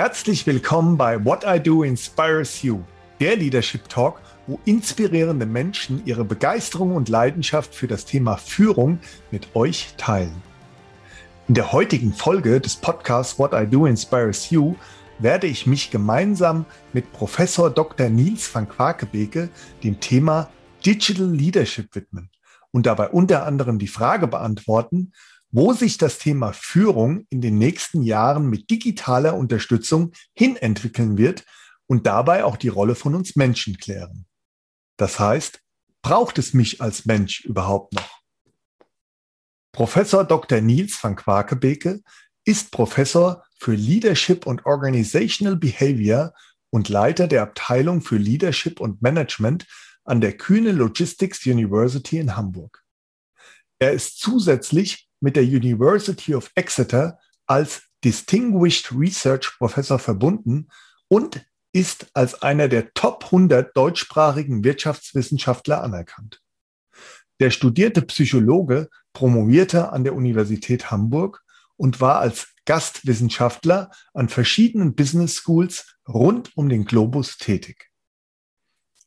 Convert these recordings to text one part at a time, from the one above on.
Herzlich willkommen bei What I Do Inspires You, der Leadership Talk, wo inspirierende Menschen ihre Begeisterung und Leidenschaft für das Thema Führung mit euch teilen. In der heutigen Folge des Podcasts What I Do Inspires You werde ich mich gemeinsam mit Professor Dr. Nils van Quakebeke dem Thema Digital Leadership widmen und dabei unter anderem die Frage beantworten, wo sich das Thema Führung in den nächsten Jahren mit digitaler Unterstützung hinentwickeln wird und dabei auch die Rolle von uns Menschen klären. Das heißt, braucht es mich als Mensch überhaupt noch? Professor Dr. Nils van Quakebeke ist Professor für Leadership und Organizational Behavior und Leiter der Abteilung für Leadership und Management an der Kühne Logistics University in Hamburg. Er ist zusätzlich mit der University of Exeter als Distinguished Research Professor verbunden und ist als einer der Top 100 deutschsprachigen Wirtschaftswissenschaftler anerkannt. Der studierte Psychologe promovierte an der Universität Hamburg und war als Gastwissenschaftler an verschiedenen Business Schools rund um den Globus tätig.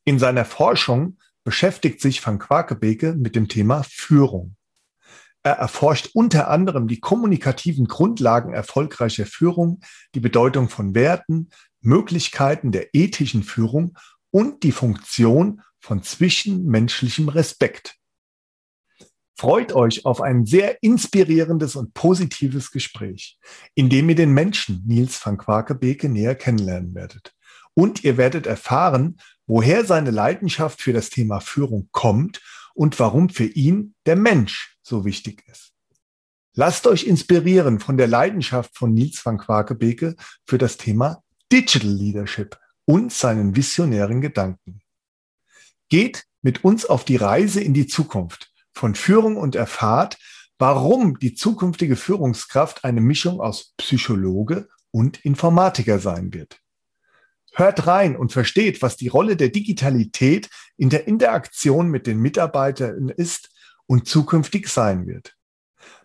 In seiner Forschung beschäftigt sich van Quakebeke mit dem Thema Führung. Er erforscht unter anderem die kommunikativen Grundlagen erfolgreicher Führung, die Bedeutung von Werten, Möglichkeiten der ethischen Führung und die Funktion von zwischenmenschlichem Respekt. Freut euch auf ein sehr inspirierendes und positives Gespräch, in dem ihr den Menschen Nils van Quakebeke näher kennenlernen werdet. Und ihr werdet erfahren, woher seine Leidenschaft für das Thema Führung kommt und warum für ihn der Mensch so wichtig ist. Lasst euch inspirieren von der Leidenschaft von Nils van Quakebeke für das Thema Digital Leadership und seinen visionären Gedanken. Geht mit uns auf die Reise in die Zukunft von Führung und erfahrt, warum die zukünftige Führungskraft eine Mischung aus Psychologe und Informatiker sein wird. Hört rein und versteht, was die Rolle der Digitalität in der Interaktion mit den Mitarbeitern ist und zukünftig sein wird.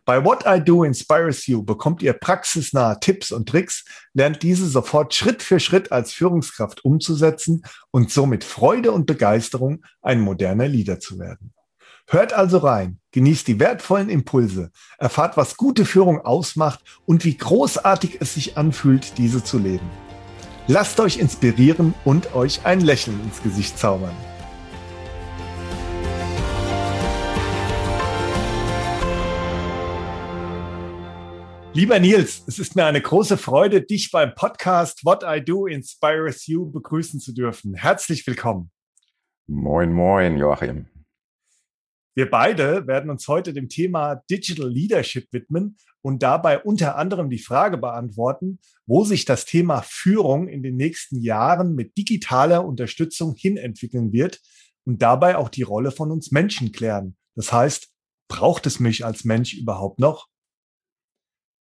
Bei What I Do Inspires You bekommt ihr praxisnahe Tipps und Tricks, lernt diese sofort Schritt für Schritt als Führungskraft umzusetzen und somit Freude und Begeisterung, ein moderner Leader zu werden. Hört also rein, genießt die wertvollen Impulse, erfahrt, was gute Führung ausmacht und wie großartig es sich anfühlt, diese zu leben. Lasst euch inspirieren und euch ein Lächeln ins Gesicht zaubern. Lieber Nils, es ist mir eine große Freude, dich beim Podcast What I Do Inspires You begrüßen zu dürfen. Herzlich willkommen. Moin, moin, Joachim. Wir beide werden uns heute dem Thema Digital Leadership widmen und dabei unter anderem die Frage beantworten, wo sich das Thema Führung in den nächsten Jahren mit digitaler Unterstützung hinentwickeln wird und dabei auch die Rolle von uns Menschen klären. Das heißt, braucht es mich als Mensch überhaupt noch?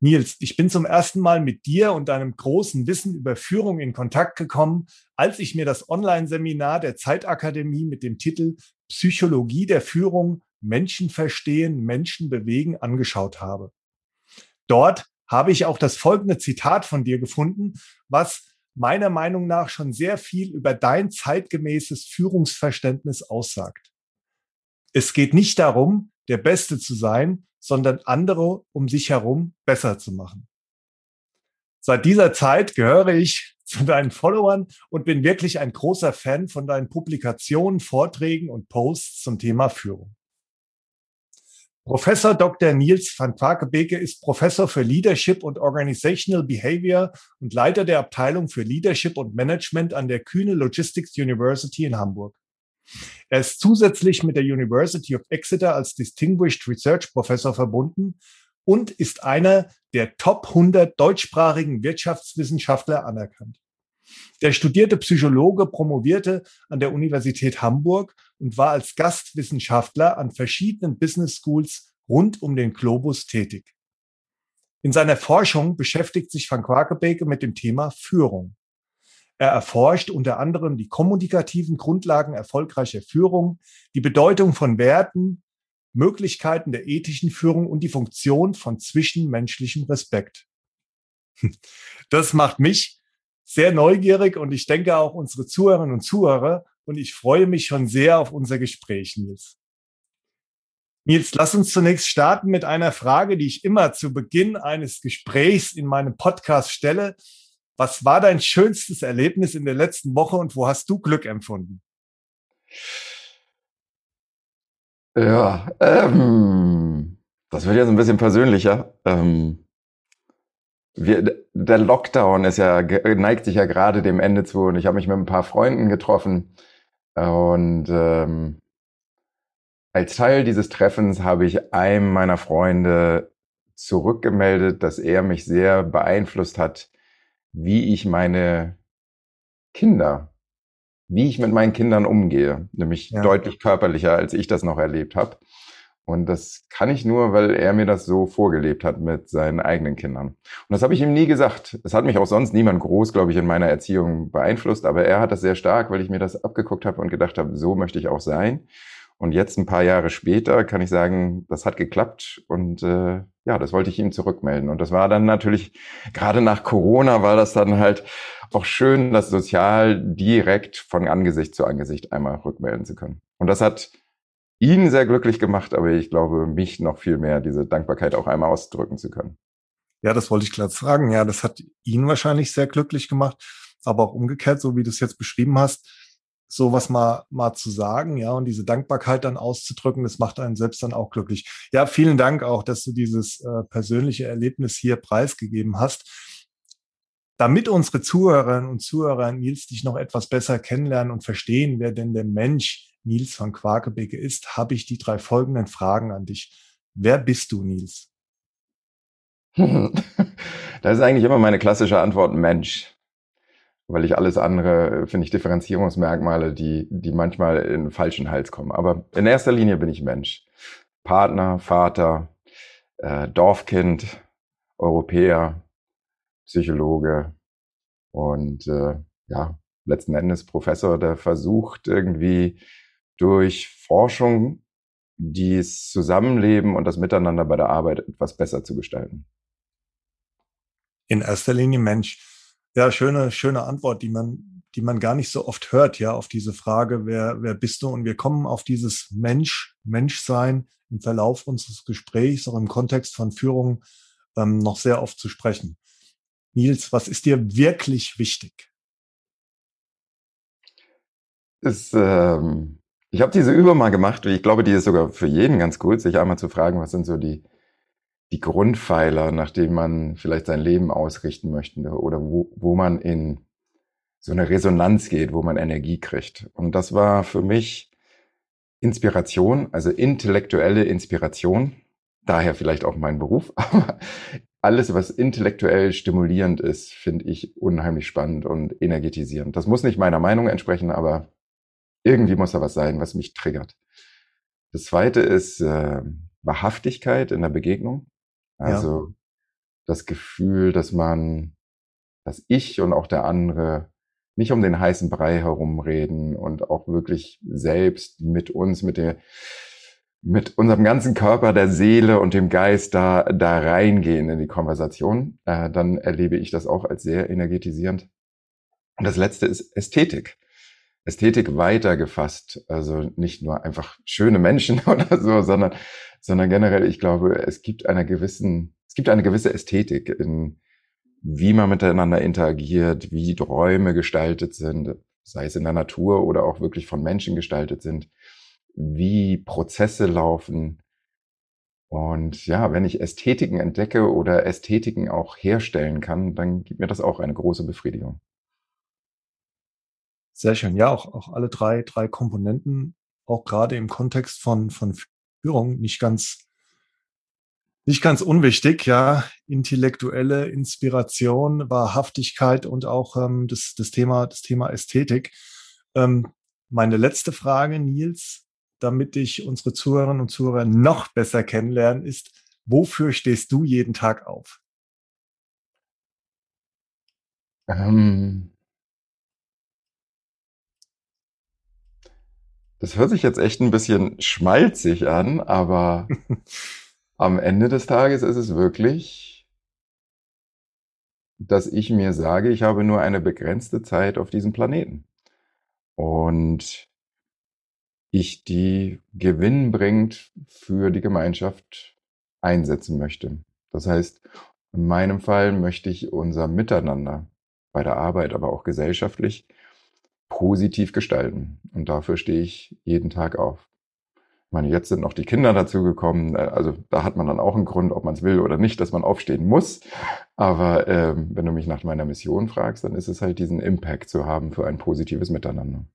Nils, ich bin zum ersten Mal mit dir und deinem großen Wissen über Führung in Kontakt gekommen, als ich mir das Online-Seminar der Zeitakademie mit dem Titel Psychologie der Führung, Menschen verstehen, Menschen bewegen angeschaut habe. Dort habe ich auch das folgende Zitat von dir gefunden, was meiner Meinung nach schon sehr viel über dein zeitgemäßes Führungsverständnis aussagt. Es geht nicht darum, der Beste zu sein, sondern andere um sich herum besser zu machen. Seit dieser Zeit gehöre ich zu deinen Followern und bin wirklich ein großer Fan von deinen Publikationen, Vorträgen und Posts zum Thema Führung. Professor Dr. Niels van Quakebeke ist Professor für Leadership und Organizational Behavior und Leiter der Abteilung für Leadership und Management an der Kühne Logistics University in Hamburg. Er ist zusätzlich mit der University of Exeter als Distinguished Research Professor verbunden und ist einer der Top 100 deutschsprachigen Wirtschaftswissenschaftler anerkannt. Der studierte Psychologe promovierte an der Universität Hamburg und war als Gastwissenschaftler an verschiedenen Business Schools rund um den Globus tätig. In seiner Forschung beschäftigt sich Van Quakebeke mit dem Thema Führung. Er erforscht unter anderem die kommunikativen Grundlagen erfolgreicher Führung, die Bedeutung von Werten, Möglichkeiten der ethischen Führung und die Funktion von zwischenmenschlichem Respekt. Das macht mich sehr neugierig und ich denke auch unsere Zuhörerinnen und Zuhörer. Und ich freue mich schon sehr auf unser Gespräch, Nils. Nils, lass uns zunächst starten mit einer Frage, die ich immer zu Beginn eines Gesprächs in meinem Podcast stelle. Was war dein schönstes Erlebnis in der letzten Woche und wo hast du Glück empfunden? Ja, ähm, das wird jetzt ein bisschen persönlicher. Ähm, wir, der Lockdown ist ja neigt sich ja gerade dem Ende zu und ich habe mich mit ein paar Freunden getroffen und ähm, als Teil dieses Treffens habe ich einem meiner Freunde zurückgemeldet, dass er mich sehr beeinflusst hat, wie ich meine Kinder wie ich mit meinen Kindern umgehe, nämlich ja. deutlich körperlicher, als ich das noch erlebt habe. Und das kann ich nur, weil er mir das so vorgelebt hat mit seinen eigenen Kindern. Und das habe ich ihm nie gesagt. Es hat mich auch sonst niemand groß, glaube ich, in meiner Erziehung beeinflusst, aber er hat das sehr stark, weil ich mir das abgeguckt habe und gedacht habe, so möchte ich auch sein. Und jetzt ein paar Jahre später kann ich sagen, das hat geklappt und äh, ja, das wollte ich ihm zurückmelden. Und das war dann natürlich, gerade nach Corona war das dann halt auch schön, das sozial direkt von Angesicht zu Angesicht einmal rückmelden zu können. Und das hat ihn sehr glücklich gemacht, aber ich glaube, mich noch viel mehr, diese Dankbarkeit auch einmal ausdrücken zu können. Ja, das wollte ich gerade sagen. Ja, das hat ihn wahrscheinlich sehr glücklich gemacht, aber auch umgekehrt, so wie du es jetzt beschrieben hast, sowas mal, mal zu sagen, ja, und diese Dankbarkeit dann auszudrücken, das macht einen selbst dann auch glücklich. Ja, vielen Dank auch, dass du dieses äh, persönliche Erlebnis hier preisgegeben hast. Damit unsere Zuhörerinnen und Zuhörer Nils dich noch etwas besser kennenlernen und verstehen, wer denn der Mensch Nils von Quakebeke ist, habe ich die drei folgenden Fragen an dich. Wer bist du, Nils? das ist eigentlich immer meine klassische Antwort, Mensch weil ich alles andere, finde ich, Differenzierungsmerkmale, die, die manchmal in falschen Hals kommen. Aber in erster Linie bin ich Mensch. Partner, Vater, äh, Dorfkind, Europäer, Psychologe und äh, ja, letzten Endes Professor, der versucht irgendwie durch Forschung dieses Zusammenleben und das Miteinander bei der Arbeit etwas besser zu gestalten. In erster Linie Mensch. Ja, schöne, schöne Antwort, die man, die man gar nicht so oft hört, ja, auf diese Frage, wer, wer bist du? Und wir kommen auf dieses Mensch, Menschsein im Verlauf unseres Gesprächs, auch im Kontext von Führung, ähm, noch sehr oft zu sprechen. Nils, was ist dir wirklich wichtig? Ist, ähm, ich habe diese Übung mal gemacht, ich glaube, die ist sogar für jeden ganz gut, sich einmal zu fragen, was sind so die die Grundpfeiler, nach denen man vielleicht sein Leben ausrichten möchte oder wo, wo man in so eine Resonanz geht, wo man Energie kriegt. Und das war für mich Inspiration, also intellektuelle Inspiration, daher vielleicht auch mein Beruf, aber alles, was intellektuell stimulierend ist, finde ich unheimlich spannend und energetisierend. Das muss nicht meiner Meinung entsprechen, aber irgendwie muss da was sein, was mich triggert. Das zweite ist äh, Wahrhaftigkeit in der Begegnung. Also ja. das Gefühl, dass man, dass ich und auch der andere nicht um den heißen Brei herumreden und auch wirklich selbst mit uns, mit der, mit unserem ganzen Körper, der Seele und dem Geist da, da reingehen in die Konversation, äh, dann erlebe ich das auch als sehr energetisierend. Und das letzte ist Ästhetik. Ästhetik weitergefasst. Also nicht nur einfach schöne Menschen oder so, sondern, sondern generell, ich glaube, es gibt einer gewissen, es gibt eine gewisse Ästhetik in, wie man miteinander interagiert, wie Räume gestaltet sind, sei es in der Natur oder auch wirklich von Menschen gestaltet sind, wie Prozesse laufen. Und ja, wenn ich Ästhetiken entdecke oder Ästhetiken auch herstellen kann, dann gibt mir das auch eine große Befriedigung. Sehr schön. Ja, auch, auch alle drei, drei Komponenten, auch gerade im Kontext von, von Führung, nicht ganz, nicht ganz unwichtig, ja. Intellektuelle Inspiration, Wahrhaftigkeit und auch ähm, das, das, Thema, das Thema Ästhetik. Ähm, meine letzte Frage, Nils, damit ich unsere Zuhörerinnen und Zuhörer noch besser kennenlernen, ist, wofür stehst du jeden Tag auf? Ähm, Das hört sich jetzt echt ein bisschen schmalzig an, aber am Ende des Tages ist es wirklich dass ich mir sage, ich habe nur eine begrenzte Zeit auf diesem Planeten. Und ich die gewinnbringend für die Gemeinschaft einsetzen möchte. Das heißt, in meinem Fall möchte ich unser Miteinander bei der Arbeit, aber auch gesellschaftlich positiv gestalten. Und dafür stehe ich jeden Tag auf. Ich meine, jetzt sind noch die Kinder dazugekommen. Äh, also da hat man dann auch einen Grund, ob man es will oder nicht, dass man aufstehen muss. Aber ähm, wenn du mich nach meiner Mission fragst, dann ist es halt diesen Impact zu haben für ein positives Miteinander.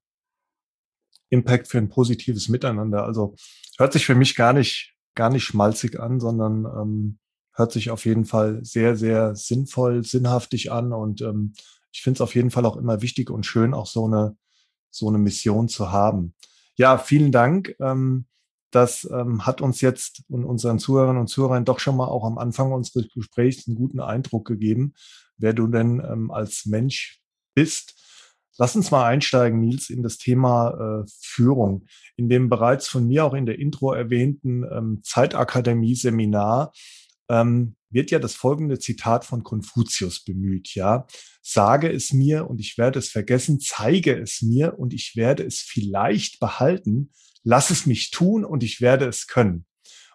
Impact für ein positives Miteinander. Also hört sich für mich gar nicht, gar nicht schmalzig an, sondern ähm, hört sich auf jeden Fall sehr, sehr sinnvoll, sinnhaftig an und ähm, ich finde es auf jeden Fall auch immer wichtig und schön, auch so eine, so eine Mission zu haben. Ja, vielen Dank. Ähm, das ähm, hat uns jetzt und unseren Zuhörerinnen und Zuhörern doch schon mal auch am Anfang unseres Gesprächs einen guten Eindruck gegeben, wer du denn ähm, als Mensch bist. Lass uns mal einsteigen, Nils, in das Thema äh, Führung. In dem bereits von mir auch in der Intro erwähnten ähm, Zeitakademie-Seminar ähm, wird ja das folgende Zitat von Konfuzius bemüht, ja. Sage es mir und ich werde es vergessen, zeige es mir und ich werde es vielleicht behalten, lass es mich tun und ich werde es können.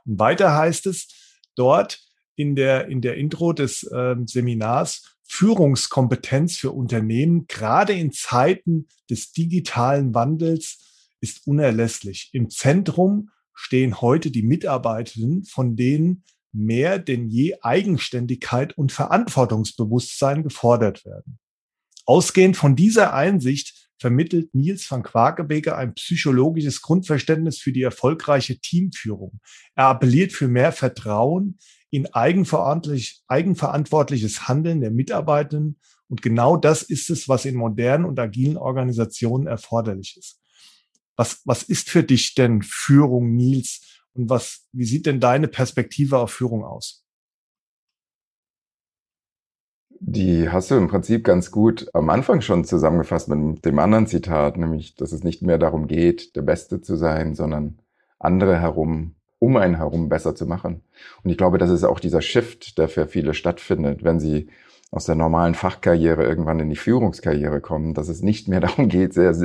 Und weiter heißt es dort in der, in der Intro des äh, Seminars, Führungskompetenz für Unternehmen, gerade in Zeiten des digitalen Wandels, ist unerlässlich. Im Zentrum stehen heute die Mitarbeitenden, von denen mehr denn je Eigenständigkeit und Verantwortungsbewusstsein gefordert werden. Ausgehend von dieser Einsicht vermittelt Nils van Quakebeker ein psychologisches Grundverständnis für die erfolgreiche Teamführung. Er appelliert für mehr Vertrauen in eigenverantwortlich, eigenverantwortliches Handeln der Mitarbeitenden. Und genau das ist es, was in modernen und agilen Organisationen erforderlich ist. Was, was ist für dich denn Führung, Nils? Und was, wie sieht denn deine Perspektive auf Führung aus? Die hast du im Prinzip ganz gut am Anfang schon zusammengefasst mit dem anderen Zitat, nämlich, dass es nicht mehr darum geht, der Beste zu sein, sondern andere herum, um einen herum besser zu machen. Und ich glaube, das ist auch dieser Shift, der für viele stattfindet, wenn sie aus der normalen Fachkarriere irgendwann in die Führungskarriere kommen, dass es nicht mehr darum geht, sehr,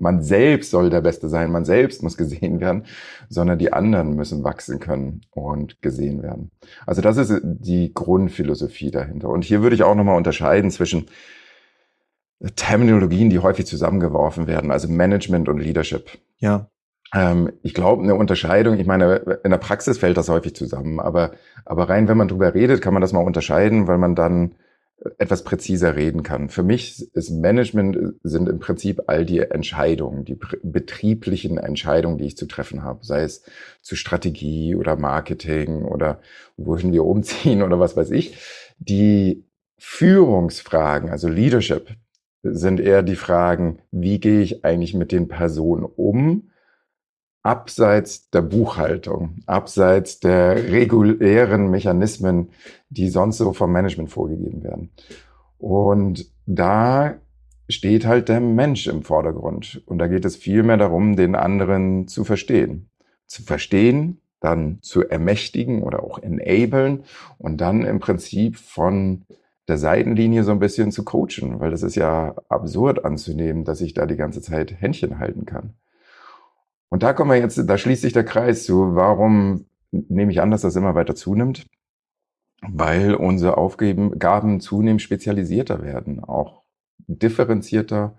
man selbst soll der Beste sein, man selbst muss gesehen werden, sondern die anderen müssen wachsen können und gesehen werden. Also das ist die Grundphilosophie dahinter. Und hier würde ich auch nochmal unterscheiden zwischen Terminologien, die häufig zusammengeworfen werden, also Management und Leadership. Ja. Ähm, ich glaube, eine Unterscheidung, ich meine, in der Praxis fällt das häufig zusammen, aber, aber rein, wenn man drüber redet, kann man das mal unterscheiden, weil man dann etwas präziser reden kann. Für mich ist Management sind im Prinzip all die Entscheidungen, die betrieblichen Entscheidungen, die ich zu treffen habe, sei es zu Strategie oder Marketing oder wohin wir umziehen oder was weiß ich. Die Führungsfragen, also Leadership, sind eher die Fragen, wie gehe ich eigentlich mit den Personen um? Abseits der Buchhaltung, abseits der regulären Mechanismen, die sonst so vom Management vorgegeben werden. Und da steht halt der Mensch im Vordergrund. Und da geht es viel mehr darum, den anderen zu verstehen. Zu verstehen, dann zu ermächtigen oder auch enablen und dann im Prinzip von der Seitenlinie so ein bisschen zu coachen, weil das ist ja absurd anzunehmen, dass ich da die ganze Zeit Händchen halten kann. Und da kommen wir jetzt, da schließt sich der Kreis zu. Warum nehme ich an, dass das immer weiter zunimmt? Weil unsere Aufgaben zunehmend spezialisierter werden, auch differenzierter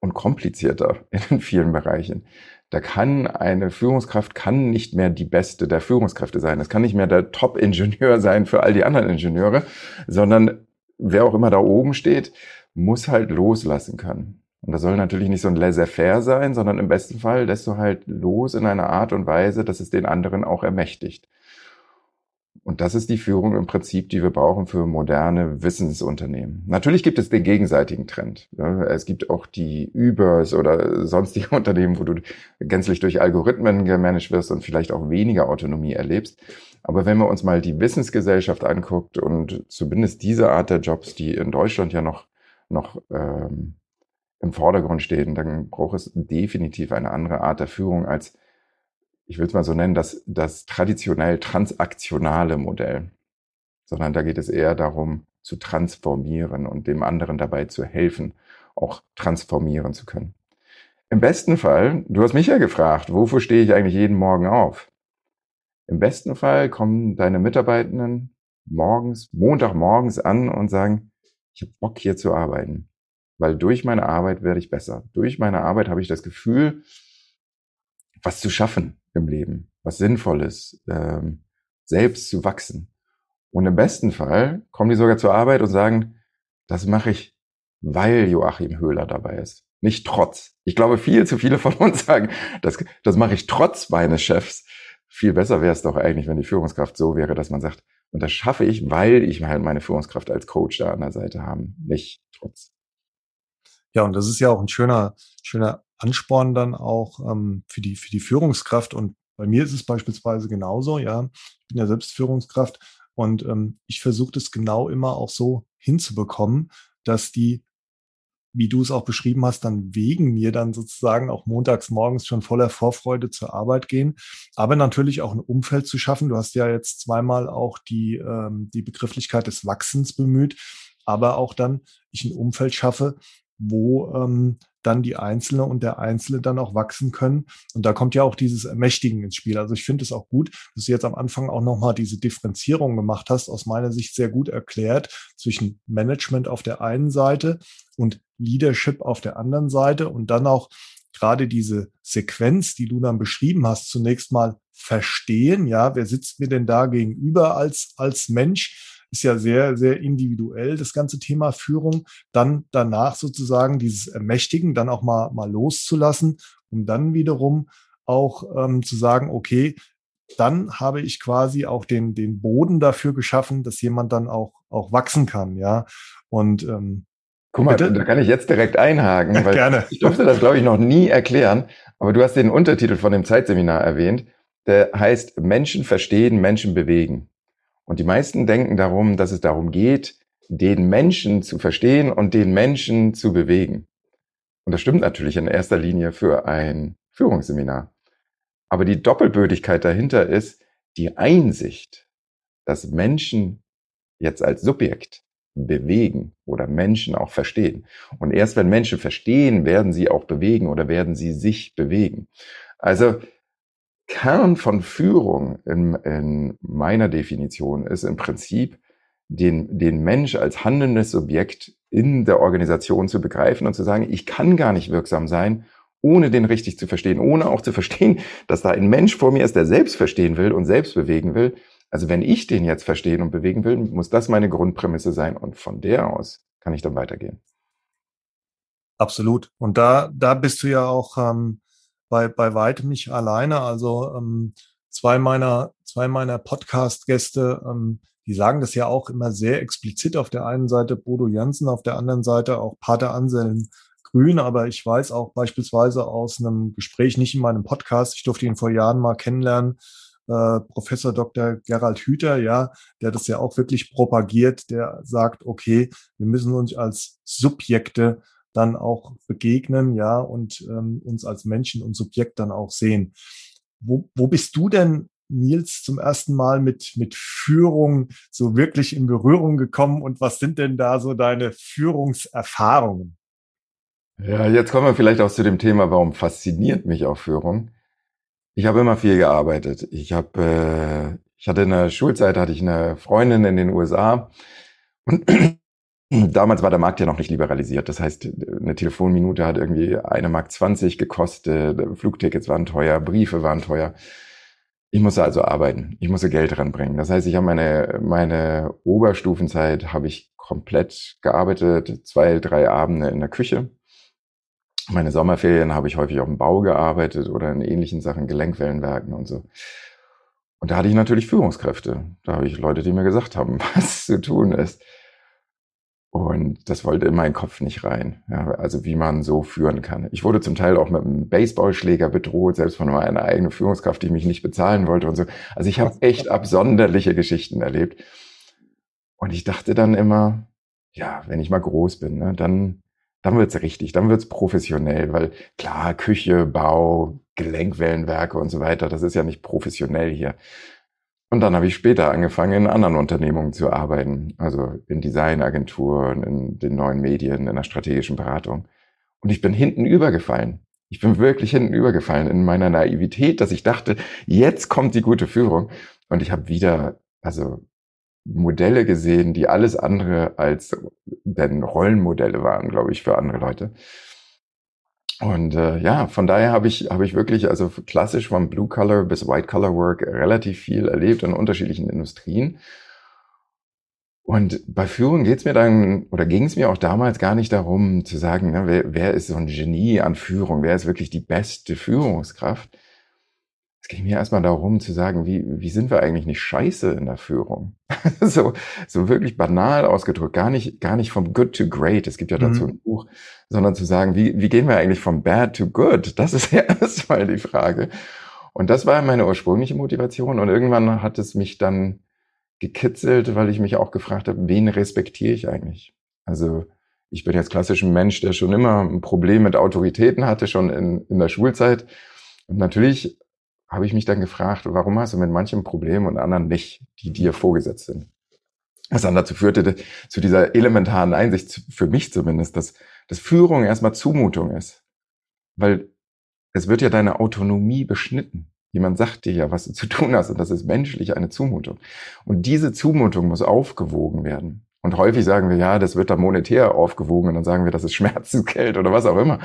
und komplizierter in vielen Bereichen. Da kann eine Führungskraft kann nicht mehr die beste der Führungskräfte sein. Es kann nicht mehr der Top-Ingenieur sein für all die anderen Ingenieure, sondern wer auch immer da oben steht, muss halt loslassen können. Und das soll natürlich nicht so ein laissez-faire sein, sondern im besten Fall lässt du halt los in einer Art und Weise, dass es den anderen auch ermächtigt. Und das ist die Führung im Prinzip, die wir brauchen für moderne Wissensunternehmen. Natürlich gibt es den gegenseitigen Trend. Es gibt auch die Übers oder sonstige Unternehmen, wo du gänzlich durch Algorithmen gemanagt wirst und vielleicht auch weniger Autonomie erlebst. Aber wenn man uns mal die Wissensgesellschaft anguckt und zumindest diese Art der Jobs, die in Deutschland ja noch, noch ähm, im Vordergrund steht. Dann braucht es definitiv eine andere Art der Führung als, ich will es mal so nennen, das, das traditionell transaktionale Modell. Sondern da geht es eher darum, zu transformieren und dem anderen dabei zu helfen, auch transformieren zu können. Im besten Fall, du hast mich ja gefragt, wofür stehe ich eigentlich jeden Morgen auf? Im besten Fall kommen deine Mitarbeitenden morgens, Montagmorgens an und sagen, ich habe Bock hier zu arbeiten, weil durch meine Arbeit werde ich besser. Durch meine Arbeit habe ich das Gefühl, was zu schaffen im Leben, was Sinnvolles, ähm, selbst zu wachsen. Und im besten Fall kommen die sogar zur Arbeit und sagen, das mache ich, weil Joachim Höhler dabei ist nicht trotz. Ich glaube, viel zu viele von uns sagen, das, das mache ich trotz meines Chefs. Viel besser wäre es doch eigentlich, wenn die Führungskraft so wäre, dass man sagt, und das schaffe ich, weil ich halt meine Führungskraft als Coach da an der Seite haben, nicht trotz. Ja, und das ist ja auch ein schöner, schöner Ansporn dann auch ähm, für die für die Führungskraft. Und bei mir ist es beispielsweise genauso. Ja, ich bin ja selbst Führungskraft und ähm, ich versuche das genau immer auch so hinzubekommen, dass die wie du es auch beschrieben hast, dann wegen mir dann sozusagen auch montags morgens schon voller Vorfreude zur Arbeit gehen, aber natürlich auch ein Umfeld zu schaffen. Du hast ja jetzt zweimal auch die, ähm, die Begrifflichkeit des Wachsens bemüht, aber auch dann ich ein Umfeld schaffe, wo ähm, dann die Einzelne und der Einzelne dann auch wachsen können. Und da kommt ja auch dieses Ermächtigen ins Spiel. Also ich finde es auch gut, dass du jetzt am Anfang auch nochmal diese Differenzierung gemacht hast, aus meiner Sicht sehr gut erklärt zwischen Management auf der einen Seite und Leadership auf der anderen Seite und dann auch gerade diese Sequenz, die du dann beschrieben hast, zunächst mal verstehen. Ja, wer sitzt mir denn da gegenüber als, als Mensch? Ist ja sehr, sehr individuell, das ganze Thema Führung. Dann danach sozusagen dieses Ermächtigen, dann auch mal, mal loszulassen, um dann wiederum auch ähm, zu sagen, okay, dann habe ich quasi auch den, den Boden dafür geschaffen, dass jemand dann auch, auch wachsen kann, ja. Und ähm, Guck mal, bitte? da kann ich jetzt direkt einhaken, weil Gerne. ich durfte das, glaube ich, noch nie erklären, aber du hast den Untertitel von dem Zeitseminar erwähnt, der heißt Menschen verstehen, Menschen bewegen. Und die meisten denken darum, dass es darum geht, den Menschen zu verstehen und den Menschen zu bewegen. Und das stimmt natürlich in erster Linie für ein Führungsseminar. Aber die Doppelbödigkeit dahinter ist die Einsicht, dass Menschen jetzt als Subjekt bewegen oder Menschen auch verstehen. Und erst wenn Menschen verstehen, werden sie auch bewegen oder werden sie sich bewegen. Also Kern von Führung in, in meiner Definition ist im Prinzip, den, den Mensch als handelndes Subjekt in der Organisation zu begreifen und zu sagen, ich kann gar nicht wirksam sein, ohne den richtig zu verstehen, ohne auch zu verstehen, dass da ein Mensch vor mir ist, der selbst verstehen will und selbst bewegen will. Also wenn ich den jetzt verstehen und bewegen will, muss das meine Grundprämisse sein und von der aus kann ich dann weitergehen. Absolut. Und da, da bist du ja auch ähm, bei, bei weitem nicht alleine. Also ähm, zwei meiner, zwei meiner Podcast-Gäste, ähm, die sagen das ja auch immer sehr explizit. Auf der einen Seite Bodo Jansen, auf der anderen Seite auch Pater Anselm Grün. Aber ich weiß auch beispielsweise aus einem Gespräch, nicht in meinem Podcast, ich durfte ihn vor Jahren mal kennenlernen, äh, Professor Dr. Gerald Hüther, ja, der das ja auch wirklich propagiert, der sagt, okay, wir müssen uns als Subjekte dann auch begegnen, ja, und ähm, uns als Menschen und Subjekt dann auch sehen. Wo, wo bist du denn, Nils, zum ersten Mal mit, mit Führung so wirklich in Berührung gekommen und was sind denn da so deine Führungserfahrungen? Ja, jetzt kommen wir vielleicht auch zu dem Thema, warum fasziniert mich auch Führung? Ich habe immer viel gearbeitet. Ich habe, äh, ich hatte in der Schulzeit hatte ich eine Freundin in den USA und Damals war der Markt ja noch nicht liberalisiert. Das heißt, eine Telefonminute hat irgendwie eine Mark 20 gekostet, Flugtickets waren teuer, Briefe waren teuer. Ich musste also arbeiten. Ich musste Geld ranbringen. Das heißt, ich habe meine, meine Oberstufenzeit habe ich komplett gearbeitet, zwei, drei Abende in der Küche. Meine Sommerferien habe ich häufig auf dem Bau gearbeitet oder in ähnlichen Sachen, Gelenkwellenwerken und so. Und da hatte ich natürlich Führungskräfte. Da habe ich Leute, die mir gesagt haben, was zu tun ist. Und das wollte in meinen Kopf nicht rein. Ja, also wie man so führen kann. Ich wurde zum Teil auch mit einem Baseballschläger bedroht, selbst von meiner eigenen Führungskraft, die mich nicht bezahlen wollte und so. Also ich habe echt absonderliche Geschichten erlebt. Und ich dachte dann immer, ja, wenn ich mal groß bin, ne, dann, dann wird's richtig, dann wird's professionell, weil klar, Küche, Bau, Gelenkwellenwerke und so weiter, das ist ja nicht professionell hier. Und dann habe ich später angefangen, in anderen Unternehmungen zu arbeiten, also in Designagenturen, in den neuen Medien, in der strategischen Beratung. Und ich bin hinten übergefallen. Ich bin wirklich hinten übergefallen in meiner Naivität, dass ich dachte, jetzt kommt die gute Führung. Und ich habe wieder, also Modelle gesehen, die alles andere als denn Rollenmodelle waren, glaube ich, für andere Leute. Und äh, ja, von daher habe ich, habe ich wirklich, also klassisch vom Blue Color bis White Color Work relativ viel erlebt in unterschiedlichen Industrien. Und bei Führung geht's mir dann, oder ging es mir auch damals gar nicht darum zu sagen, ne, wer, wer ist so ein Genie an Führung, wer ist wirklich die beste Führungskraft. Es ging mir erstmal darum zu sagen, wie, wie sind wir eigentlich nicht scheiße in der Führung? so, so wirklich banal ausgedrückt, gar nicht, gar nicht vom good to great. Es gibt ja dazu mhm. ein Buch, sondern zu sagen, wie, wie gehen wir eigentlich vom bad to good? Das ist ja erstmal die Frage. Und das war meine ursprüngliche Motivation. Und irgendwann hat es mich dann gekitzelt, weil ich mich auch gefragt habe, wen respektiere ich eigentlich? Also, ich bin jetzt klassisch ein Mensch, der schon immer ein Problem mit Autoritäten hatte, schon in, in der Schulzeit. Und natürlich habe ich mich dann gefragt, warum hast du mit manchen Problemen und anderen nicht, die dir vorgesetzt sind? Was dann dazu führte, zu dieser elementaren Einsicht, für mich zumindest, dass, dass Führung erstmal Zumutung ist. Weil es wird ja deine Autonomie beschnitten. Jemand sagt dir ja, was du zu tun hast, und das ist menschlich eine Zumutung. Und diese Zumutung muss aufgewogen werden. Und häufig sagen wir, ja, das wird dann monetär aufgewogen, und dann sagen wir, das ist Schmerzensgeld oder was auch immer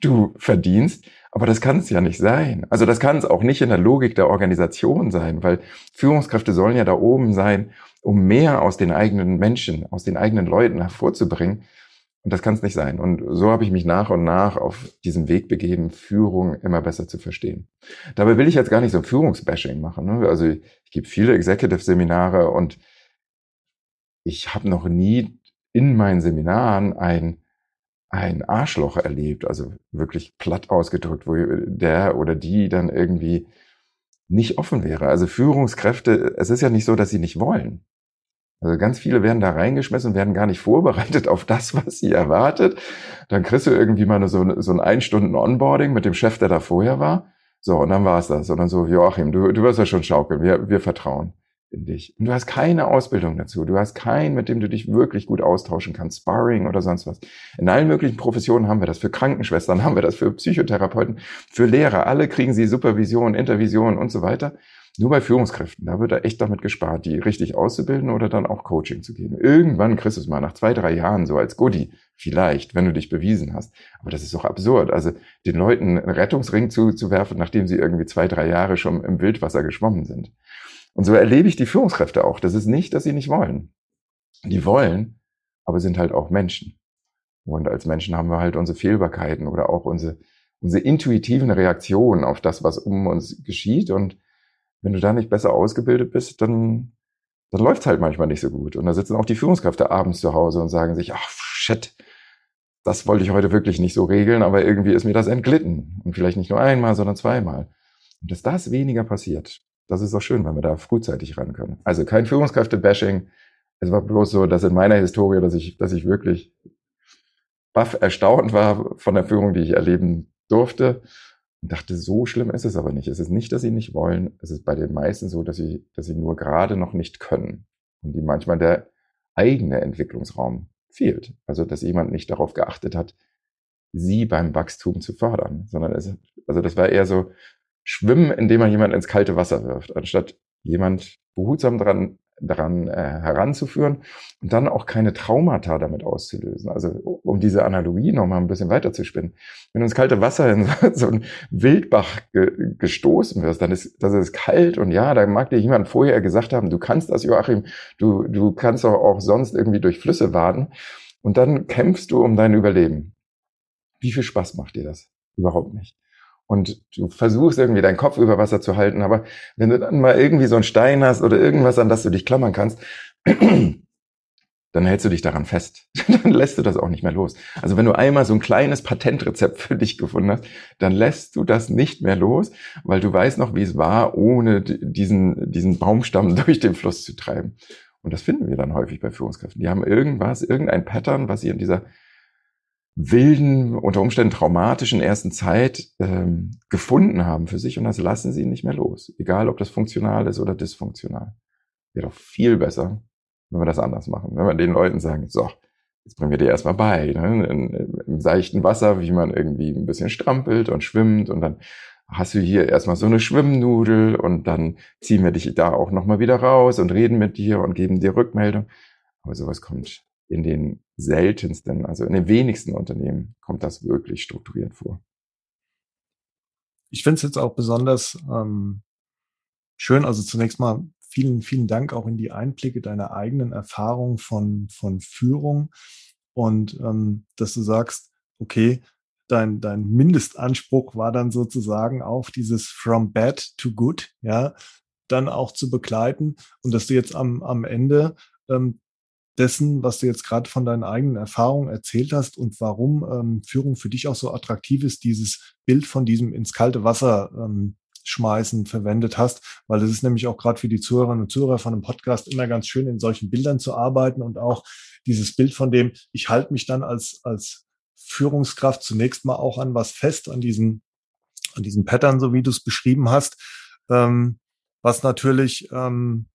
du verdienst. Aber das kann es ja nicht sein. Also das kann es auch nicht in der Logik der Organisation sein, weil Führungskräfte sollen ja da oben sein, um mehr aus den eigenen Menschen, aus den eigenen Leuten hervorzubringen. Und das kann es nicht sein. Und so habe ich mich nach und nach auf diesen Weg begeben, Führung immer besser zu verstehen. Dabei will ich jetzt gar nicht so Führungsbashing machen. Ne? Also ich, ich gebe viele Executive-Seminare und ich habe noch nie in meinen Seminaren ein ein Arschloch erlebt, also wirklich platt ausgedrückt, wo der oder die dann irgendwie nicht offen wäre. Also Führungskräfte, es ist ja nicht so, dass sie nicht wollen. Also ganz viele werden da reingeschmissen und werden gar nicht vorbereitet auf das, was sie erwartet. Dann kriegst du irgendwie mal so, so ein Einstunden Onboarding mit dem Chef, der da vorher war. So, und dann war's das. Und dann so, Joachim, du, du wirst ja schon schaukeln, wir, wir vertrauen in dich. Und du hast keine Ausbildung dazu. Du hast keinen, mit dem du dich wirklich gut austauschen kannst. Sparring oder sonst was. In allen möglichen Professionen haben wir das. Für Krankenschwestern haben wir das. Für Psychotherapeuten, für Lehrer. Alle kriegen sie Supervision, Intervision und so weiter. Nur bei Führungskräften, da wird da echt damit gespart, die richtig auszubilden oder dann auch Coaching zu geben. Irgendwann kriegst du es mal nach zwei, drei Jahren so als Goodie. Vielleicht, wenn du dich bewiesen hast. Aber das ist doch absurd. Also den Leuten einen Rettungsring zuzuwerfen, nachdem sie irgendwie zwei, drei Jahre schon im Wildwasser geschwommen sind. Und so erlebe ich die Führungskräfte auch. Das ist nicht, dass sie nicht wollen. Die wollen, aber sind halt auch Menschen. Und als Menschen haben wir halt unsere Fehlbarkeiten oder auch unsere, unsere intuitiven Reaktionen auf das, was um uns geschieht. Und wenn du da nicht besser ausgebildet bist, dann, dann läuft halt manchmal nicht so gut. Und da sitzen auch die Führungskräfte abends zu Hause und sagen sich, ach shit, das wollte ich heute wirklich nicht so regeln, aber irgendwie ist mir das entglitten. Und vielleicht nicht nur einmal, sondern zweimal. Und dass das weniger passiert, das ist doch schön, wenn wir da frühzeitig ran können. Also kein Führungskräfte-Bashing. Es war bloß so, dass in meiner Historie, dass ich, dass ich wirklich baff erstaunt war von der Führung, die ich erleben durfte. Und dachte, so schlimm ist es aber nicht. Es ist nicht, dass sie nicht wollen. Es ist bei den meisten so, dass sie, dass sie nur gerade noch nicht können. Und die manchmal der eigene Entwicklungsraum fehlt. Also, dass jemand nicht darauf geachtet hat, sie beim Wachstum zu fördern, sondern es, also das war eher so, schwimmen, indem man jemand ins kalte Wasser wirft, anstatt jemand behutsam dran daran äh, heranzuführen und dann auch keine Traumata damit auszulösen. Also um diese Analogie nochmal ein bisschen weiter zu spinnen. Wenn du ins kalte Wasser in so einen Wildbach ge gestoßen wirst, dann ist das ist kalt und ja, da mag dir jemand vorher gesagt haben, du kannst das, Joachim, du, du kannst auch, auch sonst irgendwie durch Flüsse waden und dann kämpfst du um dein Überleben. Wie viel Spaß macht dir das? Überhaupt nicht und du versuchst irgendwie deinen Kopf über Wasser zu halten, aber wenn du dann mal irgendwie so einen Stein hast oder irgendwas, an das du dich klammern kannst, dann hältst du dich daran fest. dann lässt du das auch nicht mehr los. Also wenn du einmal so ein kleines Patentrezept für dich gefunden hast, dann lässt du das nicht mehr los, weil du weißt noch, wie es war, ohne diesen, diesen Baumstamm durch den Fluss zu treiben. Und das finden wir dann häufig bei Führungskräften. Die haben irgendwas, irgendein Pattern, was sie in dieser wilden, unter Umständen traumatischen ersten Zeit ähm, gefunden haben für sich und das lassen sie nicht mehr los. Egal, ob das funktional ist oder dysfunktional. Wäre doch viel besser, wenn wir das anders machen. Wenn wir den Leuten sagen, so, jetzt bringen wir dir erstmal bei, ne, in, im seichten Wasser, wie man irgendwie ein bisschen strampelt und schwimmt und dann hast du hier erstmal so eine Schwimmnudel und dann ziehen wir dich da auch nochmal wieder raus und reden mit dir und geben dir Rückmeldung. Aber sowas kommt in den seltensten, also in den wenigsten Unternehmen kommt das wirklich strukturiert vor. Ich finde es jetzt auch besonders ähm, schön, also zunächst mal vielen, vielen Dank auch in die Einblicke deiner eigenen Erfahrung von, von Führung. Und ähm, dass du sagst, okay, dein, dein Mindestanspruch war dann sozusagen auf dieses from bad to good, ja, dann auch zu begleiten. Und dass du jetzt am, am Ende ähm, dessen, was du jetzt gerade von deinen eigenen Erfahrungen erzählt hast und warum ähm, Führung für dich auch so attraktiv ist, dieses Bild von diesem ins kalte Wasser ähm, schmeißen verwendet hast, weil das ist nämlich auch gerade für die Zuhörerinnen und Zuhörer von einem Podcast immer ganz schön, in solchen Bildern zu arbeiten und auch dieses Bild von dem, ich halte mich dann als, als Führungskraft zunächst mal auch an was fest, an diesen, an diesen Pattern, so wie du es beschrieben hast, ähm, was natürlich ähm,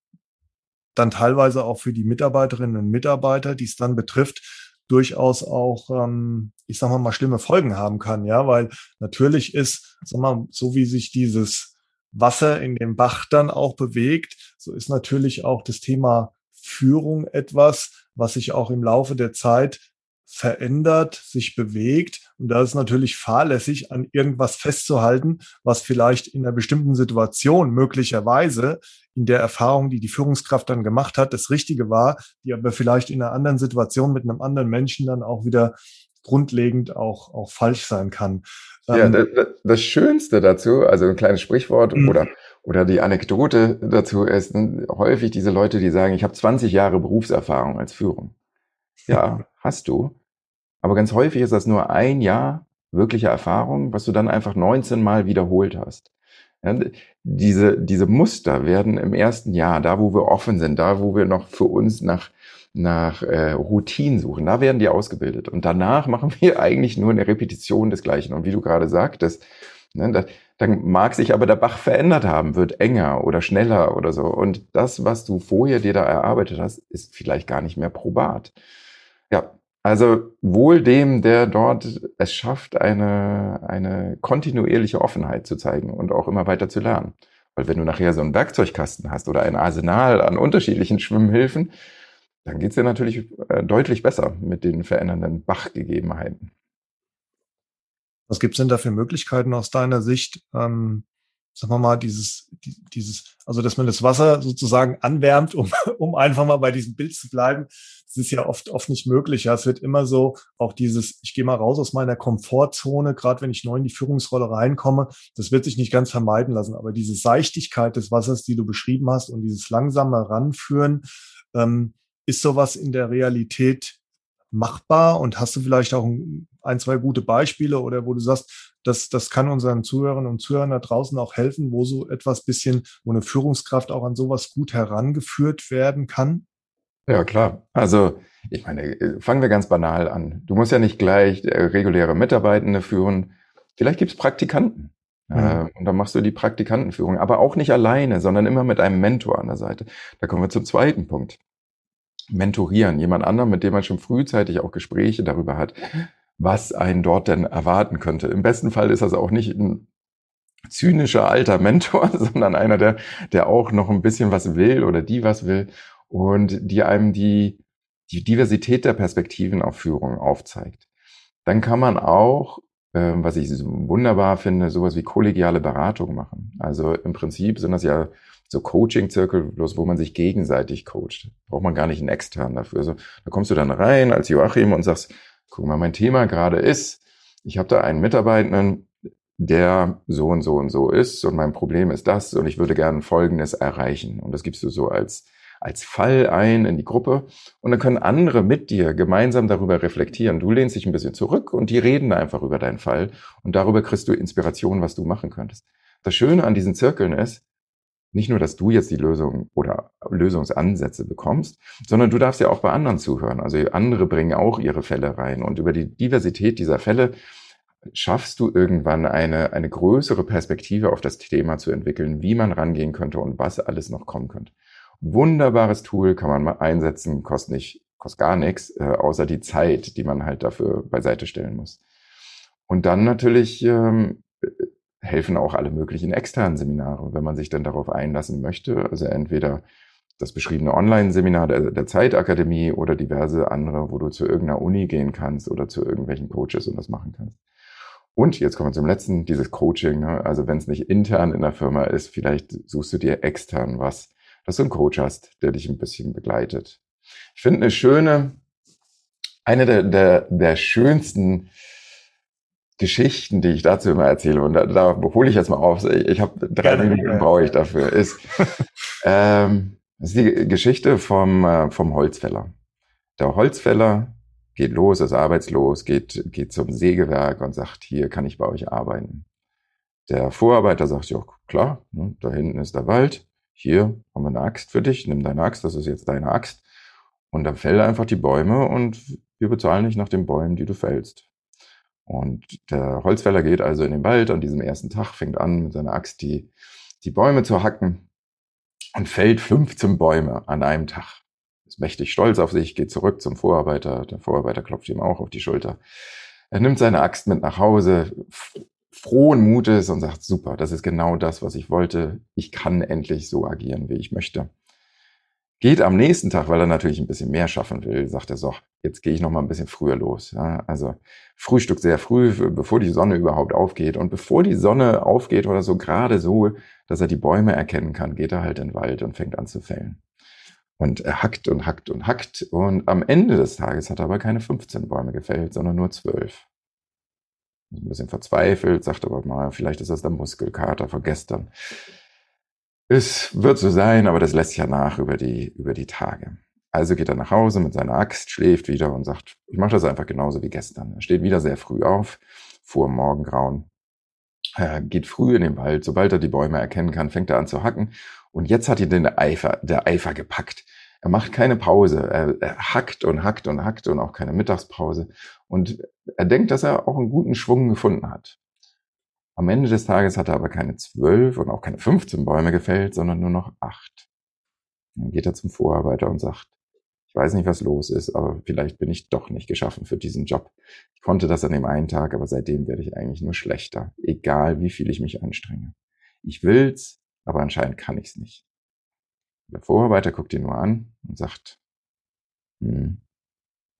dann teilweise auch für die Mitarbeiterinnen und Mitarbeiter, die es dann betrifft, durchaus auch, ähm, ich sag mal, mal schlimme Folgen haben kann, ja, weil natürlich ist, sag mal, so wie sich dieses Wasser in dem Bach dann auch bewegt, so ist natürlich auch das Thema Führung etwas, was sich auch im Laufe der Zeit verändert, sich bewegt. Und da ist natürlich fahrlässig, an irgendwas festzuhalten, was vielleicht in einer bestimmten Situation möglicherweise in der Erfahrung, die die Führungskraft dann gemacht hat, das Richtige war, die aber vielleicht in einer anderen Situation mit einem anderen Menschen dann auch wieder grundlegend auch, auch falsch sein kann. Ja, ähm, das, das Schönste dazu, also ein kleines Sprichwort mhm. oder oder die Anekdote dazu ist häufig diese Leute, die sagen, ich habe 20 Jahre Berufserfahrung als Führung. Ja, hast du. Aber ganz häufig ist das nur ein Jahr wirkliche Erfahrung, was du dann einfach 19 Mal wiederholt hast. Ja, diese, diese Muster werden im ersten Jahr, da wo wir offen sind, da wo wir noch für uns nach, nach äh, Routinen suchen, da werden die ausgebildet. Und danach machen wir eigentlich nur eine Repetition des Gleichen. Und wie du gerade sagtest, ne, da, dann mag sich aber der Bach verändert haben, wird enger oder schneller oder so. Und das, was du vorher dir da erarbeitet hast, ist vielleicht gar nicht mehr probat. Ja, also wohl dem, der dort es schafft, eine, eine kontinuierliche Offenheit zu zeigen und auch immer weiter zu lernen. Weil wenn du nachher so einen Werkzeugkasten hast oder ein Arsenal an unterschiedlichen Schwimmhilfen, dann geht's dir natürlich äh, deutlich besser mit den verändernden Bachgegebenheiten. Was gibt's denn da für Möglichkeiten aus deiner Sicht, ähm, sagen wir mal, dieses, dieses, also dass man das Wasser sozusagen anwärmt, um, um einfach mal bei diesem Bild zu bleiben. Das ist ja oft, oft nicht möglich. Ja, es wird immer so, auch dieses, ich gehe mal raus aus meiner Komfortzone, gerade wenn ich neu in die Führungsrolle reinkomme, das wird sich nicht ganz vermeiden lassen. Aber diese Seichtigkeit des Wassers, die du beschrieben hast und dieses langsame Ranführen, ähm, ist sowas in der Realität machbar? Und hast du vielleicht auch ein, zwei gute Beispiele oder wo du sagst, das, das kann unseren Zuhörern und Zuhörern da draußen auch helfen, wo so etwas bisschen, wo eine Führungskraft auch an sowas gut herangeführt werden kann? Ja, klar. Also, ich meine, äh, fangen wir ganz banal an. Du musst ja nicht gleich äh, reguläre Mitarbeitende führen. Vielleicht gibt's Praktikanten. Mhm. Und dann machst du die Praktikantenführung, aber auch nicht alleine, sondern immer mit einem Mentor an der Seite. Da kommen wir zum zweiten Punkt. Mentorieren, jemand anderen, mit dem man schon frühzeitig auch Gespräche darüber hat, was einen dort denn erwarten könnte. Im besten Fall ist das auch nicht ein zynischer alter Mentor, sondern einer, der, der auch noch ein bisschen was will oder die was will und die einem die, die Diversität der Perspektiven auf Führung aufzeigt. Dann kann man auch, äh, was ich wunderbar finde, sowas wie kollegiale Beratung machen. Also im Prinzip sind das ja so Coaching-Zirkel, bloß wo man sich gegenseitig coacht. Braucht man gar nicht einen externen dafür. Also da kommst du dann rein als Joachim und sagst, guck mal, mein Thema gerade ist, ich habe da einen Mitarbeitenden, der so und so und so ist und mein Problem ist das und ich würde gerne Folgendes erreichen. Und das gibst du so als, als Fall ein in die Gruppe und dann können andere mit dir gemeinsam darüber reflektieren. Du lehnst dich ein bisschen zurück und die reden einfach über deinen Fall und darüber kriegst du Inspiration, was du machen könntest. Das Schöne an diesen Zirkeln ist, nicht nur, dass du jetzt die Lösung oder Lösungsansätze bekommst, sondern du darfst ja auch bei anderen zuhören. Also andere bringen auch ihre Fälle rein. Und über die Diversität dieser Fälle schaffst du irgendwann eine, eine größere Perspektive auf das Thema zu entwickeln, wie man rangehen könnte und was alles noch kommen könnte. Wunderbares Tool kann man mal einsetzen, kostet nicht, kostet gar nichts, äh, außer die Zeit, die man halt dafür beiseite stellen muss. Und dann natürlich ähm, helfen auch alle möglichen externen Seminare, wenn man sich dann darauf einlassen möchte. Also entweder das beschriebene Online-Seminar der, der Zeitakademie oder diverse andere, wo du zu irgendeiner Uni gehen kannst oder zu irgendwelchen Coaches und das machen kannst. Und jetzt kommen wir zum letzten, dieses Coaching. Ne? Also wenn es nicht intern in der Firma ist, vielleicht suchst du dir extern was, dass du einen Coach hast, der dich ein bisschen begleitet. Ich finde eine schöne, eine der, der, der schönsten Geschichten, die ich dazu immer erzähle, und da, da hole ich jetzt mal auf, ich, habe drei Gerne, Minuten brauche ich dafür, ist, ähm, ist die Geschichte vom, äh, vom Holzfäller. Der Holzfäller geht los, ist arbeitslos, geht, geht zum Sägewerk und sagt, hier kann ich bei euch arbeiten. Der Vorarbeiter sagt, ja klar, ne, da hinten ist der Wald, hier haben wir eine Axt für dich, nimm deine Axt, das ist jetzt deine Axt. Und dann fäll einfach die Bäume und wir bezahlen dich nach den Bäumen, die du fällst. Und der Holzfäller geht also in den Wald an diesem ersten Tag, fängt an, mit seiner Axt die, die Bäume zu hacken und fällt 15 Bäume an einem Tag. Ist mächtig stolz auf sich, geht zurück zum Vorarbeiter. Der Vorarbeiter klopft ihm auch auf die Schulter. Er nimmt seine Axt mit nach Hause, frohen Mutes und sagt, super, das ist genau das, was ich wollte. Ich kann endlich so agieren, wie ich möchte. Geht am nächsten Tag, weil er natürlich ein bisschen mehr schaffen will, sagt er so, jetzt gehe ich noch mal ein bisschen früher los. Ja, also Frühstück sehr früh, bevor die Sonne überhaupt aufgeht. Und bevor die Sonne aufgeht oder so, gerade so, dass er die Bäume erkennen kann, geht er halt in den Wald und fängt an zu fällen. Und er hackt und hackt und hackt. Und am Ende des Tages hat er aber keine 15 Bäume gefällt, sondern nur 12. Ein bisschen verzweifelt, sagt aber mal, vielleicht ist das der Muskelkater von gestern. Es wird so sein, aber das lässt sich ja nach über die, über die Tage. Also geht er nach Hause mit seiner Axt, schläft wieder und sagt, ich mache das einfach genauso wie gestern. Er steht wieder sehr früh auf, vor Morgengrauen, er geht früh in den Wald. Sobald er die Bäume erkennen kann, fängt er an zu hacken. Und jetzt hat ihn den Eifer, der Eifer gepackt. Er macht keine Pause. Er, er hackt und hackt und hackt und auch keine Mittagspause. Und er denkt, dass er auch einen guten Schwung gefunden hat. Am Ende des Tages hat er aber keine zwölf und auch keine 15 Bäume gefällt, sondern nur noch acht. Dann geht er zum Vorarbeiter und sagt, ich weiß nicht, was los ist, aber vielleicht bin ich doch nicht geschaffen für diesen Job. Ich konnte das an dem einen Tag, aber seitdem werde ich eigentlich nur schlechter, egal wie viel ich mich anstrenge. Ich will's, aber anscheinend kann ich's nicht. Der Vorarbeiter guckt ihn nur an und sagt, hm,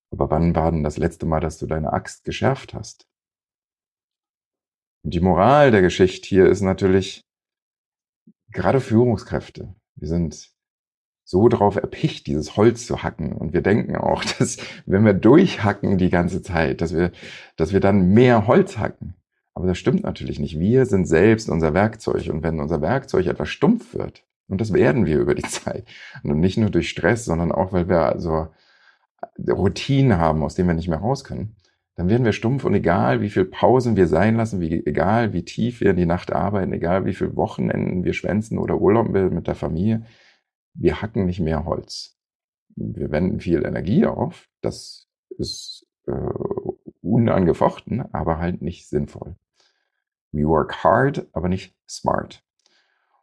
aber wann war denn das letzte Mal, dass du deine Axt geschärft hast? Und die Moral der Geschichte hier ist natürlich, gerade Führungskräfte, wir sind so drauf erpicht, dieses Holz zu hacken. Und wir denken auch, dass wenn wir durchhacken die ganze Zeit, dass wir, dass wir dann mehr Holz hacken. Aber das stimmt natürlich nicht. Wir sind selbst unser Werkzeug. Und wenn unser Werkzeug etwas stumpf wird, und das werden wir über die Zeit, und nicht nur durch Stress, sondern auch, weil wir also Routinen haben, aus denen wir nicht mehr raus können, dann werden wir stumpf und egal, wie viel Pausen wir sein lassen, wie, egal, wie tief wir in die Nacht arbeiten, egal, wie viel Wochenenden wir schwänzen oder Urlaub mit der Familie, wir hacken nicht mehr Holz. Wir wenden viel Energie auf, das ist äh, unangefochten, aber halt nicht sinnvoll. We work hard, aber nicht smart.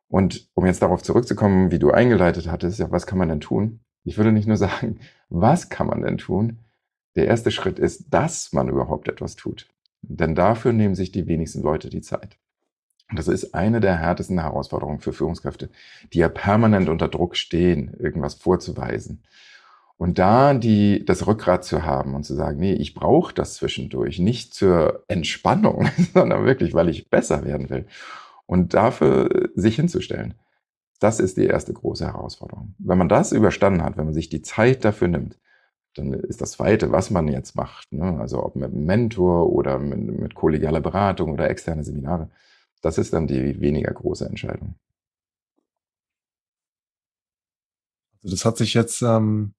Und um jetzt darauf zurückzukommen, wie du eingeleitet hattest, ja, was kann man denn tun? Ich würde nicht nur sagen, was kann man denn tun, der erste Schritt ist, dass man überhaupt etwas tut. Denn dafür nehmen sich die wenigsten Leute die Zeit. Und das ist eine der härtesten Herausforderungen für Führungskräfte, die ja permanent unter Druck stehen, irgendwas vorzuweisen. Und da die, das Rückgrat zu haben und zu sagen, nee, ich brauche das zwischendurch, nicht zur Entspannung, sondern wirklich, weil ich besser werden will. Und dafür sich hinzustellen. Das ist die erste große Herausforderung. Wenn man das überstanden hat, wenn man sich die Zeit dafür nimmt, dann ist das Zweite, was man jetzt macht, ne? also ob mit Mentor oder mit, mit kollegialer Beratung oder externe Seminare, das ist dann die weniger große Entscheidung. Also das hat sich jetzt, ähm,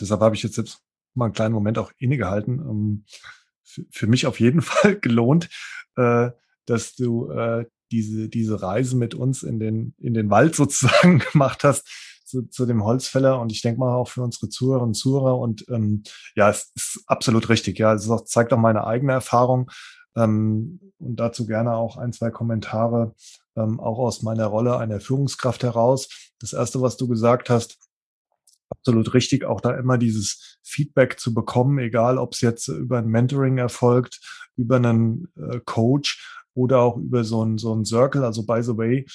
deshalb habe ich jetzt, jetzt mal einen kleinen Moment auch innegehalten, ähm, für, für mich auf jeden Fall gelohnt, äh, dass du äh, diese, diese Reise mit uns in den, in den Wald sozusagen gemacht hast zu, zu dem Holzfäller und ich denke mal auch für unsere Zuhörerinnen und Zuhörer und ähm, ja, es ist absolut richtig. Ja, es auch, zeigt auch meine eigene Erfahrung ähm, und dazu gerne auch ein, zwei Kommentare ähm, auch aus meiner Rolle einer Führungskraft heraus. Das erste, was du gesagt hast, absolut richtig, auch da immer dieses Feedback zu bekommen, egal ob es jetzt über ein Mentoring erfolgt, über einen äh, Coach oder auch über so ein, so ein Circle. Also by the way,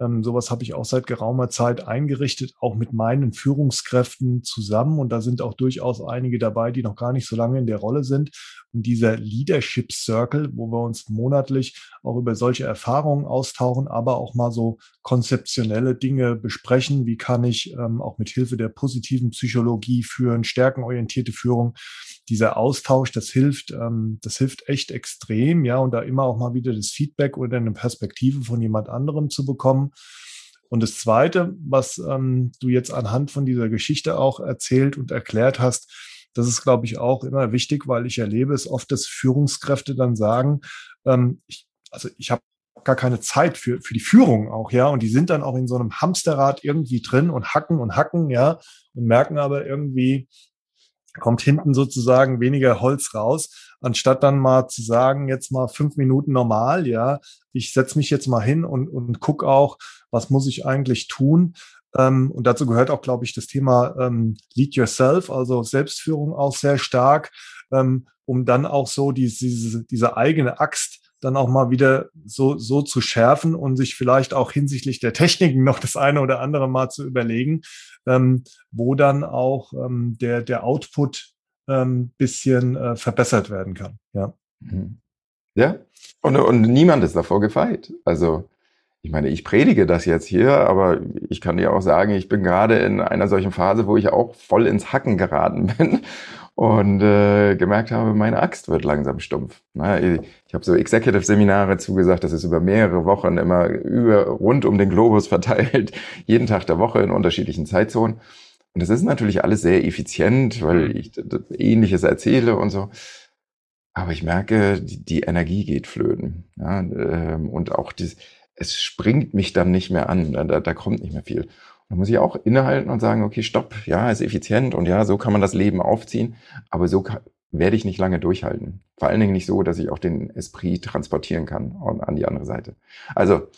ähm, sowas habe ich auch seit geraumer Zeit eingerichtet, auch mit meinen Führungskräften zusammen. Und da sind auch durchaus einige dabei, die noch gar nicht so lange in der Rolle sind. Und dieser Leadership Circle, wo wir uns monatlich auch über solche Erfahrungen austauchen, aber auch mal so konzeptionelle Dinge besprechen. Wie kann ich ähm, auch mit Hilfe der positiven Psychologie führen, stärkenorientierte Führung dieser Austausch, das hilft, ähm, das hilft echt extrem, ja, und da immer auch mal wieder das Feedback oder eine Perspektive von jemand anderem zu bekommen. Und das Zweite, was ähm, du jetzt anhand von dieser Geschichte auch erzählt und erklärt hast, das ist, glaube ich, auch immer wichtig, weil ich erlebe es oft, dass Führungskräfte dann sagen, ähm, ich, also ich habe gar keine Zeit für, für die Führung auch, ja. Und die sind dann auch in so einem Hamsterrad irgendwie drin und hacken und hacken, ja, und merken aber irgendwie, kommt hinten sozusagen weniger Holz raus, anstatt dann mal zu sagen, jetzt mal fünf Minuten normal, ja, ich setze mich jetzt mal hin und, und guck auch, was muss ich eigentlich tun. Ähm, und dazu gehört auch, glaube ich, das Thema ähm, Lead Yourself, also Selbstführung auch sehr stark, ähm, um dann auch so diese, diese, diese eigene Axt dann auch mal wieder so, so zu schärfen und sich vielleicht auch hinsichtlich der Techniken noch das eine oder andere mal zu überlegen, ähm, wo dann auch ähm, der, der Output ähm, bisschen äh, verbessert werden kann. Ja. Mhm. Ja, und, und niemand ist davor gefeit. Also, ich meine, ich predige das jetzt hier, aber ich kann dir auch sagen, ich bin gerade in einer solchen Phase, wo ich auch voll ins Hacken geraten bin und äh, gemerkt habe, meine Axt wird langsam stumpf. Na, ich habe so Executive-Seminare zugesagt, das ist über mehrere Wochen immer über rund um den Globus verteilt, jeden Tag der Woche in unterschiedlichen Zeitzonen. Und das ist natürlich alles sehr effizient, weil ich Ähnliches erzähle und so. Aber ich merke, die, die Energie geht flöten. Ja, ähm, und auch das, es springt mich dann nicht mehr an. Da, da kommt nicht mehr viel. Da muss ich auch innehalten und sagen, okay, stopp, ja, ist effizient und ja, so kann man das Leben aufziehen, aber so kann, werde ich nicht lange durchhalten. Vor allen Dingen nicht so, dass ich auch den Esprit transportieren kann an die andere Seite. Also,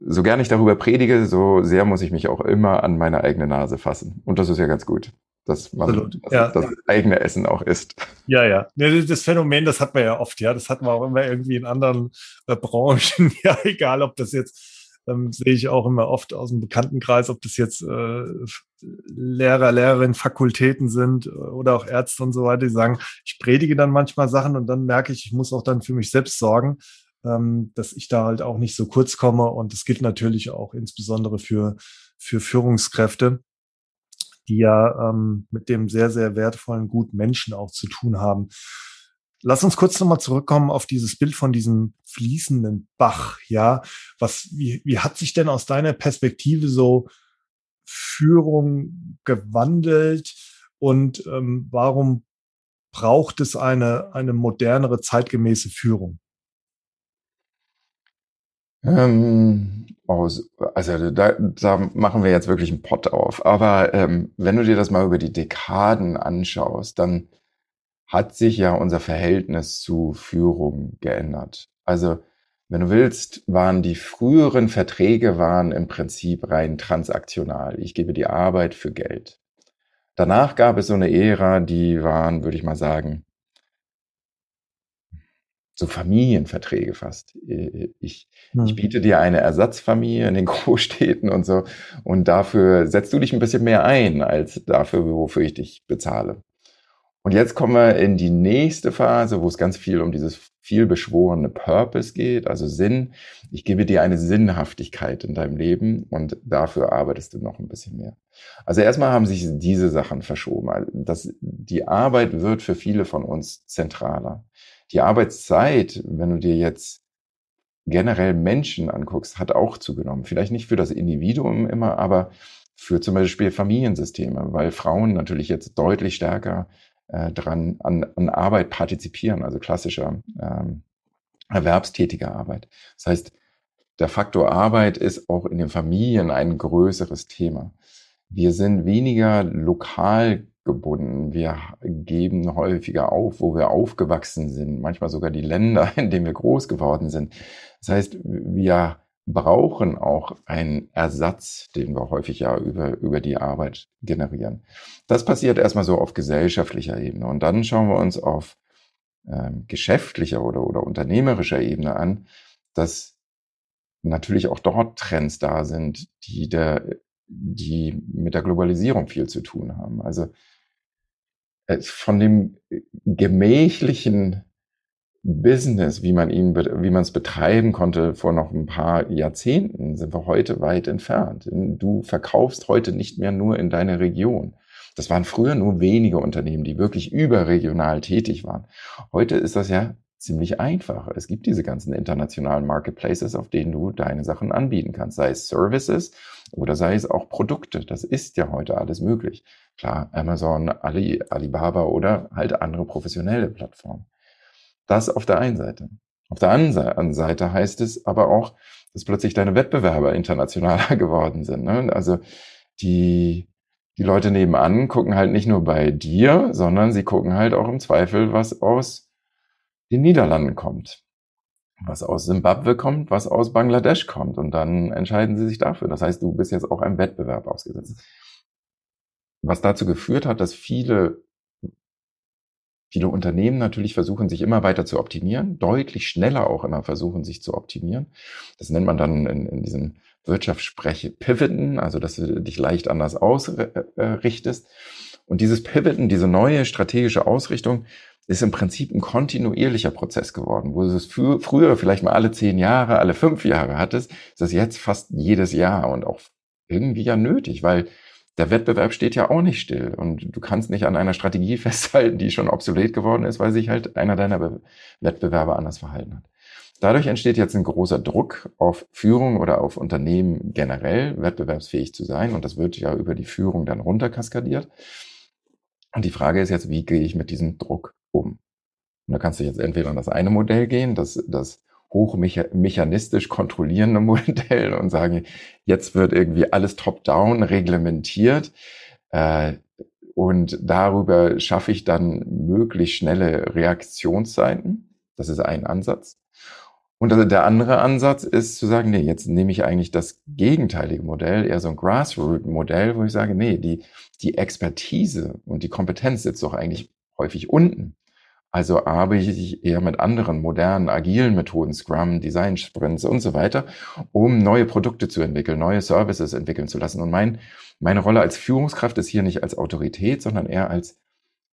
so gern ich darüber predige, so sehr muss ich mich auch immer an meine eigene Nase fassen. Und das ist ja ganz gut, dass man das, ja. das eigene Essen auch isst. Ja, ja. Das Phänomen, das hat man ja oft, ja. Das hat man auch immer irgendwie in anderen äh, Branchen. Ja, egal, ob das jetzt ähm, sehe ich auch immer oft aus dem Bekanntenkreis, ob das jetzt äh, Lehrer, Lehrerinnen, Fakultäten sind äh, oder auch Ärzte und so weiter, die sagen, ich predige dann manchmal Sachen und dann merke ich, ich muss auch dann für mich selbst sorgen, ähm, dass ich da halt auch nicht so kurz komme. Und das gilt natürlich auch insbesondere für, für Führungskräfte, die ja ähm, mit dem sehr, sehr wertvollen Gut Menschen auch zu tun haben. Lass uns kurz nochmal zurückkommen auf dieses Bild von diesem fließenden Bach. Ja, was, wie, wie hat sich denn aus deiner Perspektive so Führung gewandelt und ähm, warum braucht es eine, eine modernere, zeitgemäße Führung? Ähm, aus, also da, da machen wir jetzt wirklich einen Pott auf. Aber ähm, wenn du dir das mal über die Dekaden anschaust, dann hat sich ja unser Verhältnis zu Führung geändert. Also, wenn du willst, waren die früheren Verträge waren im Prinzip rein transaktional. Ich gebe die Arbeit für Geld. Danach gab es so eine Ära, die waren, würde ich mal sagen, so Familienverträge fast. Ich, ich biete dir eine Ersatzfamilie in den Großstädten und so und dafür setzt du dich ein bisschen mehr ein als dafür, wofür ich dich bezahle. Und jetzt kommen wir in die nächste Phase, wo es ganz viel um dieses vielbeschworene Purpose geht, also Sinn. Ich gebe dir eine Sinnhaftigkeit in deinem Leben und dafür arbeitest du noch ein bisschen mehr. Also erstmal haben sich diese Sachen verschoben. Also das, die Arbeit wird für viele von uns zentraler. Die Arbeitszeit, wenn du dir jetzt generell Menschen anguckst, hat auch zugenommen. Vielleicht nicht für das Individuum immer, aber für zum Beispiel Familiensysteme, weil Frauen natürlich jetzt deutlich stärker äh, dran an, an Arbeit partizipieren, also klassischer ähm, erwerbstätiger Arbeit. Das heißt, der Faktor Arbeit ist auch in den Familien ein größeres Thema. Wir sind weniger lokal gebunden. Wir geben häufiger auf, wo wir aufgewachsen sind, manchmal sogar die Länder, in denen wir groß geworden sind. Das heißt, wir brauchen auch einen Ersatz, den wir häufig ja über, über die Arbeit generieren. Das passiert erstmal so auf gesellschaftlicher Ebene. Und dann schauen wir uns auf ähm, geschäftlicher oder, oder unternehmerischer Ebene an, dass natürlich auch dort Trends da sind, die der, die mit der Globalisierung viel zu tun haben. Also äh, von dem gemächlichen Business, wie man ihn, wie man es betreiben konnte vor noch ein paar Jahrzehnten, sind wir heute weit entfernt. Du verkaufst heute nicht mehr nur in deiner Region. Das waren früher nur wenige Unternehmen, die wirklich überregional tätig waren. Heute ist das ja ziemlich einfach. Es gibt diese ganzen internationalen Marketplaces, auf denen du deine Sachen anbieten kannst, sei es Services oder sei es auch Produkte. Das ist ja heute alles möglich. Klar, Amazon, Ali, Alibaba oder halt andere professionelle Plattformen. Das auf der einen Seite. Auf der anderen Seite heißt es aber auch, dass plötzlich deine Wettbewerber internationaler geworden sind. Ne? Also die, die Leute nebenan gucken halt nicht nur bei dir, sondern sie gucken halt auch im Zweifel, was aus den Niederlanden kommt, was aus Simbabwe kommt, was aus Bangladesch kommt. Und dann entscheiden sie sich dafür. Das heißt, du bist jetzt auch einem Wettbewerb ausgesetzt. Was dazu geführt hat, dass viele viele Unternehmen natürlich versuchen, sich immer weiter zu optimieren, deutlich schneller auch immer versuchen, sich zu optimieren. Das nennt man dann in, in diesem Wirtschaftssprech Pivoten, also dass du dich leicht anders ausrichtest. Und dieses Pivoten, diese neue strategische Ausrichtung, ist im Prinzip ein kontinuierlicher Prozess geworden, wo du es für, früher vielleicht mal alle zehn Jahre, alle fünf Jahre hattest, ist das jetzt fast jedes Jahr und auch irgendwie ja nötig, weil der Wettbewerb steht ja auch nicht still und du kannst nicht an einer Strategie festhalten, die schon obsolet geworden ist, weil sich halt einer deiner Be Wettbewerber anders verhalten hat. Dadurch entsteht jetzt ein großer Druck auf Führung oder auf Unternehmen generell, wettbewerbsfähig zu sein und das wird ja über die Führung dann runterkaskadiert. Und die Frage ist jetzt, wie gehe ich mit diesem Druck um? Und da kannst du jetzt entweder an das eine Modell gehen, das, das hochmechanistisch kontrollierende Modell und sagen, jetzt wird irgendwie alles top-down reglementiert äh, und darüber schaffe ich dann möglichst schnelle Reaktionszeiten. Das ist ein Ansatz. Und also der andere Ansatz ist zu sagen, nee, jetzt nehme ich eigentlich das gegenteilige Modell, eher so ein Grassroot-Modell, wo ich sage, nee, die, die Expertise und die Kompetenz sitzt doch eigentlich häufig unten. Also arbeite ich eher mit anderen modernen, agilen Methoden, Scrum, Design Sprints und so weiter, um neue Produkte zu entwickeln, neue Services entwickeln zu lassen. Und mein, meine Rolle als Führungskraft ist hier nicht als Autorität, sondern eher als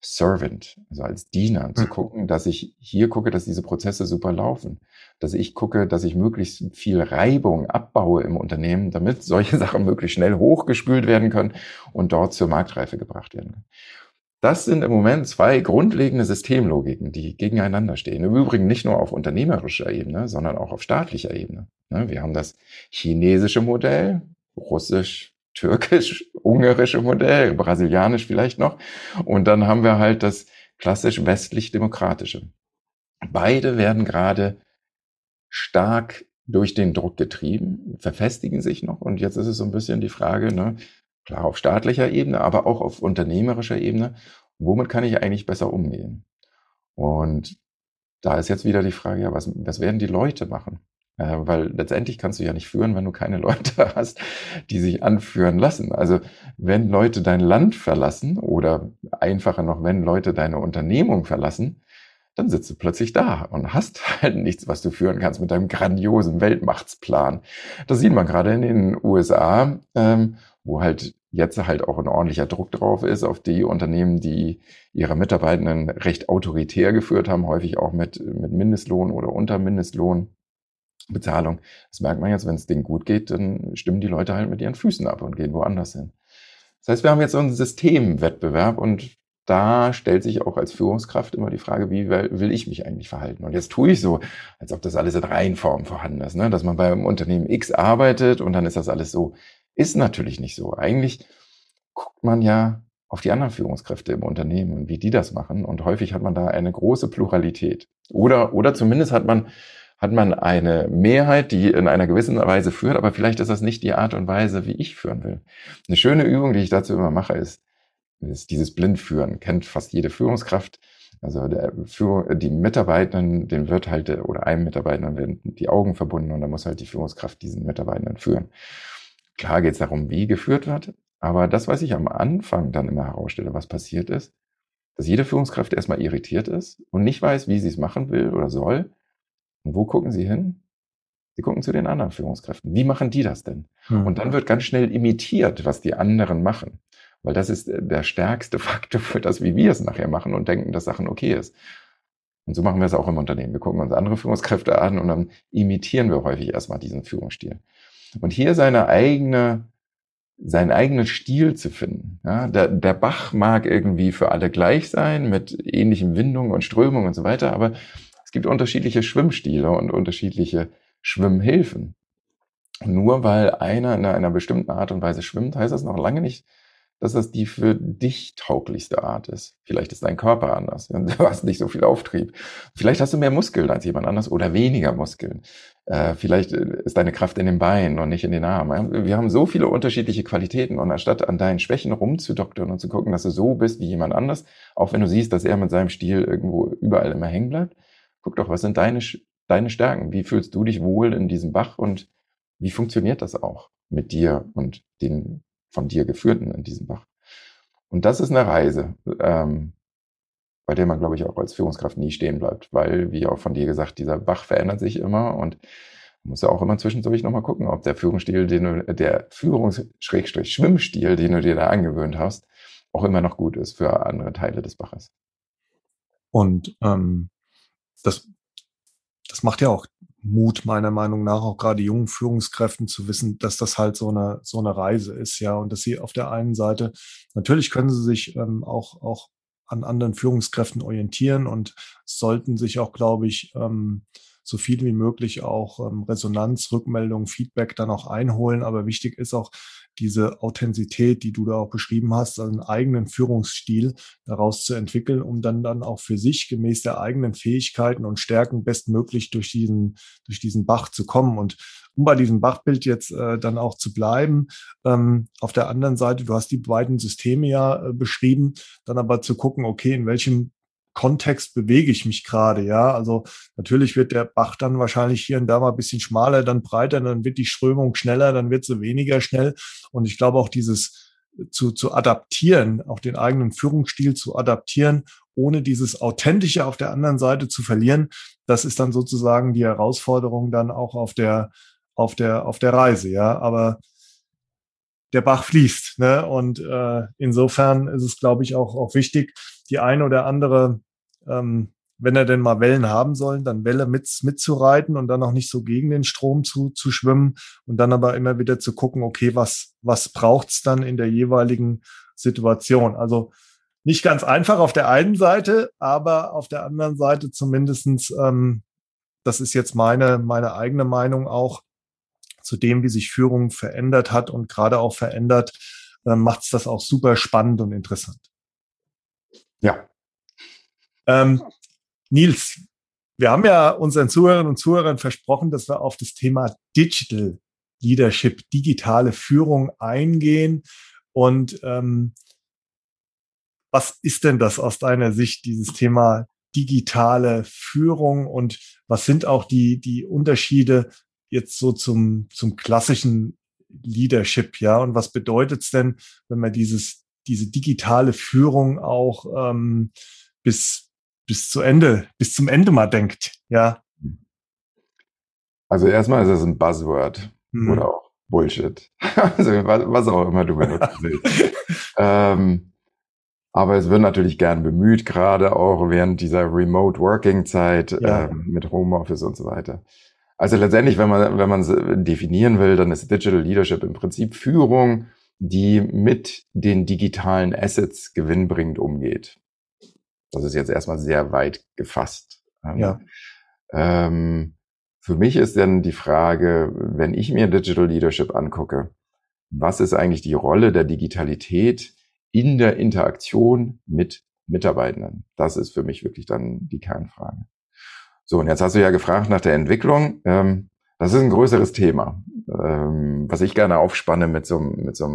Servant, also als Diener, mhm. zu gucken, dass ich hier gucke, dass diese Prozesse super laufen, dass ich gucke, dass ich möglichst viel Reibung abbaue im Unternehmen, damit solche Sachen möglichst schnell hochgespült werden können und dort zur Marktreife gebracht werden können. Das sind im Moment zwei grundlegende Systemlogiken, die gegeneinander stehen. Im Übrigen nicht nur auf unternehmerischer Ebene, sondern auch auf staatlicher Ebene. Ne, wir haben das chinesische Modell, russisch, türkisch, ungarische Modell, brasilianisch vielleicht noch. Und dann haben wir halt das klassisch westlich-demokratische. Beide werden gerade stark durch den Druck getrieben, verfestigen sich noch. Und jetzt ist es so ein bisschen die Frage, ne, Klar, auf staatlicher Ebene, aber auch auf unternehmerischer Ebene. Womit kann ich eigentlich besser umgehen? Und da ist jetzt wieder die Frage, ja, was, was werden die Leute machen? Äh, weil letztendlich kannst du ja nicht führen, wenn du keine Leute hast, die sich anführen lassen. Also wenn Leute dein Land verlassen oder einfacher noch, wenn Leute deine Unternehmung verlassen, dann sitzt du plötzlich da und hast halt nichts, was du führen kannst mit deinem grandiosen Weltmachtsplan. Das sieht man gerade in den USA, ähm, wo halt jetzt halt auch ein ordentlicher Druck drauf ist auf die Unternehmen, die ihre Mitarbeitenden recht autoritär geführt haben, häufig auch mit, mit Mindestlohn oder unter Mindestlohnbezahlung. Das merkt man jetzt, wenn es denen gut geht, dann stimmen die Leute halt mit ihren Füßen ab und gehen woanders hin. Das heißt, wir haben jetzt so einen Systemwettbewerb und da stellt sich auch als Führungskraft immer die Frage, wie will ich mich eigentlich verhalten? Und jetzt tue ich so, als ob das alles in Reihenform vorhanden ist, ne? dass man beim Unternehmen X arbeitet und dann ist das alles so. Ist natürlich nicht so. Eigentlich guckt man ja auf die anderen Führungskräfte im Unternehmen und wie die das machen. Und häufig hat man da eine große Pluralität. Oder, oder zumindest hat man, hat man eine Mehrheit, die in einer gewissen Weise führt, aber vielleicht ist das nicht die Art und Weise, wie ich führen will. Eine schöne Übung, die ich dazu immer mache, ist, ist dieses Blindführen. Kennt fast jede Führungskraft. Also der Führung, die Mitarbeitenden, den wird halt, oder einem Mitarbeitenden werden die Augen verbunden und dann muss halt die Führungskraft diesen Mitarbeitenden führen. Klar geht es darum, wie geführt wird, aber das, was ich am Anfang dann immer herausstelle, was passiert ist, dass jede Führungskraft erstmal irritiert ist und nicht weiß, wie sie es machen will oder soll. Und wo gucken sie hin? Sie gucken zu den anderen Führungskräften. Wie machen die das denn? Hm. Und dann wird ganz schnell imitiert, was die anderen machen. Weil das ist der stärkste Faktor für das, wie wir es nachher machen und denken, dass Sachen okay ist. Und so machen wir es auch im Unternehmen. Wir gucken uns andere Führungskräfte an und dann imitieren wir häufig erstmal diesen Führungsstil. Und hier seine eigene seinen eigenen Stil zu finden. Ja, der, der Bach mag irgendwie für alle gleich sein, mit ähnlichen Windungen und Strömungen und so weiter, aber es gibt unterschiedliche Schwimmstile und unterschiedliche Schwimmhilfen. nur weil einer in einer bestimmten Art und Weise schwimmt, heißt das noch lange nicht, dass das die für dich tauglichste Art ist. Vielleicht ist dein Körper anders. Du hast nicht so viel Auftrieb. Vielleicht hast du mehr Muskeln als jemand anders oder weniger Muskeln. Äh, vielleicht äh, ist deine Kraft in den Beinen und nicht in den Armen. Wir haben so viele unterschiedliche Qualitäten und anstatt an deinen Schwächen rumzudoktern und zu gucken, dass du so bist wie jemand anders, auch wenn du siehst, dass er mit seinem Stil irgendwo überall immer hängen bleibt, guck doch, was sind deine, deine Stärken? Wie fühlst du dich wohl in diesem Bach und wie funktioniert das auch mit dir und den von dir geführten in diesem Bach. Und das ist eine Reise, ähm, bei der man, glaube ich, auch als Führungskraft nie stehen bleibt, weil, wie auch von dir gesagt, dieser Bach verändert sich immer und muss ja auch immer zwischendurch nochmal gucken, ob der Führungsstil, den du, der Führungs-Schwimmstil, den du dir da angewöhnt hast, auch immer noch gut ist für andere Teile des Baches. Und ähm, das, das macht ja auch Mut meiner Meinung nach auch gerade jungen Führungskräften zu wissen, dass das halt so eine so eine Reise ist, ja, und dass sie auf der einen Seite natürlich können sie sich ähm, auch auch an anderen Führungskräften orientieren und sollten sich auch, glaube ich, ähm, so viel wie möglich auch ähm, Resonanz, Rückmeldung, Feedback dann auch einholen. Aber wichtig ist auch, diese Authentizität, die du da auch beschrieben hast, einen eigenen Führungsstil daraus zu entwickeln, um dann dann auch für sich gemäß der eigenen Fähigkeiten und Stärken bestmöglich durch diesen durch diesen Bach zu kommen und um bei diesem Bachbild jetzt äh, dann auch zu bleiben. Ähm, auf der anderen Seite, du hast die beiden Systeme ja äh, beschrieben, dann aber zu gucken, okay, in welchem Kontext bewege ich mich gerade, ja. Also natürlich wird der Bach dann wahrscheinlich hier und da mal ein bisschen schmaler, dann breiter, dann wird die Strömung schneller, dann wird sie weniger schnell. Und ich glaube auch dieses zu, zu adaptieren, auch den eigenen Führungsstil zu adaptieren, ohne dieses Authentische auf der anderen Seite zu verlieren, das ist dann sozusagen die Herausforderung dann auch auf der, auf der, auf der Reise, ja. Aber der Bach fließt. Ne? Und äh, insofern ist es, glaube ich, auch, auch wichtig, die eine oder andere ähm, wenn er denn mal Wellen haben soll, dann Welle mit, mitzureiten und dann auch nicht so gegen den Strom zu, zu schwimmen und dann aber immer wieder zu gucken, okay, was, was braucht's dann in der jeweiligen Situation? Also nicht ganz einfach auf der einen Seite, aber auf der anderen Seite zumindestens, ähm, das ist jetzt meine, meine eigene Meinung auch, zu dem, wie sich Führung verändert hat und gerade auch verändert, äh, macht's das auch super spannend und interessant. Ja, ähm, Nils, wir haben ja unseren Zuhörerinnen und Zuhörern versprochen, dass wir auf das Thema Digital Leadership, digitale Führung eingehen. Und ähm, was ist denn das aus deiner Sicht, dieses Thema digitale Führung und was sind auch die, die Unterschiede jetzt so zum, zum klassischen Leadership, ja? Und was bedeutet es denn, wenn man dieses, diese digitale Führung auch ähm, bis, bis zu Ende, bis zum Ende mal denkt, ja. Also erstmal ist es ein Buzzword hm. oder auch Bullshit. also was, auch immer du benutzen willst. ähm, aber es wird natürlich gern bemüht, gerade auch während dieser Remote Working Zeit ja. ähm, mit Homeoffice und so weiter. Also letztendlich, wenn man wenn man es definieren will, dann ist Digital Leadership im Prinzip Führung, die mit den digitalen Assets gewinnbringend umgeht. Das ist jetzt erstmal sehr weit gefasst. Ähm, ja. Ähm, für mich ist dann die Frage, wenn ich mir Digital Leadership angucke, was ist eigentlich die Rolle der Digitalität in der Interaktion mit Mitarbeitenden? Das ist für mich wirklich dann die Kernfrage. So, und jetzt hast du ja gefragt nach der Entwicklung. Ähm, das ist ein größeres Thema, ähm, was ich gerne aufspanne mit so, mit so,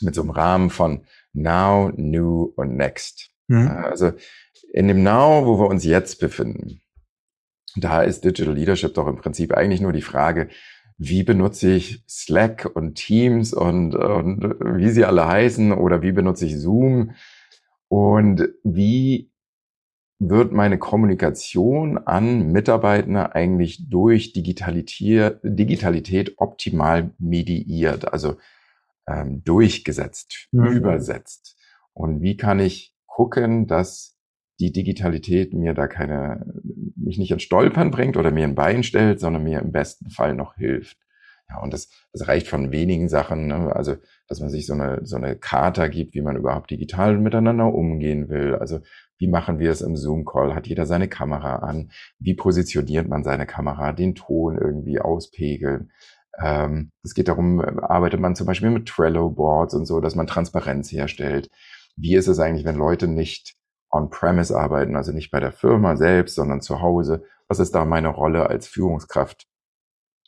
mit so einem Rahmen von Now, New und Next. Mhm. Also in dem Now, wo wir uns jetzt befinden, da ist Digital Leadership doch im Prinzip eigentlich nur die Frage, wie benutze ich Slack und Teams und, und wie sie alle heißen oder wie benutze ich Zoom und wie wird meine Kommunikation an Mitarbeiter eigentlich durch Digitalität, Digitalität optimal mediiert, also ähm, durchgesetzt, mhm. übersetzt. Und wie kann ich gucken, dass die Digitalität mir da keine, mich nicht ins Stolpern bringt oder mir ein Bein stellt, sondern mir im besten Fall noch hilft. Ja, und das, das reicht von wenigen Sachen, ne? also dass man sich so eine, so eine Charta gibt, wie man überhaupt digital miteinander umgehen will. Also wie machen wir es im Zoom-Call? Hat jeder seine Kamera an? Wie positioniert man seine Kamera? Den Ton irgendwie auspegeln? Ähm, es geht darum, arbeitet man zum Beispiel mit Trello-Boards und so, dass man Transparenz herstellt. Wie ist es eigentlich, wenn Leute nicht on-premise arbeiten, also nicht bei der Firma selbst, sondern zu Hause? Was ist da meine Rolle als Führungskraft?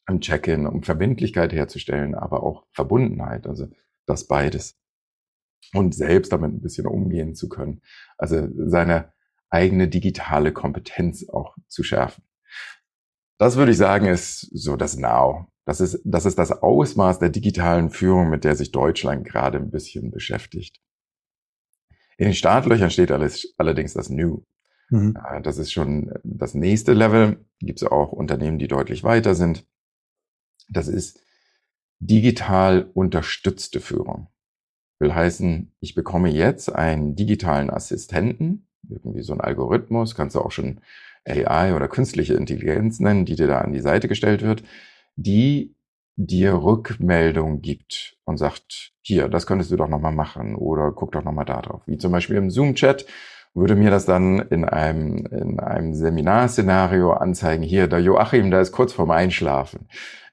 Ein Check-in, um Verbindlichkeit herzustellen, aber auch Verbundenheit, also das beides und selbst damit ein bisschen umgehen zu können. Also seine eigene digitale Kompetenz auch zu schärfen. Das würde ich sagen, ist so das Now. Das ist, das ist das Ausmaß der digitalen Führung, mit der sich Deutschland gerade ein bisschen beschäftigt. In den Startlöchern steht alles, allerdings das New. Mhm. Das ist schon das nächste Level. Gibt es auch Unternehmen, die deutlich weiter sind. Das ist digital unterstützte Führung. Will heißen, ich bekomme jetzt einen digitalen Assistenten, irgendwie so ein Algorithmus, kannst du auch schon AI oder künstliche Intelligenz nennen, die dir da an die Seite gestellt wird, die dir Rückmeldung gibt und sagt, hier, das könntest du doch nochmal machen oder guck doch nochmal da drauf. Wie zum Beispiel im Zoom-Chat würde mir das dann in einem, in einem Seminarszenario anzeigen, hier, der Joachim, der ist kurz vorm Einschlafen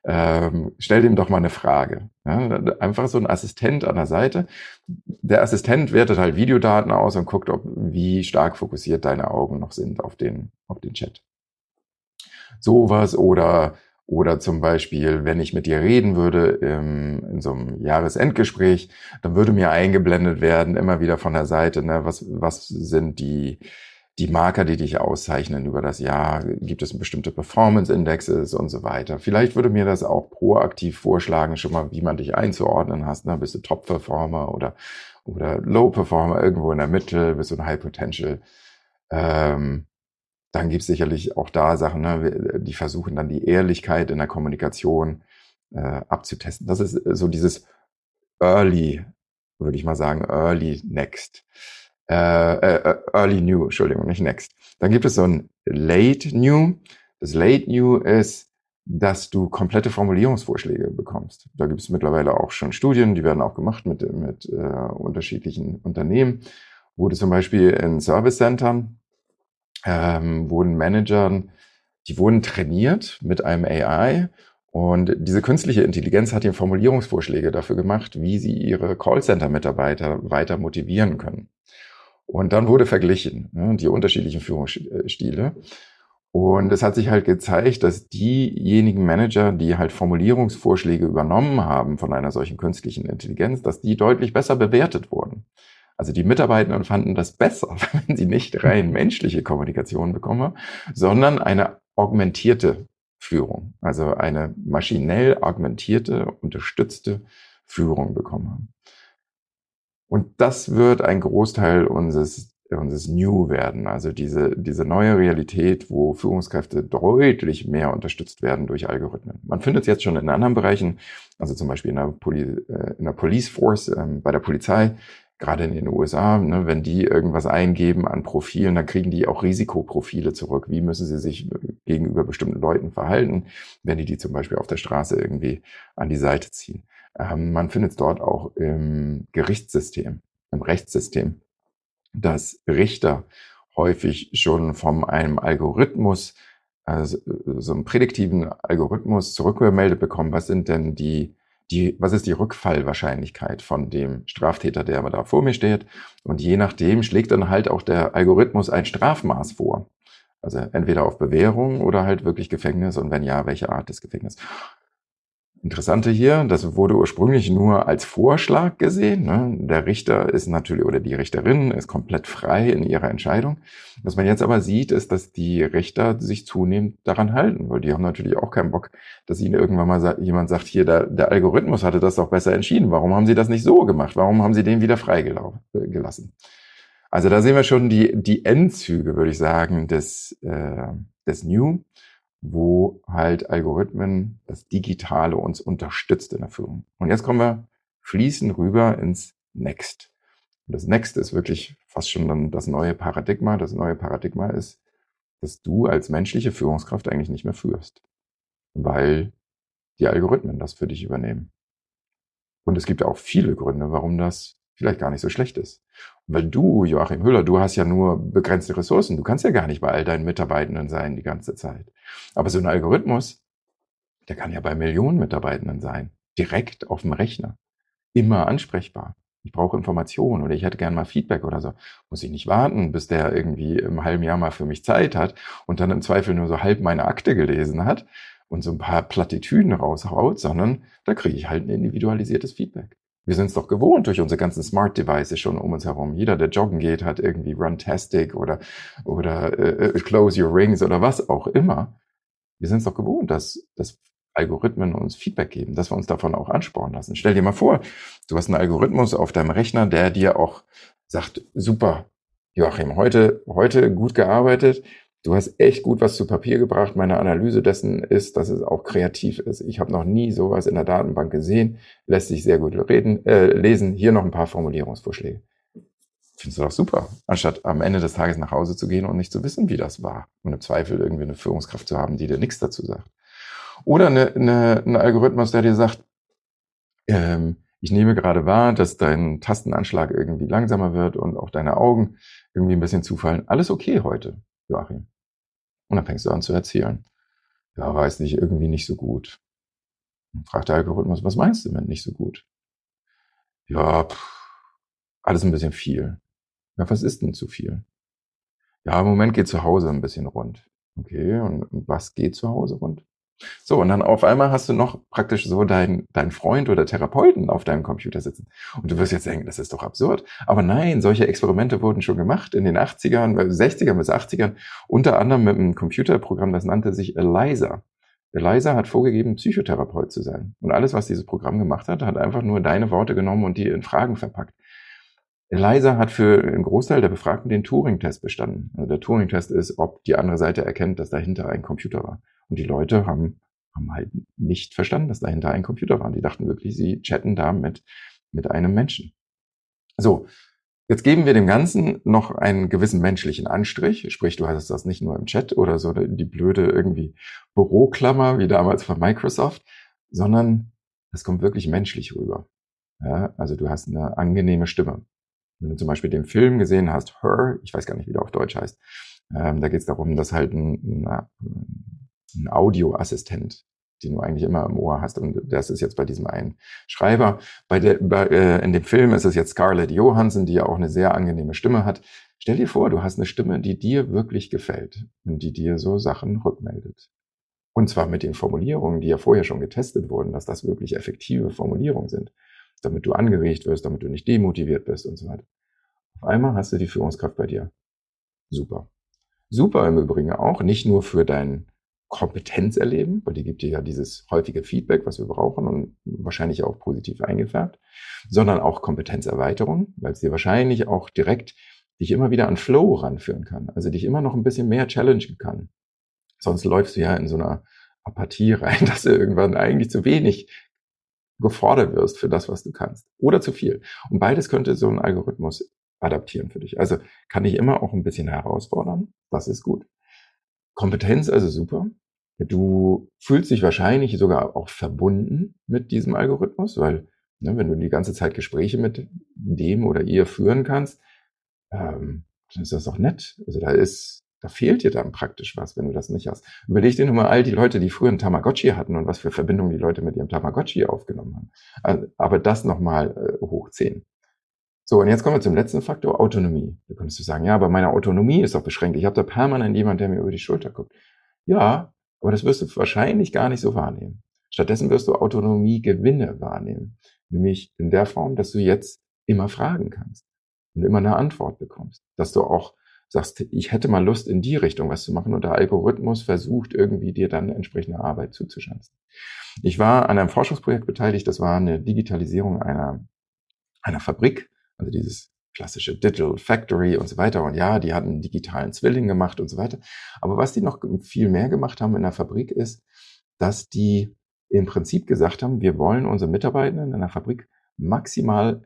ähm, stell dem doch mal eine Frage. Ja, einfach so ein Assistent an der Seite. Der Assistent wertet halt Videodaten aus und guckt, ob, wie stark fokussiert deine Augen noch sind auf den, auf den Chat. Sowas oder, oder zum Beispiel, wenn ich mit dir reden würde im, in so einem Jahresendgespräch, dann würde mir eingeblendet werden, immer wieder von der Seite, ne, was, was sind die, die Marker, die dich auszeichnen über das Jahr, gibt es bestimmte Performance-Indexes und so weiter. Vielleicht würde mir das auch proaktiv vorschlagen, schon mal, wie man dich einzuordnen hast. Ne? Bist du Top-Performer oder, oder Low-Performer irgendwo in der Mitte, bist du ein High-Potential. Ähm, dann gibt es sicherlich auch da Sachen, ne? die versuchen dann die Ehrlichkeit in der Kommunikation äh, abzutesten. Das ist so dieses Early, würde ich mal sagen, Early Next. Äh, äh, Early New, Entschuldigung, nicht Next. Dann gibt es so ein Late New. Das Late New ist, dass du komplette Formulierungsvorschläge bekommst. Da gibt es mittlerweile auch schon Studien, die werden auch gemacht mit, mit äh, unterschiedlichen Unternehmen, wo du zum Beispiel in Service Centern ähm, wurden Managern, die wurden trainiert mit einem AI und diese künstliche Intelligenz hat ihnen Formulierungsvorschläge dafür gemacht, wie sie ihre Callcenter-Mitarbeiter weiter motivieren können. Und dann wurde verglichen, ne, die unterschiedlichen Führungsstile. Und es hat sich halt gezeigt, dass diejenigen Manager, die halt Formulierungsvorschläge übernommen haben von einer solchen künstlichen Intelligenz, dass die deutlich besser bewertet wurden. Also die Mitarbeiter fanden das besser, wenn sie nicht rein menschliche Kommunikation bekommen, sondern eine augmentierte Führung, also eine maschinell augmentierte, unterstützte Führung bekommen haben. Und das wird ein Großteil unseres, unseres New werden. Also diese, diese neue Realität, wo Führungskräfte deutlich mehr unterstützt werden durch Algorithmen. Man findet es jetzt schon in anderen Bereichen, also zum Beispiel in der, Poli, äh, in der Police Force, ähm, bei der Polizei, gerade in den USA, ne, wenn die irgendwas eingeben an Profilen, dann kriegen die auch Risikoprofile zurück. Wie müssen sie sich gegenüber bestimmten Leuten verhalten, wenn die die zum Beispiel auf der Straße irgendwie an die Seite ziehen. Ähm, man findet es dort auch im Gerichtssystem, im Rechtssystem, dass Richter häufig schon von einem Algorithmus, also so einem prädiktiven Algorithmus zurückgemeldet bekommen, was sind denn die, die, was ist die Rückfallwahrscheinlichkeit von dem Straftäter, der da vor mir steht. Und je nachdem schlägt dann halt auch der Algorithmus ein Strafmaß vor. Also entweder auf Bewährung oder halt wirklich Gefängnis und wenn ja, welche Art des Gefängnisses. Interessante hier, das wurde ursprünglich nur als Vorschlag gesehen. Ne? Der Richter ist natürlich oder die Richterin ist komplett frei in ihrer Entscheidung. Was man jetzt aber sieht, ist, dass die Richter sich zunehmend daran halten, weil die haben natürlich auch keinen Bock, dass ihnen irgendwann mal jemand sagt, hier, der, der Algorithmus hatte das doch besser entschieden. Warum haben sie das nicht so gemacht? Warum haben sie den wieder freigelassen? Also da sehen wir schon die, die Endzüge, würde ich sagen, des, äh, des New wo halt Algorithmen, das Digitale uns unterstützt in der Führung. Und jetzt kommen wir fließen rüber ins Next. Und das Next ist wirklich fast schon dann das neue Paradigma. Das neue Paradigma ist, dass du als menschliche Führungskraft eigentlich nicht mehr führst, weil die Algorithmen das für dich übernehmen. Und es gibt auch viele Gründe, warum das vielleicht gar nicht so schlecht ist. Weil du, Joachim Höhler, du hast ja nur begrenzte Ressourcen. Du kannst ja gar nicht bei all deinen Mitarbeitenden sein die ganze Zeit. Aber so ein Algorithmus, der kann ja bei Millionen Mitarbeitenden sein. Direkt auf dem Rechner. Immer ansprechbar. Ich brauche Informationen oder ich hätte gern mal Feedback oder so. Muss ich nicht warten, bis der irgendwie im halben Jahr mal für mich Zeit hat und dann im Zweifel nur so halb meine Akte gelesen hat und so ein paar Plattitüden raushaut, sondern da kriege ich halt ein individualisiertes Feedback. Wir sind es doch gewohnt durch unsere ganzen Smart Devices schon um uns herum. Jeder, der joggen geht, hat irgendwie Runtastic oder, oder äh, äh, Close Your Rings oder was auch immer. Wir sind es doch gewohnt, dass, dass Algorithmen uns Feedback geben, dass wir uns davon auch anspornen lassen. Stell dir mal vor, du hast einen Algorithmus auf deinem Rechner, der dir auch sagt, super, Joachim, heute, heute gut gearbeitet. Du hast echt gut was zu Papier gebracht. Meine Analyse dessen ist, dass es auch kreativ ist. Ich habe noch nie sowas in der Datenbank gesehen. Lässt sich sehr gut reden, äh, lesen. Hier noch ein paar Formulierungsvorschläge. Findest du doch super, anstatt am Ende des Tages nach Hause zu gehen und nicht zu wissen, wie das war. Und im Zweifel irgendwie eine Führungskraft zu haben, die dir nichts dazu sagt. Oder eine, eine, ein Algorithmus, der dir sagt, ähm, ich nehme gerade wahr, dass dein Tastenanschlag irgendwie langsamer wird und auch deine Augen irgendwie ein bisschen zufallen. Alles okay heute. Joachim. Und dann fängst du an zu erzählen. Ja, weiß nicht, irgendwie nicht so gut. Dann fragt der Algorithmus, was meinst du mit nicht so gut? Ja, pff, alles ein bisschen viel. Ja, was ist denn zu viel? Ja, im Moment geht zu Hause ein bisschen rund. Okay, und, und was geht zu Hause rund? So, und dann auf einmal hast du noch praktisch so deinen dein Freund oder Therapeuten auf deinem Computer sitzen. Und du wirst jetzt denken, das ist doch absurd. Aber nein, solche Experimente wurden schon gemacht in den 80ern, 60ern bis 80ern, unter anderem mit einem Computerprogramm, das nannte sich ELISA. ELISA hat vorgegeben, Psychotherapeut zu sein. Und alles, was dieses Programm gemacht hat, hat einfach nur deine Worte genommen und die in Fragen verpackt. ELISA hat für einen Großteil der Befragten den Turing-Test bestanden. Also der Turing-Test ist, ob die andere Seite erkennt, dass dahinter ein Computer war. Und die Leute haben, haben halt nicht verstanden, dass dahinter ein Computer war. Die dachten wirklich, sie chatten da mit, mit einem Menschen. So. Jetzt geben wir dem Ganzen noch einen gewissen menschlichen Anstrich. Sprich, du hast das nicht nur im Chat oder so die blöde irgendwie Büroklammer wie damals von Microsoft, sondern es kommt wirklich menschlich rüber. Ja, also du hast eine angenehme Stimme. Wenn du zum Beispiel den Film gesehen hast, Her, ich weiß gar nicht, wie der auf Deutsch heißt, ähm, da geht es darum, dass halt ein, ein, ein Audioassistent, den du eigentlich immer im Ohr hast. Und das ist jetzt bei diesem einen Schreiber. Bei der, bei, äh, in dem Film ist es jetzt Scarlett Johansson, die ja auch eine sehr angenehme Stimme hat. Stell dir vor, du hast eine Stimme, die dir wirklich gefällt und die dir so Sachen rückmeldet. Und zwar mit den Formulierungen, die ja vorher schon getestet wurden, dass das wirklich effektive Formulierungen sind, damit du angeregt wirst, damit du nicht demotiviert bist und so weiter. Auf einmal hast du die Führungskraft bei dir. Super. Super im Übrigen auch, nicht nur für dein Kompetenz erleben, weil die gibt dir ja dieses häufige Feedback, was wir brauchen und wahrscheinlich auch positiv eingefärbt, sondern auch Kompetenzerweiterung, weil es dir wahrscheinlich auch direkt dich immer wieder an Flow ranführen kann, also dich immer noch ein bisschen mehr challengen kann. Sonst läufst du ja in so einer Apathie rein, dass du irgendwann eigentlich zu wenig gefordert wirst für das, was du kannst oder zu viel. Und beides könnte so ein Algorithmus adaptieren für dich. Also kann ich immer auch ein bisschen herausfordern. Das ist gut. Kompetenz also super. Du fühlst dich wahrscheinlich sogar auch verbunden mit diesem Algorithmus, weil ne, wenn du die ganze Zeit Gespräche mit dem oder ihr führen kannst, ähm, dann ist das doch nett. Also da ist, da fehlt dir dann praktisch was, wenn du das nicht hast. Überleg dir nur mal all die Leute, die früher einen Tamagotchi hatten und was für Verbindungen die Leute mit ihrem Tamagotchi aufgenommen haben. Also, aber das nochmal äh, hoch zehn. So, und jetzt kommen wir zum letzten Faktor, Autonomie. Da könntest du sagen, ja, aber meine Autonomie ist doch beschränkt. Ich habe da permanent jemand, der mir über die Schulter guckt. Ja, aber das wirst du wahrscheinlich gar nicht so wahrnehmen. Stattdessen wirst du Autonomiegewinne wahrnehmen. Nämlich in der Form, dass du jetzt immer fragen kannst und immer eine Antwort bekommst. Dass du auch sagst, ich hätte mal Lust, in die Richtung was zu machen und der Algorithmus versucht irgendwie dir dann entsprechende Arbeit zuzuschanzen. Ich war an einem Forschungsprojekt beteiligt, das war eine Digitalisierung einer, einer Fabrik also dieses klassische Digital Factory und so weiter. Und ja, die hatten einen digitalen Zwilling gemacht und so weiter. Aber was die noch viel mehr gemacht haben in der Fabrik ist, dass die im Prinzip gesagt haben, wir wollen unsere Mitarbeitenden in der Fabrik maximal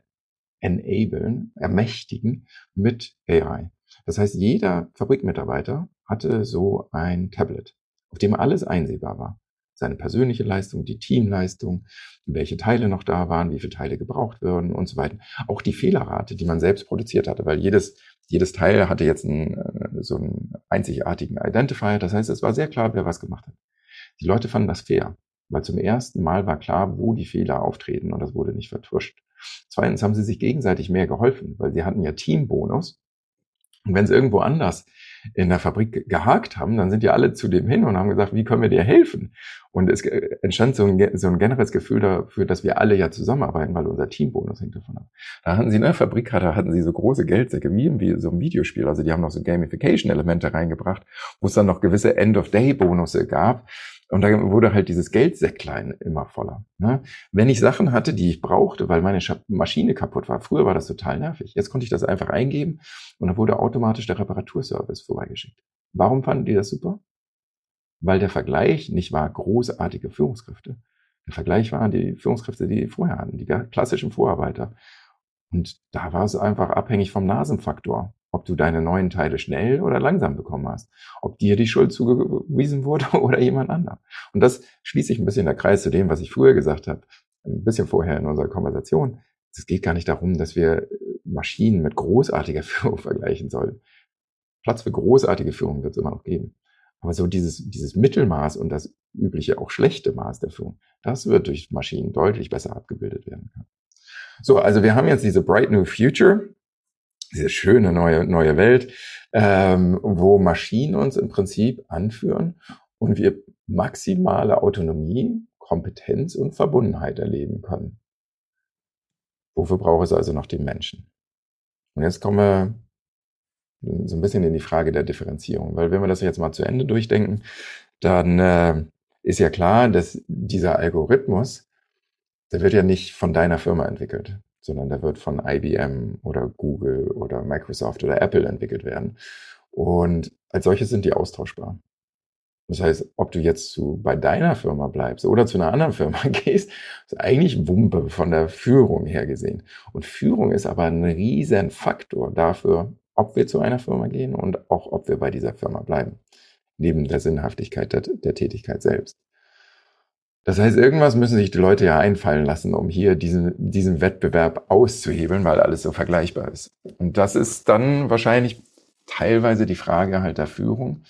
enablen, ermächtigen mit AI. Das heißt, jeder Fabrikmitarbeiter hatte so ein Tablet, auf dem alles einsehbar war seine persönliche Leistung, die Teamleistung, welche Teile noch da waren, wie viele Teile gebraucht würden und so weiter. Auch die Fehlerrate, die man selbst produziert hatte, weil jedes, jedes Teil hatte jetzt einen, äh, so einen einzigartigen Identifier. Das heißt, es war sehr klar, wer was gemacht hat. Die Leute fanden das fair, weil zum ersten Mal war klar, wo die Fehler auftreten und das wurde nicht vertuscht. Zweitens haben sie sich gegenseitig mehr geholfen, weil sie hatten ja Teambonus. Und wenn es irgendwo anders in der Fabrik gehakt haben, dann sind die alle zu dem hin und haben gesagt, wie können wir dir helfen? Und es entstand so ein, so ein generelles Gefühl dafür, dass wir alle ja zusammenarbeiten, weil unser Teambonus hängt davon ab. Da hatten sie in der Fabrik, da hatten sie so große Geldsäcke, wie in so einem Videospiel. Also die haben noch so Gamification-Elemente reingebracht, wo es dann noch gewisse End-of-Day-Bonusse gab. Und da wurde halt dieses Geldsäcklein immer voller. Ne? Wenn ich Sachen hatte, die ich brauchte, weil meine Maschine kaputt war, früher war das total nervig. Jetzt konnte ich das einfach eingeben und dann wurde automatisch der Reparaturservice vorbeigeschickt. Warum fanden die das super? Weil der Vergleich nicht war großartige Führungskräfte. Der Vergleich waren die Führungskräfte, die, die vorher hatten, die klassischen Vorarbeiter. Und da war es einfach abhängig vom Nasenfaktor ob du deine neuen Teile schnell oder langsam bekommen hast, ob dir die Schuld zugewiesen wurde oder jemand anderem. Und das schließt sich ein bisschen der Kreis zu dem, was ich früher gesagt habe, ein bisschen vorher in unserer Konversation. Es geht gar nicht darum, dass wir Maschinen mit großartiger Führung vergleichen sollen. Platz für großartige Führung wird es immer noch geben. Aber so dieses, dieses Mittelmaß und das übliche auch schlechte Maß der Führung, das wird durch Maschinen deutlich besser abgebildet werden. So, also wir haben jetzt diese Bright New Future diese schöne neue, neue Welt, ähm, wo Maschinen uns im Prinzip anführen und wir maximale Autonomie, Kompetenz und Verbundenheit erleben können. Wofür braucht es also noch den Menschen? Und jetzt kommen wir so ein bisschen in die Frage der Differenzierung, weil wenn wir das jetzt mal zu Ende durchdenken, dann äh, ist ja klar, dass dieser Algorithmus, der wird ja nicht von deiner Firma entwickelt sondern der wird von IBM oder Google oder Microsoft oder Apple entwickelt werden. Und als solche sind die austauschbar. Das heißt, ob du jetzt zu, bei deiner Firma bleibst oder zu einer anderen Firma gehst, ist eigentlich Wumpe von der Führung her gesehen. Und Führung ist aber ein riesen Faktor dafür, ob wir zu einer Firma gehen und auch ob wir bei dieser Firma bleiben. Neben der Sinnhaftigkeit der, der Tätigkeit selbst. Das heißt, irgendwas müssen sich die Leute ja einfallen lassen, um hier diesen, diesen Wettbewerb auszuhebeln, weil alles so vergleichbar ist. Und das ist dann wahrscheinlich teilweise die Frage halt der Führung,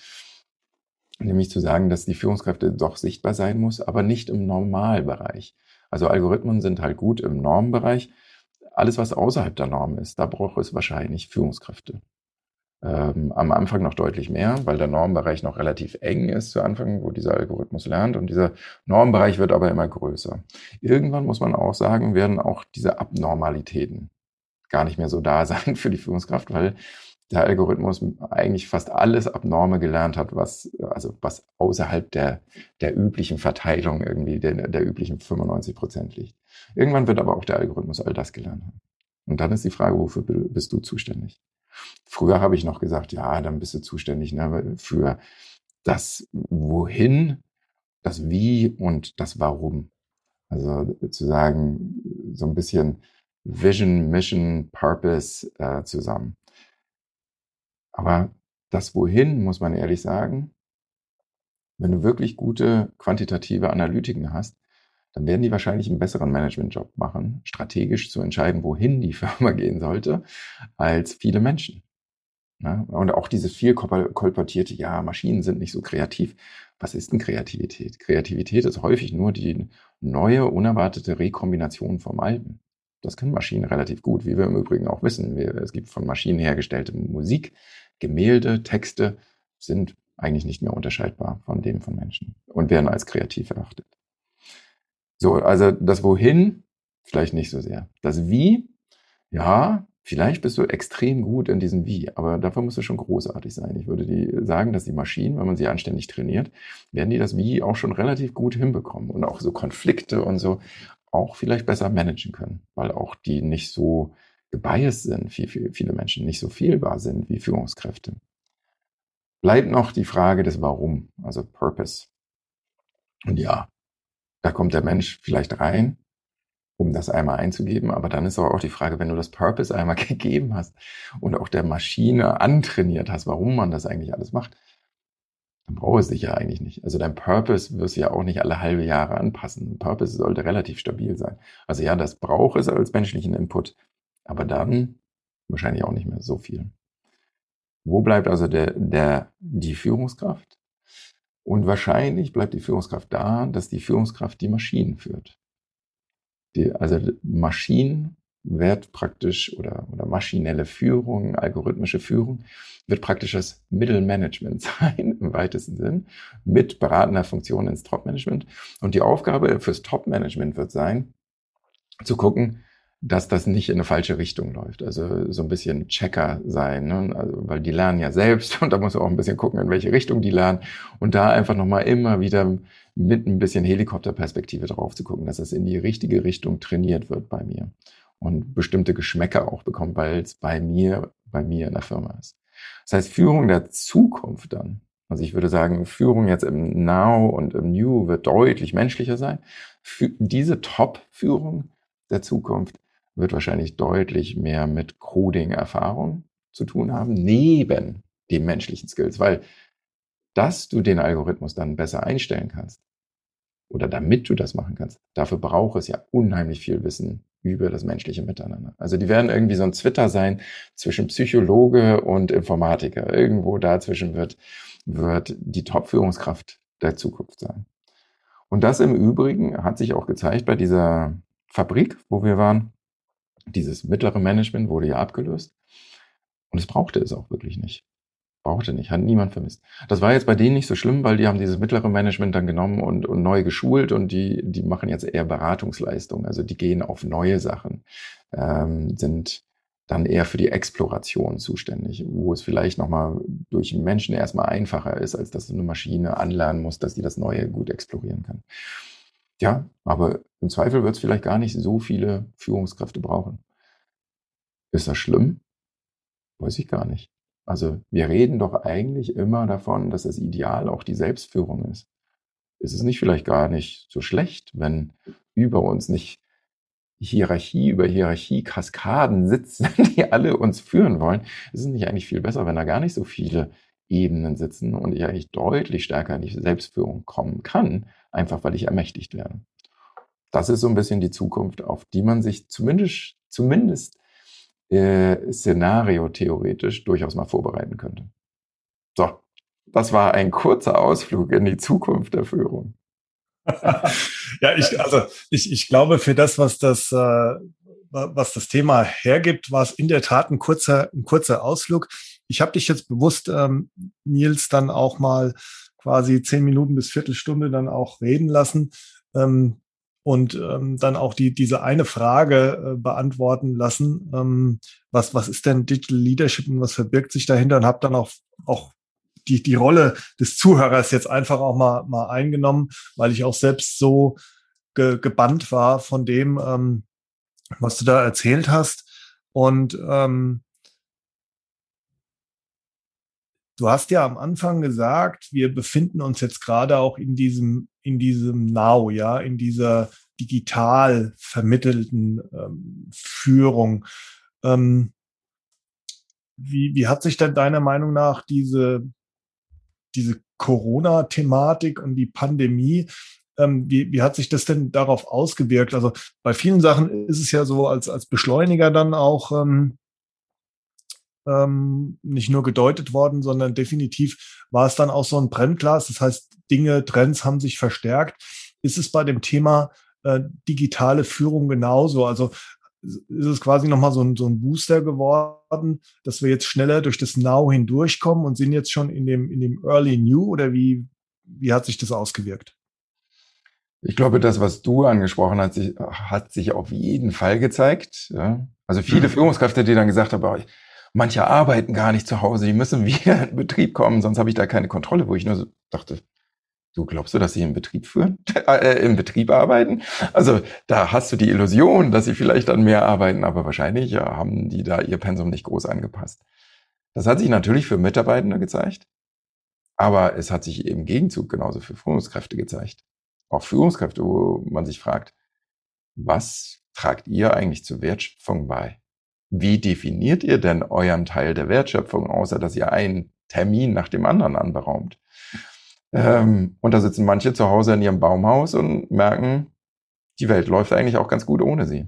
nämlich zu sagen, dass die Führungskräfte doch sichtbar sein muss, aber nicht im Normalbereich. Also Algorithmen sind halt gut im Normbereich. Alles, was außerhalb der Norm ist, da braucht es wahrscheinlich Führungskräfte. Ähm, am Anfang noch deutlich mehr, weil der Normbereich noch relativ eng ist zu Anfang, wo dieser Algorithmus lernt. Und dieser Normbereich wird aber immer größer. Irgendwann muss man auch sagen, werden auch diese Abnormalitäten gar nicht mehr so da sein für die Führungskraft, weil der Algorithmus eigentlich fast alles Abnorme gelernt hat, was, also was außerhalb der, der üblichen Verteilung irgendwie, der, der üblichen 95 Prozent liegt. Irgendwann wird aber auch der Algorithmus all das gelernt haben. Und dann ist die Frage, wofür bist du zuständig? Früher habe ich noch gesagt, ja, dann bist du zuständig ne, für das Wohin, das Wie und das Warum. Also zu sagen, so ein bisschen Vision, Mission, Purpose äh, zusammen. Aber das Wohin, muss man ehrlich sagen, wenn du wirklich gute quantitative Analytiken hast, dann werden die wahrscheinlich einen besseren Managementjob machen, strategisch zu entscheiden, wohin die Firma gehen sollte, als viele Menschen. Ja, und auch dieses viel kolportierte, ja, Maschinen sind nicht so kreativ. Was ist denn Kreativität? Kreativität ist häufig nur die neue, unerwartete Rekombination vom Alten. Das können Maschinen relativ gut, wie wir im Übrigen auch wissen. Wir, es gibt von Maschinen hergestellte Musik, Gemälde, Texte sind eigentlich nicht mehr unterscheidbar von dem von Menschen und werden als kreativ erachtet. So, also das Wohin vielleicht nicht so sehr. Das Wie, ja, vielleicht bist du extrem gut in diesem Wie, aber dafür musst du schon großartig sein. Ich würde die sagen, dass die Maschinen, wenn man sie anständig trainiert, werden die das Wie auch schon relativ gut hinbekommen und auch so Konflikte und so auch vielleicht besser managen können, weil auch die nicht so gebiased sind, wie viele Menschen nicht so fehlbar sind wie Führungskräfte. Bleibt noch die Frage des Warum, also Purpose. Und ja, da kommt der Mensch vielleicht rein, um das einmal einzugeben. Aber dann ist aber auch die Frage, wenn du das Purpose einmal gegeben hast und auch der Maschine antrainiert hast, warum man das eigentlich alles macht, dann brauchst du dich ja eigentlich nicht. Also dein Purpose wirst du ja auch nicht alle halbe Jahre anpassen. Purpose sollte relativ stabil sein. Also ja, das braucht es als menschlichen Input, aber dann wahrscheinlich auch nicht mehr so viel. Wo bleibt also der, der, die Führungskraft? Und wahrscheinlich bleibt die Führungskraft da, dass die Führungskraft die Maschinen führt. Die, also Maschinen wird praktisch oder, oder maschinelle Führung, algorithmische Führung wird praktisch das Mittelmanagement sein im weitesten Sinn mit beratender Funktion ins Top-Management. Und die Aufgabe fürs Top-Management wird sein, zu gucken, dass das nicht in eine falsche Richtung läuft. Also so ein bisschen Checker sein, ne? also, weil die lernen ja selbst und da muss man auch ein bisschen gucken, in welche Richtung die lernen und da einfach nochmal immer wieder mit ein bisschen Helikopterperspektive drauf zu gucken, dass es in die richtige Richtung trainiert wird bei mir und bestimmte Geschmäcker auch bekommt, weil es bei mir, bei mir in der Firma ist. Das heißt, Führung der Zukunft dann, also ich würde sagen, Führung jetzt im Now und im New wird deutlich menschlicher sein. Für diese Top-Führung der Zukunft wird wahrscheinlich deutlich mehr mit Coding-Erfahrung zu tun haben, neben den menschlichen Skills, weil dass du den Algorithmus dann besser einstellen kannst oder damit du das machen kannst, dafür braucht es ja unheimlich viel Wissen über das menschliche Miteinander. Also die werden irgendwie so ein Twitter sein zwischen Psychologe und Informatiker. Irgendwo dazwischen wird, wird die Top-Führungskraft der Zukunft sein. Und das im Übrigen hat sich auch gezeigt bei dieser Fabrik, wo wir waren. Dieses mittlere Management wurde ja abgelöst. Und es brauchte es auch wirklich nicht. Brauchte nicht, hat niemand vermisst. Das war jetzt bei denen nicht so schlimm, weil die haben dieses mittlere Management dann genommen und, und neu geschult und die, die machen jetzt eher Beratungsleistungen. Also die gehen auf neue Sachen, ähm, sind dann eher für die Exploration zuständig, wo es vielleicht nochmal durch Menschen erstmal einfacher ist, als dass du eine Maschine anlernen musst, dass die das Neue gut explorieren kann. Ja, aber im Zweifel wird es vielleicht gar nicht so viele Führungskräfte brauchen. Ist das schlimm? Weiß ich gar nicht. Also wir reden doch eigentlich immer davon, dass das Ideal auch die Selbstführung ist. Ist es nicht vielleicht gar nicht so schlecht, wenn über uns nicht Hierarchie über Hierarchie Kaskaden sitzen, die alle uns führen wollen? Ist es nicht eigentlich viel besser, wenn da gar nicht so viele Ebenen sitzen und ich eigentlich deutlich stärker in die Selbstführung kommen kann, einfach weil ich ermächtigt werde. Das ist so ein bisschen die Zukunft, auf die man sich zumindest, zumindest äh, szenario-theoretisch durchaus mal vorbereiten könnte. So, das war ein kurzer Ausflug in die Zukunft der Führung. ja, ich, also ich, ich glaube, für das, was das, äh, was das Thema hergibt, war es in der Tat ein kurzer, ein kurzer Ausflug. Ich habe dich jetzt bewusst, ähm, Nils, dann auch mal quasi zehn Minuten bis Viertelstunde dann auch reden lassen ähm, und ähm, dann auch die, diese eine Frage äh, beantworten lassen. Ähm, was, was ist denn Digital Leadership und was verbirgt sich dahinter? Und habe dann auch, auch die, die Rolle des Zuhörers jetzt einfach auch mal, mal eingenommen, weil ich auch selbst so ge, gebannt war von dem, ähm, was du da erzählt hast. Und ähm, Du hast ja am Anfang gesagt, wir befinden uns jetzt gerade auch in diesem, in diesem Now, ja, in dieser digital vermittelten ähm, Führung. Ähm, wie, wie hat sich denn deiner Meinung nach diese, diese Corona-Thematik und die Pandemie, ähm, wie, wie hat sich das denn darauf ausgewirkt? Also bei vielen Sachen ist es ja so als, als Beschleuniger dann auch ähm, ähm, nicht nur gedeutet worden, sondern definitiv war es dann auch so ein Brennglas. Das heißt, Dinge, Trends haben sich verstärkt. Ist es bei dem Thema äh, digitale Führung genauso? Also ist es quasi nochmal so ein, so ein Booster geworden, dass wir jetzt schneller durch das Now hindurchkommen und sind jetzt schon in dem, in dem Early New oder wie, wie hat sich das ausgewirkt? Ich glaube, das, was du angesprochen hast, hat sich auf jeden Fall gezeigt. Also viele mhm. Führungskräfte, die dann gesagt haben, manche arbeiten gar nicht zu Hause, die müssen wieder in Betrieb kommen, sonst habe ich da keine Kontrolle, wo ich nur so dachte, du glaubst du, dass sie im Betrieb führen, äh, im Betrieb arbeiten? Also da hast du die Illusion, dass sie vielleicht dann mehr arbeiten, aber wahrscheinlich ja, haben die da ihr Pensum nicht groß angepasst. Das hat sich natürlich für Mitarbeitende gezeigt, aber es hat sich im Gegenzug genauso für Führungskräfte gezeigt auch Führungskräfte, wo man sich fragt, was tragt ihr eigentlich zur Wertschöpfung bei? Wie definiert ihr denn euren Teil der Wertschöpfung, außer dass ihr einen Termin nach dem anderen anberaumt? Ähm, und da sitzen manche zu Hause in ihrem Baumhaus und merken, die Welt läuft eigentlich auch ganz gut ohne sie.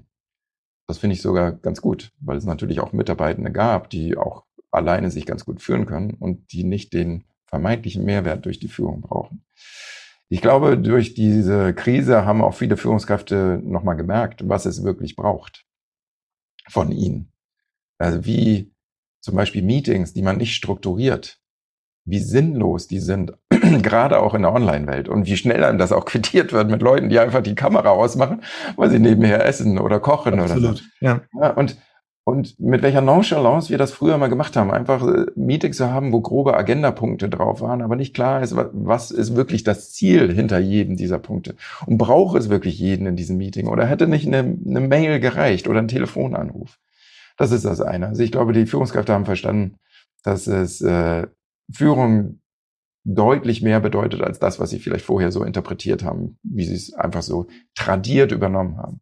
Das finde ich sogar ganz gut, weil es natürlich auch Mitarbeitende gab, die auch alleine sich ganz gut führen können und die nicht den vermeintlichen Mehrwert durch die Führung brauchen. Ich glaube, durch diese Krise haben auch viele Führungskräfte nochmal gemerkt, was es wirklich braucht von ihnen. Also wie zum Beispiel Meetings, die man nicht strukturiert, wie sinnlos die sind, gerade auch in der Online-Welt und wie schnell einem das auch quittiert wird mit Leuten, die einfach die Kamera ausmachen, weil sie nebenher essen oder kochen Absolut, oder so. Ja. ja. Und und mit welcher Nonchalance wir das früher mal gemacht haben. Einfach äh, Meetings zu haben, wo grobe Agendapunkte drauf waren, aber nicht klar ist, was ist wirklich das Ziel hinter jedem dieser Punkte. Und braucht es wirklich jeden in diesem Meeting? Oder hätte nicht eine, eine Mail gereicht oder ein Telefonanruf? Das ist das eine. Also ich glaube, die Führungskräfte haben verstanden, dass es äh, Führung deutlich mehr bedeutet als das, was sie vielleicht vorher so interpretiert haben, wie sie es einfach so tradiert übernommen haben.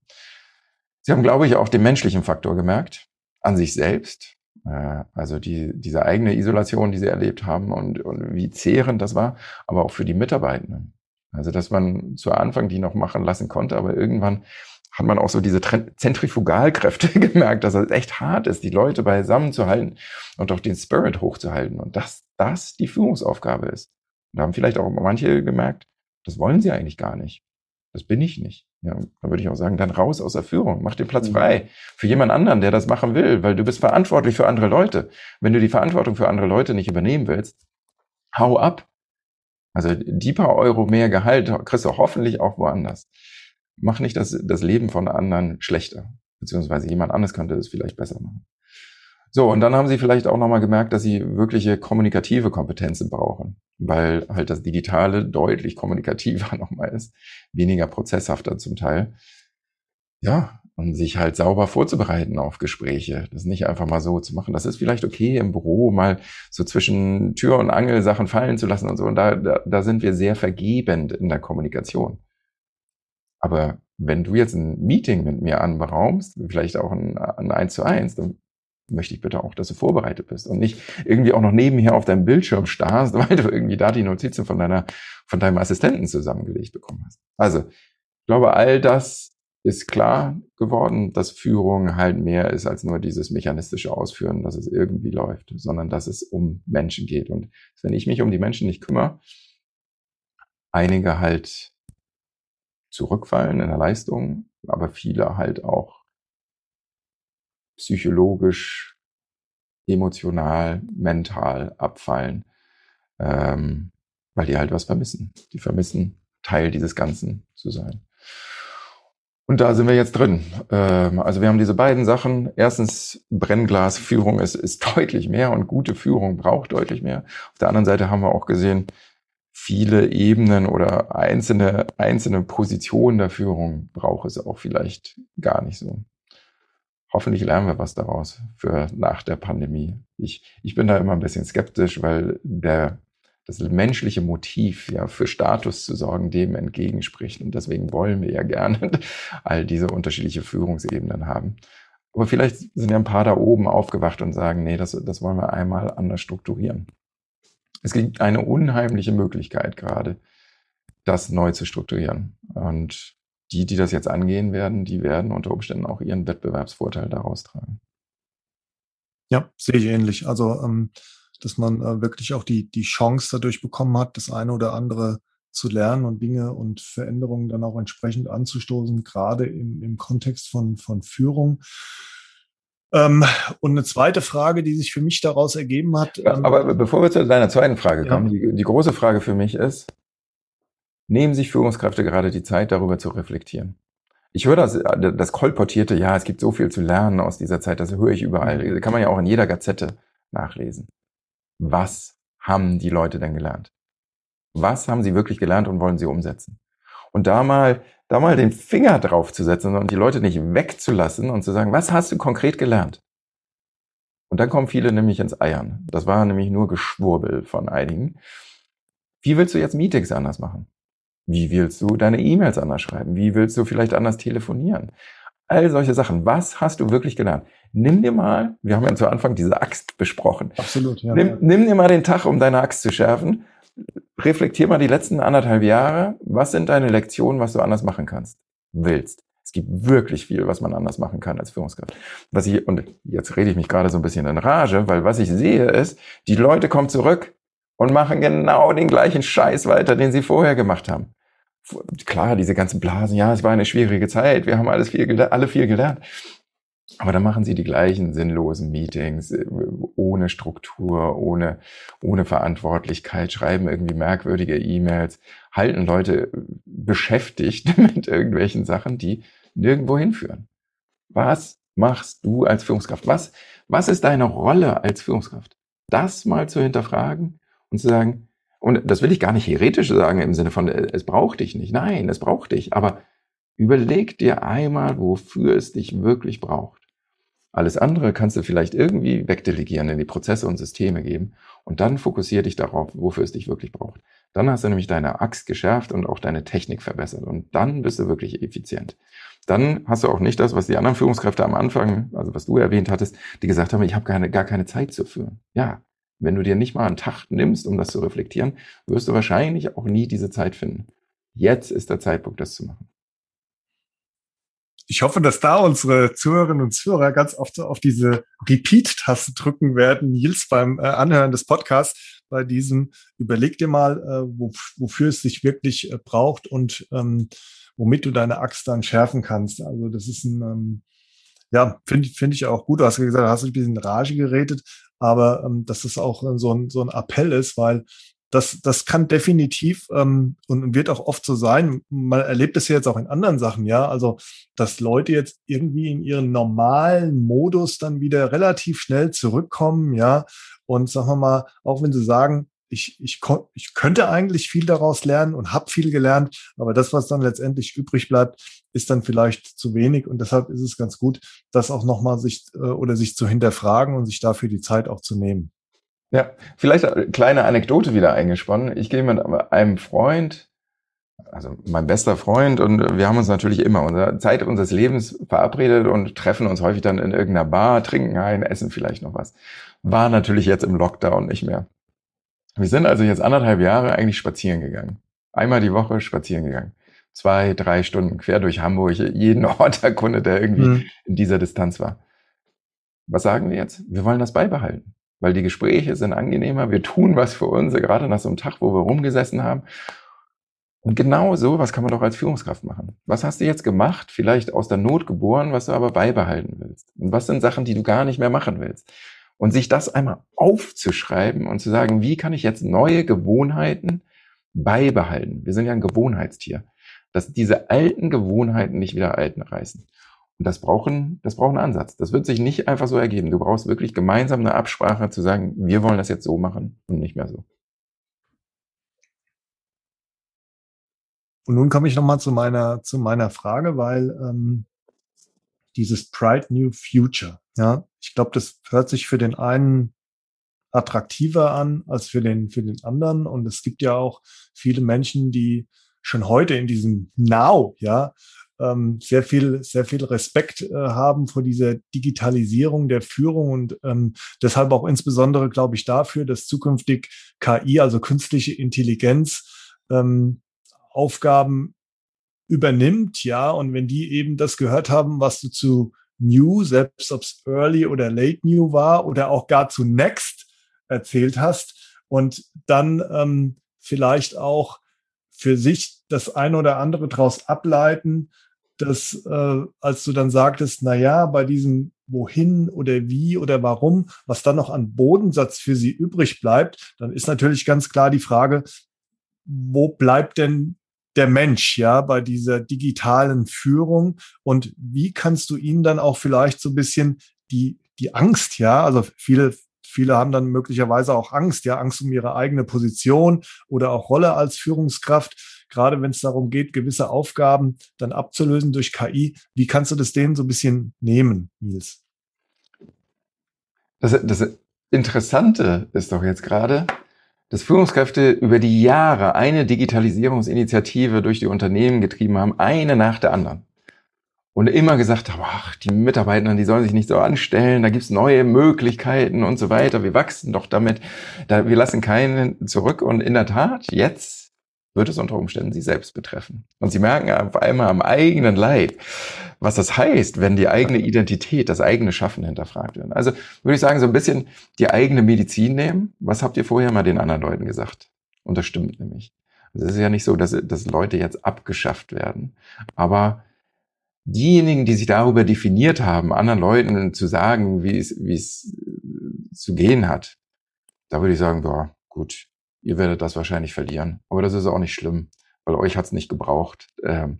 Sie haben, glaube ich, auch den menschlichen Faktor gemerkt an sich selbst, äh, also die, diese eigene Isolation, die sie erlebt haben und, und wie zehrend das war, aber auch für die Mitarbeitenden. Also dass man zu Anfang die noch machen lassen konnte, aber irgendwann hat man auch so diese Zentrifugalkräfte gemerkt, dass es echt hart ist, die Leute beisammen zu halten und auch den Spirit hochzuhalten und dass das die Führungsaufgabe ist. Und da haben vielleicht auch manche gemerkt, das wollen sie eigentlich gar nicht. Das bin ich nicht. Ja, dann würde ich auch sagen, dann raus aus der Führung, mach den Platz mhm. frei für jemand anderen, der das machen will, weil du bist verantwortlich für andere Leute. Wenn du die Verantwortung für andere Leute nicht übernehmen willst, hau ab. Also die paar Euro mehr Gehalt kriegst du hoffentlich auch woanders. Mach nicht das, das Leben von anderen schlechter, beziehungsweise jemand anderes könnte es vielleicht besser machen. So, und dann haben sie vielleicht auch nochmal gemerkt, dass sie wirkliche kommunikative Kompetenzen brauchen, weil halt das Digitale deutlich kommunikativer nochmal ist, weniger prozesshafter zum Teil. Ja, und sich halt sauber vorzubereiten auf Gespräche. Das nicht einfach mal so zu machen. Das ist vielleicht okay im Büro mal so zwischen Tür und Angel Sachen fallen zu lassen und so. Und da, da, da sind wir sehr vergebend in der Kommunikation. Aber wenn du jetzt ein Meeting mit mir anberaumst, vielleicht auch ein, ein 1 zu 1, dann möchte ich bitte auch, dass du vorbereitet bist und nicht irgendwie auch noch nebenher auf deinem Bildschirm starrst, weil du irgendwie da die Notizen von deiner, von deinem Assistenten zusammengelegt bekommen hast. Also, ich glaube, all das ist klar geworden, dass Führung halt mehr ist als nur dieses mechanistische Ausführen, dass es irgendwie läuft, sondern dass es um Menschen geht. Und wenn ich mich um die Menschen nicht kümmere, einige halt zurückfallen in der Leistung, aber viele halt auch psychologisch, emotional, mental abfallen, ähm, weil die halt was vermissen. Die vermissen, Teil dieses Ganzen zu sein. Und da sind wir jetzt drin. Ähm, also wir haben diese beiden Sachen. Erstens, Brennglasführung ist, ist deutlich mehr und gute Führung braucht deutlich mehr. Auf der anderen Seite haben wir auch gesehen, viele Ebenen oder einzelne, einzelne Positionen der Führung braucht es auch vielleicht gar nicht so hoffentlich lernen wir was daraus für nach der Pandemie. Ich, ich bin da immer ein bisschen skeptisch, weil der, das menschliche Motiv, ja, für Status zu sorgen, dem entgegenspricht. Und deswegen wollen wir ja gerne all diese unterschiedliche Führungsebenen haben. Aber vielleicht sind ja ein paar da oben aufgewacht und sagen, nee, das, das wollen wir einmal anders strukturieren. Es gibt eine unheimliche Möglichkeit gerade, das neu zu strukturieren. Und die, die das jetzt angehen werden, die werden unter Umständen auch ihren Wettbewerbsvorteil daraus tragen. Ja, sehe ich ähnlich. Also, ähm, dass man äh, wirklich auch die, die Chance dadurch bekommen hat, das eine oder andere zu lernen und Dinge und Veränderungen dann auch entsprechend anzustoßen, gerade im, im Kontext von, von Führung. Ähm, und eine zweite Frage, die sich für mich daraus ergeben hat. Ähm, Aber bevor wir zu deiner zweiten Frage kommen, ja. die, die große Frage für mich ist, nehmen sich Führungskräfte gerade die Zeit, darüber zu reflektieren? Ich höre das, das kolportierte, ja, es gibt so viel zu lernen aus dieser Zeit, das höre ich überall. Das kann man ja auch in jeder Gazette nachlesen. Was haben die Leute denn gelernt? Was haben sie wirklich gelernt und wollen sie umsetzen? Und da mal, da mal den Finger drauf zu setzen und die Leute nicht wegzulassen und zu sagen, was hast du konkret gelernt? Und dann kommen viele nämlich ins Eiern. Das war nämlich nur Geschwurbel von einigen. Wie willst du jetzt Meetings anders machen? Wie willst du deine E-Mails anders schreiben? Wie willst du vielleicht anders telefonieren? All solche Sachen. Was hast du wirklich gelernt? Nimm dir mal, wir haben ja zu Anfang diese Axt besprochen. Absolut, ja. Nimm, nimm dir mal den Tag, um deine Axt zu schärfen. Reflektier mal die letzten anderthalb Jahre. Was sind deine Lektionen, was du anders machen kannst? Willst. Es gibt wirklich viel, was man anders machen kann als Führungskraft. Was ich, und jetzt rede ich mich gerade so ein bisschen in Rage, weil was ich sehe ist, die Leute kommen zurück und machen genau den gleichen Scheiß weiter, den sie vorher gemacht haben. Klar, diese ganzen Blasen, ja, es war eine schwierige Zeit, wir haben alles viel, alle viel gelernt. Aber dann machen sie die gleichen sinnlosen Meetings, äh, ohne Struktur, ohne, ohne Verantwortlichkeit, schreiben irgendwie merkwürdige E-Mails, halten Leute beschäftigt mit irgendwelchen Sachen, die nirgendwo hinführen. Was machst du als Führungskraft? Was, was ist deine Rolle als Führungskraft? Das mal zu hinterfragen und zu sagen, und das will ich gar nicht heretisch sagen im Sinne von, äh, es braucht dich nicht. Nein, es braucht dich. Aber überleg dir einmal, wofür es dich wirklich braucht. Alles andere kannst du vielleicht irgendwie wegdelegieren, in die Prozesse und Systeme geben und dann fokussier dich darauf, wofür es dich wirklich braucht. Dann hast du nämlich deine Axt geschärft und auch deine Technik verbessert und dann bist du wirklich effizient. Dann hast du auch nicht das, was die anderen Führungskräfte am Anfang, also was du erwähnt hattest, die gesagt haben, ich habe keine, gar keine Zeit zu führen. Ja, wenn du dir nicht mal einen Tag nimmst, um das zu reflektieren, wirst du wahrscheinlich auch nie diese Zeit finden. Jetzt ist der Zeitpunkt, das zu machen. Ich hoffe, dass da unsere Zuhörerinnen und Zuhörer ganz oft auf diese Repeat-Taste drücken werden, Nils, beim äh, Anhören des Podcasts, bei diesem überleg dir mal, äh, wo, wofür es sich wirklich äh, braucht und ähm, womit du deine Axt dann schärfen kannst. Also das ist ein, ähm, ja, finde finde ich auch gut. Du hast gesagt, du hast ein bisschen Rage geredet, aber ähm, dass es auch so ein, so ein Appell ist, weil das, das kann definitiv ähm, und wird auch oft so sein. Man erlebt es ja jetzt auch in anderen Sachen, ja. Also, dass Leute jetzt irgendwie in ihren normalen Modus dann wieder relativ schnell zurückkommen, ja. Und sagen wir mal, auch wenn sie sagen, ich, ich, ich könnte eigentlich viel daraus lernen und habe viel gelernt, aber das, was dann letztendlich übrig bleibt, ist dann vielleicht zu wenig und deshalb ist es ganz gut, das auch nochmal sich äh, oder sich zu hinterfragen und sich dafür die Zeit auch zu nehmen. Ja, vielleicht eine kleine Anekdote wieder eingesponnen. Ich gehe mit einem Freund, also mein bester Freund, und wir haben uns natürlich immer unsere Zeit unseres Lebens verabredet und treffen uns häufig dann in irgendeiner Bar, trinken ein, essen vielleicht noch was. War natürlich jetzt im Lockdown nicht mehr. Wir sind also jetzt anderthalb Jahre eigentlich spazieren gegangen. Einmal die Woche spazieren gegangen. Zwei, drei Stunden quer durch Hamburg, jeden Ort erkundet, der irgendwie mhm. in dieser Distanz war. Was sagen wir jetzt? Wir wollen das beibehalten, weil die Gespräche sind angenehmer. Wir tun was für uns, gerade nach so einem Tag, wo wir rumgesessen haben. Und genau so, was kann man doch als Führungskraft machen? Was hast du jetzt gemacht? Vielleicht aus der Not geboren, was du aber beibehalten willst. Und was sind Sachen, die du gar nicht mehr machen willst? Und sich das einmal aufzuschreiben und zu sagen, wie kann ich jetzt neue Gewohnheiten beibehalten? Wir sind ja ein Gewohnheitstier. Dass diese alten Gewohnheiten nicht wieder alten reißen. Und das brauchen, das braucht einen Ansatz. Das wird sich nicht einfach so ergeben. Du brauchst wirklich gemeinsam eine Absprache zu sagen, wir wollen das jetzt so machen und nicht mehr so. Und nun komme ich nochmal zu meiner, zu meiner Frage, weil ähm, dieses Pride New Future, ja, ich glaube, das hört sich für den einen attraktiver an als für den, für den anderen. Und es gibt ja auch viele Menschen, die schon heute in diesem Now, ja, ähm, sehr viel, sehr viel Respekt äh, haben vor dieser Digitalisierung der Führung und ähm, deshalb auch insbesondere, glaube ich, dafür, dass zukünftig KI, also künstliche Intelligenz, ähm, Aufgaben übernimmt, ja, und wenn die eben das gehört haben, was du zu New, selbst ob es Early oder Late New war oder auch gar zu Next erzählt hast und dann ähm, vielleicht auch für sich das eine oder andere daraus ableiten, dass äh, als du dann sagtest, na ja, bei diesem wohin oder wie oder warum, was dann noch an Bodensatz für sie übrig bleibt, dann ist natürlich ganz klar die Frage, wo bleibt denn der Mensch, ja, bei dieser digitalen Führung und wie kannst du ihnen dann auch vielleicht so ein bisschen die, die Angst, ja, also viele Viele haben dann möglicherweise auch Angst, ja, Angst um ihre eigene Position oder auch Rolle als Führungskraft. Gerade wenn es darum geht, gewisse Aufgaben dann abzulösen durch KI. Wie kannst du das denen so ein bisschen nehmen, Nils? Das, das Interessante ist doch jetzt gerade, dass Führungskräfte über die Jahre eine Digitalisierungsinitiative durch die Unternehmen getrieben haben, eine nach der anderen und immer gesagt habe, ach, die Mitarbeiter, die sollen sich nicht so anstellen, da gibt's neue Möglichkeiten und so weiter, wir wachsen doch damit, da, wir lassen keinen zurück und in der Tat, jetzt wird es unter Umständen sie selbst betreffen. Und sie merken auf einmal am eigenen Leib, was das heißt, wenn die eigene Identität, das eigene Schaffen hinterfragt wird. Also würde ich sagen, so ein bisschen die eigene Medizin nehmen. Was habt ihr vorher mal den anderen Leuten gesagt? Und das stimmt nämlich. Also es ist ja nicht so, dass, dass Leute jetzt abgeschafft werden. Aber diejenigen, die sich darüber definiert haben, anderen Leuten zu sagen, wie es, wie es zu gehen hat, da würde ich sagen, boah, gut, ihr werdet das wahrscheinlich verlieren. Aber das ist auch nicht schlimm, weil euch hat's nicht gebraucht. Ähm,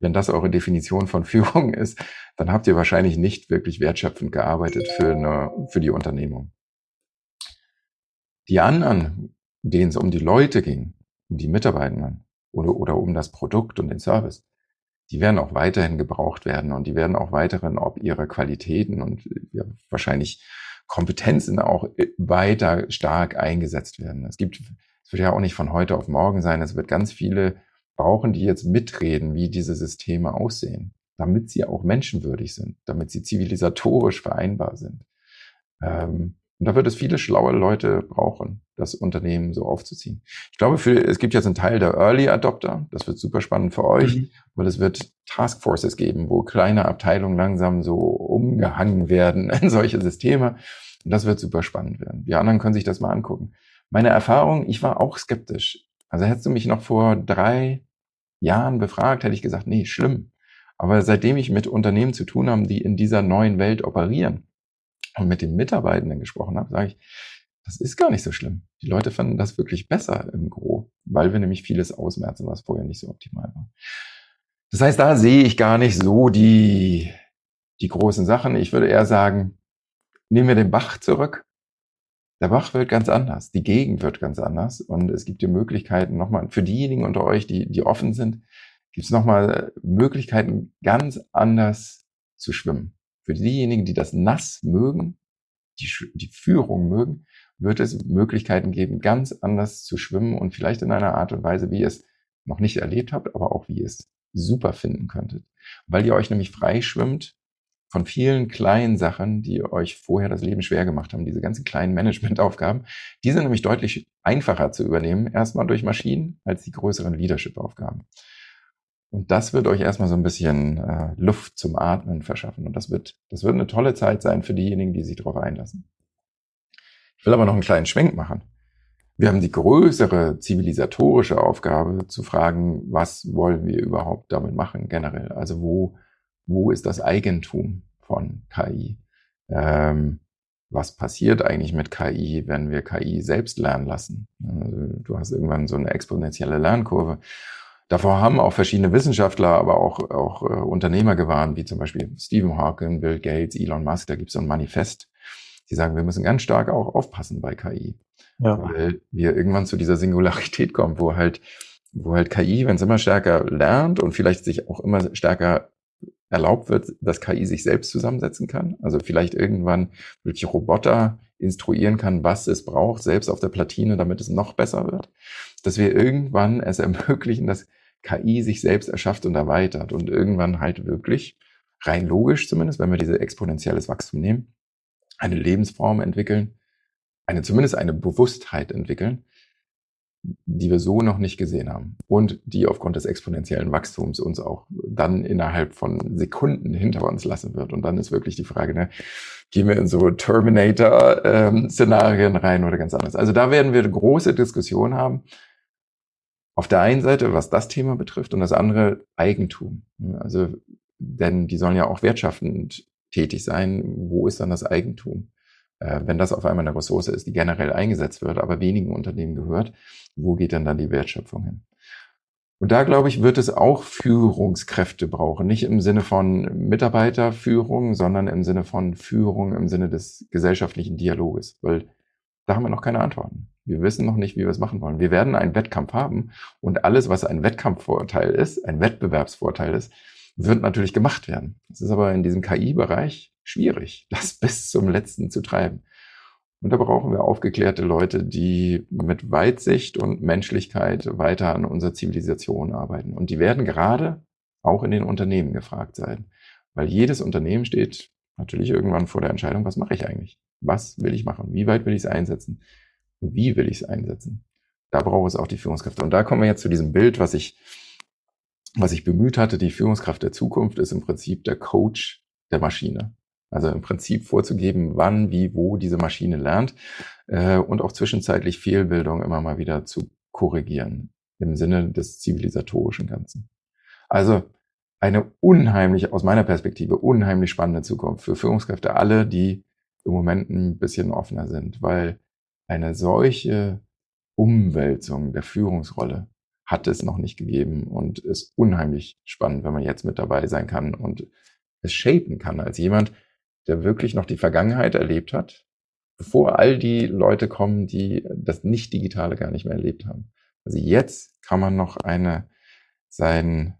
wenn das eure Definition von Führung ist, dann habt ihr wahrscheinlich nicht wirklich wertschöpfend gearbeitet für, eine, für die Unternehmung. Die anderen, denen es um die Leute ging, um die Mitarbeitenden oder, oder um das Produkt und den Service, die werden auch weiterhin gebraucht werden und die werden auch weiterhin ob ihre Qualitäten und ja, wahrscheinlich Kompetenzen auch weiter stark eingesetzt werden. Es gibt, es wird ja auch nicht von heute auf morgen sein, es wird ganz viele brauchen, die jetzt mitreden, wie diese Systeme aussehen, damit sie auch menschenwürdig sind, damit sie zivilisatorisch vereinbar sind. Ähm, und da wird es viele schlaue Leute brauchen, das Unternehmen so aufzuziehen. Ich glaube, für, es gibt jetzt einen Teil der Early Adopter. Das wird super spannend für euch, mhm. weil es wird Taskforces geben, wo kleine Abteilungen langsam so umgehangen werden in solche Systeme. Und das wird super spannend werden. Die anderen können sich das mal angucken. Meine Erfahrung, ich war auch skeptisch. Also hättest du mich noch vor drei Jahren befragt, hätte ich gesagt, nee, schlimm. Aber seitdem ich mit Unternehmen zu tun habe, die in dieser neuen Welt operieren, und mit den Mitarbeitenden gesprochen habe, sage ich, das ist gar nicht so schlimm. Die Leute fanden das wirklich besser im Gro, weil wir nämlich vieles ausmerzen, was vorher nicht so optimal war. Das heißt, da sehe ich gar nicht so die, die großen Sachen. Ich würde eher sagen, nehmen wir den Bach zurück. Der Bach wird ganz anders, die Gegend wird ganz anders und es gibt die Möglichkeiten nochmal, für diejenigen unter euch, die, die offen sind, gibt es nochmal Möglichkeiten, ganz anders zu schwimmen. Für diejenigen, die das nass mögen, die, die Führung mögen, wird es Möglichkeiten geben, ganz anders zu schwimmen und vielleicht in einer Art und Weise, wie ihr es noch nicht erlebt habt, aber auch wie ihr es super finden könntet. Weil ihr euch nämlich frei schwimmt von vielen kleinen Sachen, die euch vorher das Leben schwer gemacht haben, diese ganzen kleinen Managementaufgaben, die sind nämlich deutlich einfacher zu übernehmen, erstmal durch Maschinen, als die größeren Leadership-Aufgaben. Und das wird euch erstmal so ein bisschen äh, Luft zum Atmen verschaffen. Und das wird, das wird eine tolle Zeit sein für diejenigen, die sich darauf einlassen. Ich will aber noch einen kleinen Schwenk machen. Wir haben die größere zivilisatorische Aufgabe zu fragen, was wollen wir überhaupt damit machen generell? Also wo, wo ist das Eigentum von KI? Ähm, was passiert eigentlich mit KI, wenn wir KI selbst lernen lassen? Also du hast irgendwann so eine exponentielle Lernkurve. Davor haben auch verschiedene Wissenschaftler, aber auch, auch äh, Unternehmer gewarnt, wie zum Beispiel Stephen Hawking, Bill Gates, Elon Musk. Da gibt es so ein Manifest. Die sagen, wir müssen ganz stark auch aufpassen bei KI. Ja. Weil wir irgendwann zu dieser Singularität kommen, wo halt, wo halt KI, wenn es immer stärker lernt und vielleicht sich auch immer stärker erlaubt wird, dass KI sich selbst zusammensetzen kann. Also vielleicht irgendwann wirklich Roboter instruieren kann, was es braucht, selbst auf der Platine, damit es noch besser wird. Dass wir irgendwann es ermöglichen, dass KI sich selbst erschafft und erweitert und irgendwann halt wirklich, rein logisch zumindest, wenn wir diese exponentielles Wachstum nehmen, eine Lebensform entwickeln, eine zumindest eine Bewusstheit entwickeln, die wir so noch nicht gesehen haben und die aufgrund des exponentiellen Wachstums uns auch dann innerhalb von Sekunden hinter uns lassen wird. Und dann ist wirklich die Frage, ne, gehen wir in so Terminator-Szenarien ähm, rein oder ganz anders. Also da werden wir große Diskussion haben. Auf der einen Seite, was das Thema betrifft, und das andere Eigentum. Also, denn die sollen ja auch wirtschaftend tätig sein. Wo ist dann das Eigentum? Äh, wenn das auf einmal eine Ressource ist, die generell eingesetzt wird, aber wenigen Unternehmen gehört, wo geht dann dann die Wertschöpfung hin? Und da, glaube ich, wird es auch Führungskräfte brauchen. Nicht im Sinne von Mitarbeiterführung, sondern im Sinne von Führung, im Sinne des gesellschaftlichen Dialoges. Weil da haben wir noch keine Antworten. Wir wissen noch nicht, wie wir es machen wollen. Wir werden einen Wettkampf haben und alles, was ein Wettkampfvorteil ist, ein Wettbewerbsvorteil ist, wird natürlich gemacht werden. Es ist aber in diesem KI-Bereich schwierig, das bis zum letzten zu treiben. Und da brauchen wir aufgeklärte Leute, die mit Weitsicht und Menschlichkeit weiter an unserer Zivilisation arbeiten. Und die werden gerade auch in den Unternehmen gefragt sein. Weil jedes Unternehmen steht natürlich irgendwann vor der Entscheidung, was mache ich eigentlich? Was will ich machen? Wie weit will ich es einsetzen? Und wie will ich es einsetzen? Da braucht es auch die Führungskräfte. Und da kommen wir jetzt zu diesem Bild, was ich, was ich bemüht hatte. Die Führungskraft der Zukunft ist im Prinzip der Coach der Maschine. Also im Prinzip vorzugeben, wann, wie, wo diese Maschine lernt äh, und auch zwischenzeitlich Fehlbildung immer mal wieder zu korrigieren im Sinne des zivilisatorischen Ganzen. Also eine unheimlich, aus meiner Perspektive, unheimlich spannende Zukunft für Führungskräfte, alle, die im Moment ein bisschen offener sind, weil eine solche Umwälzung der Führungsrolle hat es noch nicht gegeben und ist unheimlich spannend, wenn man jetzt mit dabei sein kann und es shapen kann als jemand, der wirklich noch die Vergangenheit erlebt hat, bevor all die Leute kommen, die das Nicht-Digitale gar nicht mehr erlebt haben. Also jetzt kann man noch eine, sein,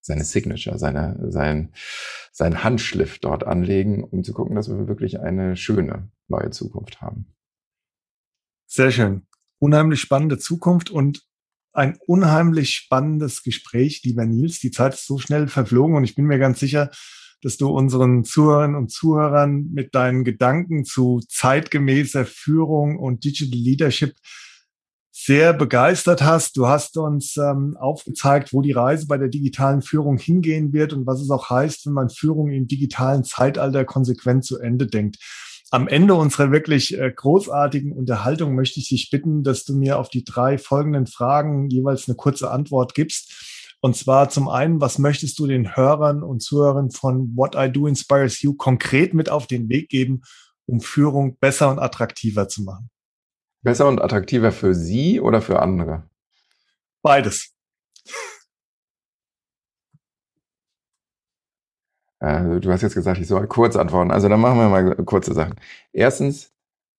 seine Signature, seine, sein, sein Handschliff dort anlegen, um zu gucken, dass wir wirklich eine schöne neue Zukunft haben. Sehr schön. Unheimlich spannende Zukunft und ein unheimlich spannendes Gespräch, lieber Nils. Die Zeit ist so schnell verflogen und ich bin mir ganz sicher, dass du unseren Zuhörern und Zuhörern mit deinen Gedanken zu zeitgemäßer Führung und Digital Leadership sehr begeistert hast. Du hast uns ähm, aufgezeigt, wo die Reise bei der digitalen Führung hingehen wird und was es auch heißt, wenn man Führung im digitalen Zeitalter konsequent zu Ende denkt. Am Ende unserer wirklich äh, großartigen Unterhaltung möchte ich dich bitten, dass du mir auf die drei folgenden Fragen jeweils eine kurze Antwort gibst. Und zwar zum einen, was möchtest du den Hörern und Zuhörern von What I Do Inspires You konkret mit auf den Weg geben, um Führung besser und attraktiver zu machen? Besser und attraktiver für Sie oder für andere? Beides. Äh, du hast jetzt gesagt, ich soll kurz antworten. Also dann machen wir mal kurze Sachen. Erstens,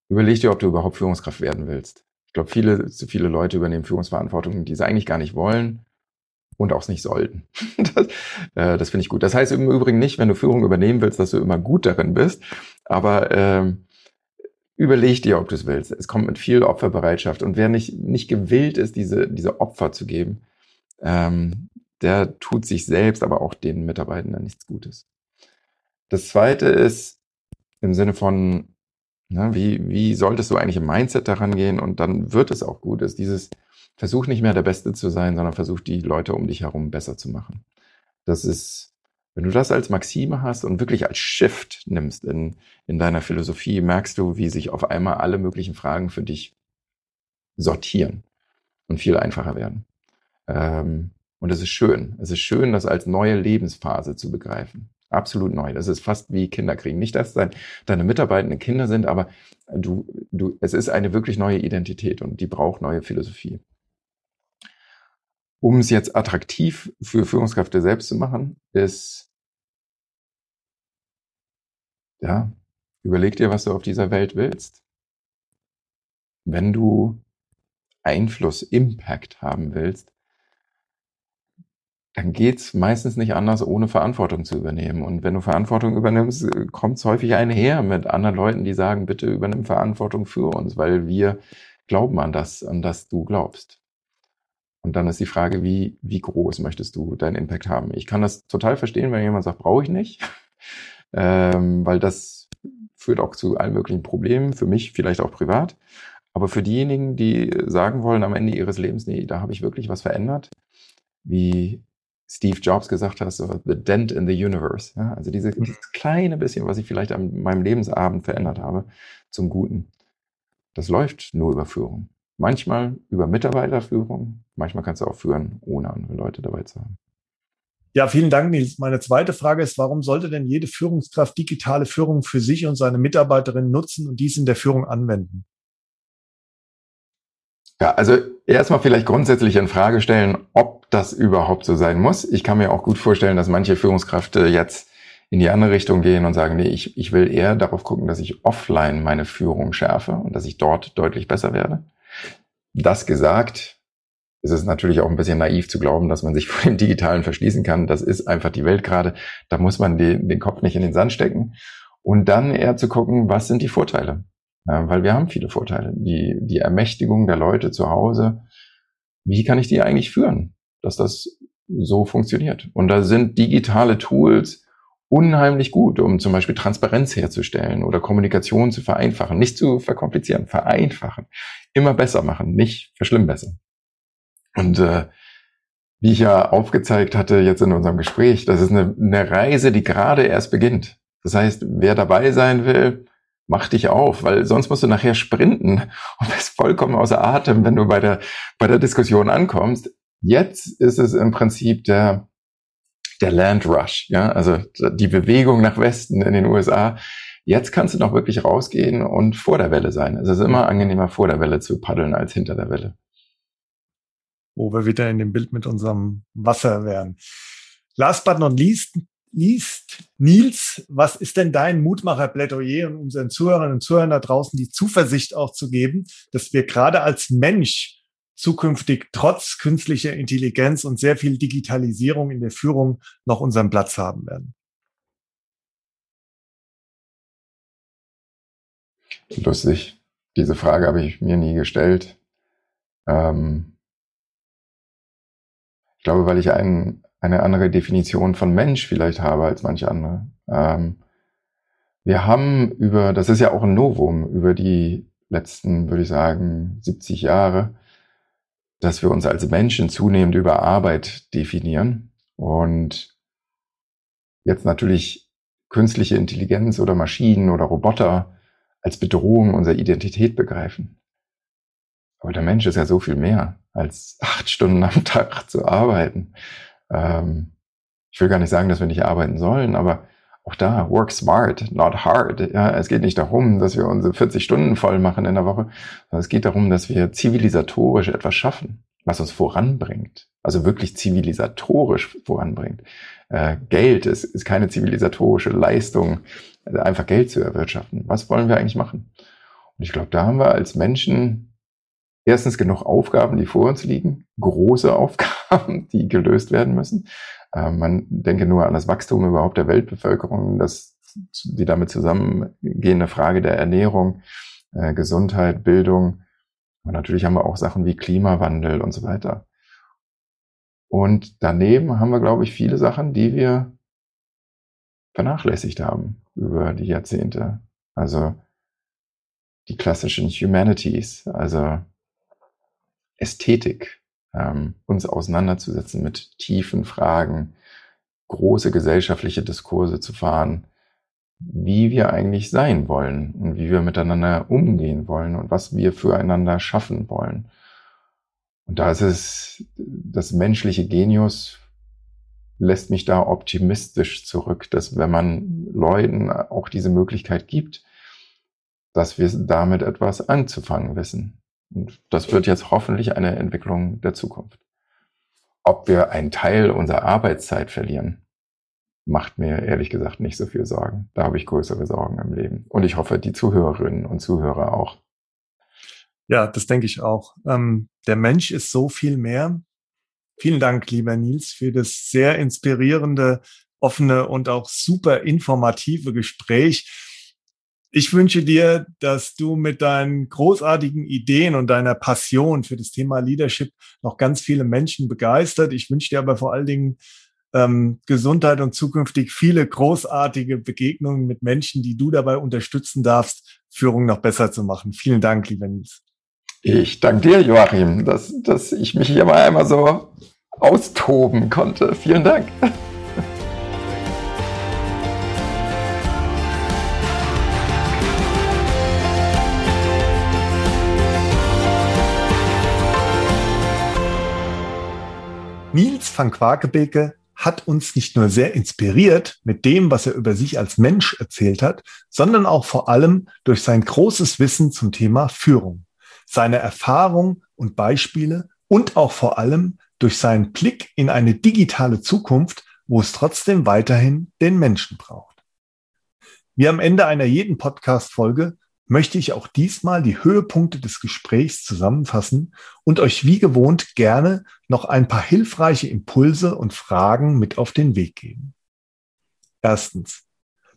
überleg dir, ob du überhaupt Führungskraft werden willst. Ich glaube, viele, zu viele Leute übernehmen Führungsverantwortung, die sie eigentlich gar nicht wollen und auch nicht sollten. das, äh, das finde ich gut. Das heißt im Übrigen nicht, wenn du Führung übernehmen willst, dass du immer gut darin bist, aber ähm, überleg dir, ob du es willst. Es kommt mit viel Opferbereitschaft und wer nicht, nicht gewillt ist, diese, diese Opfer zu geben, ähm, der tut sich selbst, aber auch den Mitarbeitenden nichts Gutes. Das zweite ist im Sinne von, na, wie, wie solltest du eigentlich im Mindset daran gehen und dann wird es auch gut, ist dieses, versuch nicht mehr der Beste zu sein, sondern versuch die Leute um dich herum besser zu machen. Das ist, wenn du das als Maxime hast und wirklich als Shift nimmst in, in deiner Philosophie, merkst du, wie sich auf einmal alle möglichen Fragen für dich sortieren und viel einfacher werden. Ähm, und es ist schön. Es ist schön, das als neue Lebensphase zu begreifen. Absolut neu. Das ist fast wie Kinderkriegen. Nicht, dass dein, deine Mitarbeitenden Kinder sind, aber du, du, es ist eine wirklich neue Identität und die braucht neue Philosophie um es jetzt attraktiv für Führungskräfte selbst zu machen, ist, ja, überleg dir, was du auf dieser Welt willst. Wenn du Einfluss, Impact haben willst, dann geht's meistens nicht anders, ohne Verantwortung zu übernehmen. Und wenn du Verantwortung übernimmst, kommt es häufig einher mit anderen Leuten, die sagen, bitte übernimm Verantwortung für uns, weil wir glauben an das, an das du glaubst. Und dann ist die Frage, wie, wie groß möchtest du deinen Impact haben? Ich kann das total verstehen, wenn jemand sagt, brauche ich nicht, ähm, weil das führt auch zu allen möglichen Problemen, für mich vielleicht auch privat. Aber für diejenigen, die sagen wollen am Ende ihres Lebens, nee, da habe ich wirklich was verändert, wie Steve Jobs gesagt hat, so the dent in the universe. Ja, also diese, mhm. dieses kleine bisschen, was ich vielleicht an meinem Lebensabend verändert habe, zum Guten. Das läuft nur über Führung. Manchmal über Mitarbeiterführung, manchmal kannst du auch führen, ohne andere Leute dabei zu haben. Ja, vielen Dank, Nils. Meine zweite Frage ist, warum sollte denn jede Führungskraft digitale Führung für sich und seine Mitarbeiterinnen nutzen und dies in der Führung anwenden? Ja, also erstmal vielleicht grundsätzlich in Frage stellen, ob das überhaupt so sein muss. Ich kann mir auch gut vorstellen, dass manche Führungskräfte jetzt in die andere Richtung gehen und sagen, nee, ich, ich will eher darauf gucken, dass ich offline meine Führung schärfe und dass ich dort deutlich besser werde. Das gesagt, ist es natürlich auch ein bisschen naiv zu glauben, dass man sich vor dem Digitalen verschließen kann. Das ist einfach die Welt gerade. Da muss man den, den Kopf nicht in den Sand stecken. Und dann eher zu gucken, was sind die Vorteile? Ja, weil wir haben viele Vorteile. Die, die Ermächtigung der Leute zu Hause. Wie kann ich die eigentlich führen, dass das so funktioniert? Und da sind digitale Tools unheimlich gut, um zum Beispiel Transparenz herzustellen oder Kommunikation zu vereinfachen. Nicht zu verkomplizieren, vereinfachen. Immer besser machen, nicht verschlimmbessern. Und äh, wie ich ja aufgezeigt hatte jetzt in unserem Gespräch, das ist eine, eine Reise, die gerade erst beginnt. Das heißt, wer dabei sein will, mach dich auf, weil sonst musst du nachher sprinten und bist vollkommen außer Atem, wenn du bei der, bei der Diskussion ankommst. Jetzt ist es im Prinzip der, der Land Rush, ja, also die Bewegung nach Westen in den USA. Jetzt kannst du noch wirklich rausgehen und vor der Welle sein. Es ist immer angenehmer, vor der Welle zu paddeln als hinter der Welle. Wo wir wieder in dem Bild mit unserem Wasser wären. Last but not least, liest. Nils, was ist denn dein Mutmacher-Plädoyer, um unseren Zuhörern und Zuhörern da draußen die Zuversicht auch zu geben, dass wir gerade als Mensch zukünftig trotz künstlicher Intelligenz und sehr viel Digitalisierung in der Führung noch unseren Platz haben werden? Lustig. Diese Frage habe ich mir nie gestellt. Ähm ich glaube, weil ich einen eine andere Definition von Mensch vielleicht habe als manche andere. Ähm, wir haben über, das ist ja auch ein Novum, über die letzten, würde ich sagen, 70 Jahre, dass wir uns als Menschen zunehmend über Arbeit definieren und jetzt natürlich künstliche Intelligenz oder Maschinen oder Roboter als Bedrohung unserer Identität begreifen. Aber der Mensch ist ja so viel mehr als acht Stunden am Tag zu arbeiten. Ähm, ich will gar nicht sagen, dass wir nicht arbeiten sollen, aber auch da, work smart, not hard. Ja, es geht nicht darum, dass wir unsere 40 Stunden voll machen in der Woche, sondern es geht darum, dass wir zivilisatorisch etwas schaffen, was uns voranbringt. Also wirklich zivilisatorisch voranbringt. Äh, Geld ist, ist keine zivilisatorische Leistung, also einfach Geld zu erwirtschaften. Was wollen wir eigentlich machen? Und ich glaube, da haben wir als Menschen erstens genug Aufgaben, die vor uns liegen, große Aufgaben, die gelöst werden müssen. Äh, man denke nur an das Wachstum überhaupt der Weltbevölkerung, das die damit zusammengehende Frage der Ernährung, äh, Gesundheit, Bildung. Und natürlich haben wir auch Sachen wie Klimawandel und so weiter. Und daneben haben wir, glaube ich, viele Sachen, die wir vernachlässigt haben über die Jahrzehnte. Also die klassischen Humanities, also Ästhetik, ähm, uns auseinanderzusetzen mit tiefen Fragen, große gesellschaftliche Diskurse zu fahren, wie wir eigentlich sein wollen und wie wir miteinander umgehen wollen und was wir füreinander schaffen wollen. Und da ist es, das menschliche Genius lässt mich da optimistisch zurück, dass wenn man Leuten auch diese Möglichkeit gibt, dass wir damit etwas anzufangen wissen. Und das wird jetzt hoffentlich eine Entwicklung der Zukunft. Ob wir einen Teil unserer Arbeitszeit verlieren, macht mir ehrlich gesagt nicht so viel Sorgen. Da habe ich größere Sorgen im Leben. Und ich hoffe, die Zuhörerinnen und Zuhörer auch. Ja, das denke ich auch. Ähm, der Mensch ist so viel mehr. Vielen Dank, lieber Nils, für das sehr inspirierende, offene und auch super informative Gespräch. Ich wünsche dir, dass du mit deinen großartigen Ideen und deiner Passion für das Thema Leadership noch ganz viele Menschen begeistert. Ich wünsche dir aber vor allen Dingen ähm, Gesundheit und zukünftig viele großartige Begegnungen mit Menschen, die du dabei unterstützen darfst, Führung noch besser zu machen. Vielen Dank, lieber Nils. Ich danke dir, Joachim, dass, dass ich mich hier mal einmal so austoben konnte. Vielen Dank. Nils van Quakebeke hat uns nicht nur sehr inspiriert mit dem, was er über sich als Mensch erzählt hat, sondern auch vor allem durch sein großes Wissen zum Thema Führung, seine Erfahrung und Beispiele und auch vor allem durch seinen Blick in eine digitale Zukunft, wo es trotzdem weiterhin den Menschen braucht. Wie am Ende einer jeden Podcast-Folge möchte ich auch diesmal die Höhepunkte des Gesprächs zusammenfassen und euch wie gewohnt gerne noch ein paar hilfreiche Impulse und Fragen mit auf den Weg geben. Erstens.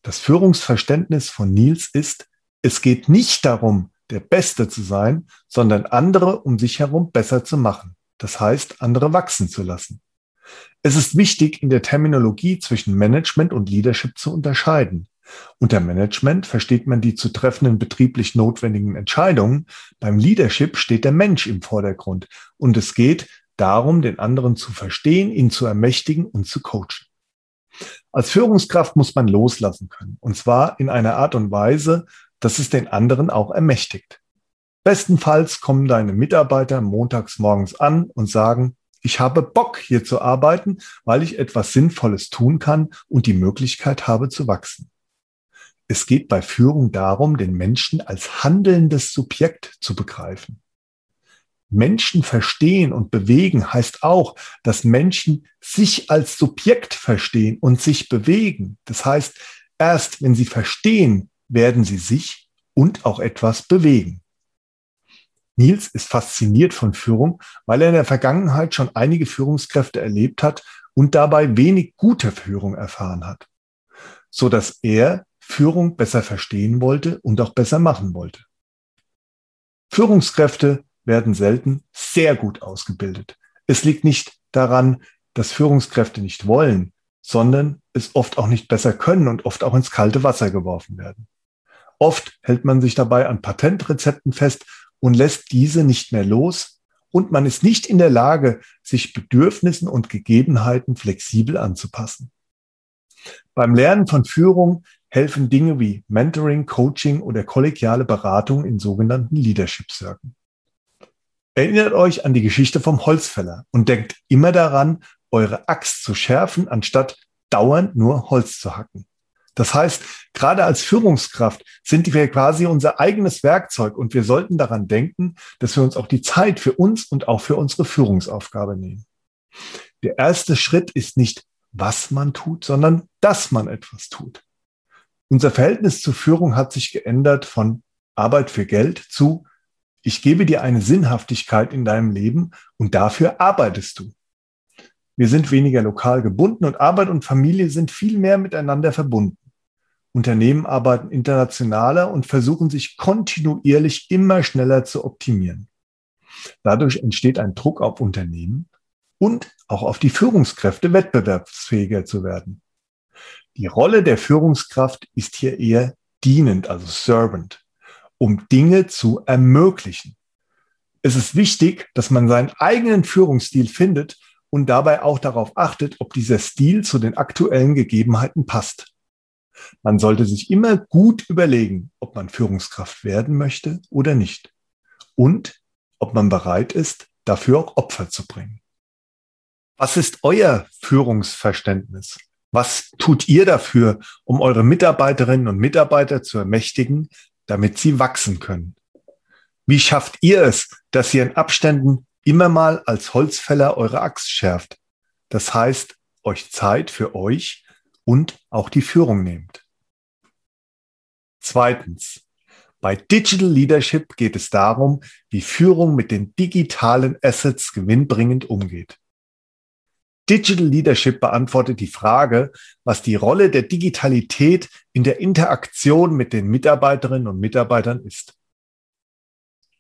Das Führungsverständnis von Nils ist, es geht nicht darum, der Beste zu sein, sondern andere um sich herum besser zu machen. Das heißt, andere wachsen zu lassen. Es ist wichtig, in der Terminologie zwischen Management und Leadership zu unterscheiden. Unter Management versteht man die zu treffenden betrieblich notwendigen Entscheidungen. Beim Leadership steht der Mensch im Vordergrund und es geht darum, den anderen zu verstehen, ihn zu ermächtigen und zu coachen. Als Führungskraft muss man loslassen können und zwar in einer Art und Weise, dass es den anderen auch ermächtigt. Bestenfalls kommen deine Mitarbeiter montags morgens an und sagen, ich habe Bock hier zu arbeiten, weil ich etwas Sinnvolles tun kann und die Möglichkeit habe zu wachsen. Es geht bei Führung darum, den Menschen als handelndes Subjekt zu begreifen. Menschen verstehen und bewegen heißt auch, dass Menschen sich als Subjekt verstehen und sich bewegen. Das heißt, erst wenn sie verstehen, werden sie sich und auch etwas bewegen. Nils ist fasziniert von Führung, weil er in der Vergangenheit schon einige Führungskräfte erlebt hat und dabei wenig gute Führung erfahren hat, so dass er Führung besser verstehen wollte und auch besser machen wollte. Führungskräfte werden selten sehr gut ausgebildet. Es liegt nicht daran, dass Führungskräfte nicht wollen, sondern es oft auch nicht besser können und oft auch ins kalte Wasser geworfen werden. Oft hält man sich dabei an Patentrezepten fest und lässt diese nicht mehr los und man ist nicht in der Lage, sich Bedürfnissen und Gegebenheiten flexibel anzupassen. Beim Lernen von Führung helfen Dinge wie Mentoring, Coaching oder kollegiale Beratung in sogenannten Leadership Circle. Erinnert euch an die Geschichte vom Holzfäller und denkt immer daran, eure Axt zu schärfen, anstatt dauernd nur Holz zu hacken. Das heißt, gerade als Führungskraft sind wir quasi unser eigenes Werkzeug und wir sollten daran denken, dass wir uns auch die Zeit für uns und auch für unsere Führungsaufgabe nehmen. Der erste Schritt ist nicht, was man tut, sondern dass man etwas tut. Unser Verhältnis zur Führung hat sich geändert von Arbeit für Geld zu ich gebe dir eine Sinnhaftigkeit in deinem Leben und dafür arbeitest du. Wir sind weniger lokal gebunden und Arbeit und Familie sind viel mehr miteinander verbunden. Unternehmen arbeiten internationaler und versuchen sich kontinuierlich immer schneller zu optimieren. Dadurch entsteht ein Druck auf Unternehmen und auch auf die Führungskräfte wettbewerbsfähiger zu werden. Die Rolle der Führungskraft ist hier eher dienend, also servant, um Dinge zu ermöglichen. Es ist wichtig, dass man seinen eigenen Führungsstil findet und dabei auch darauf achtet, ob dieser Stil zu den aktuellen Gegebenheiten passt. Man sollte sich immer gut überlegen, ob man Führungskraft werden möchte oder nicht und ob man bereit ist, dafür auch Opfer zu bringen. Was ist euer Führungsverständnis? Was tut ihr dafür, um eure Mitarbeiterinnen und Mitarbeiter zu ermächtigen, damit sie wachsen können? Wie schafft ihr es, dass ihr in Abständen immer mal als Holzfäller eure Axt schärft? Das heißt, euch Zeit für euch und auch die Führung nehmt. Zweitens. Bei Digital Leadership geht es darum, wie Führung mit den digitalen Assets gewinnbringend umgeht. Digital Leadership beantwortet die Frage, was die Rolle der Digitalität in der Interaktion mit den Mitarbeiterinnen und Mitarbeitern ist.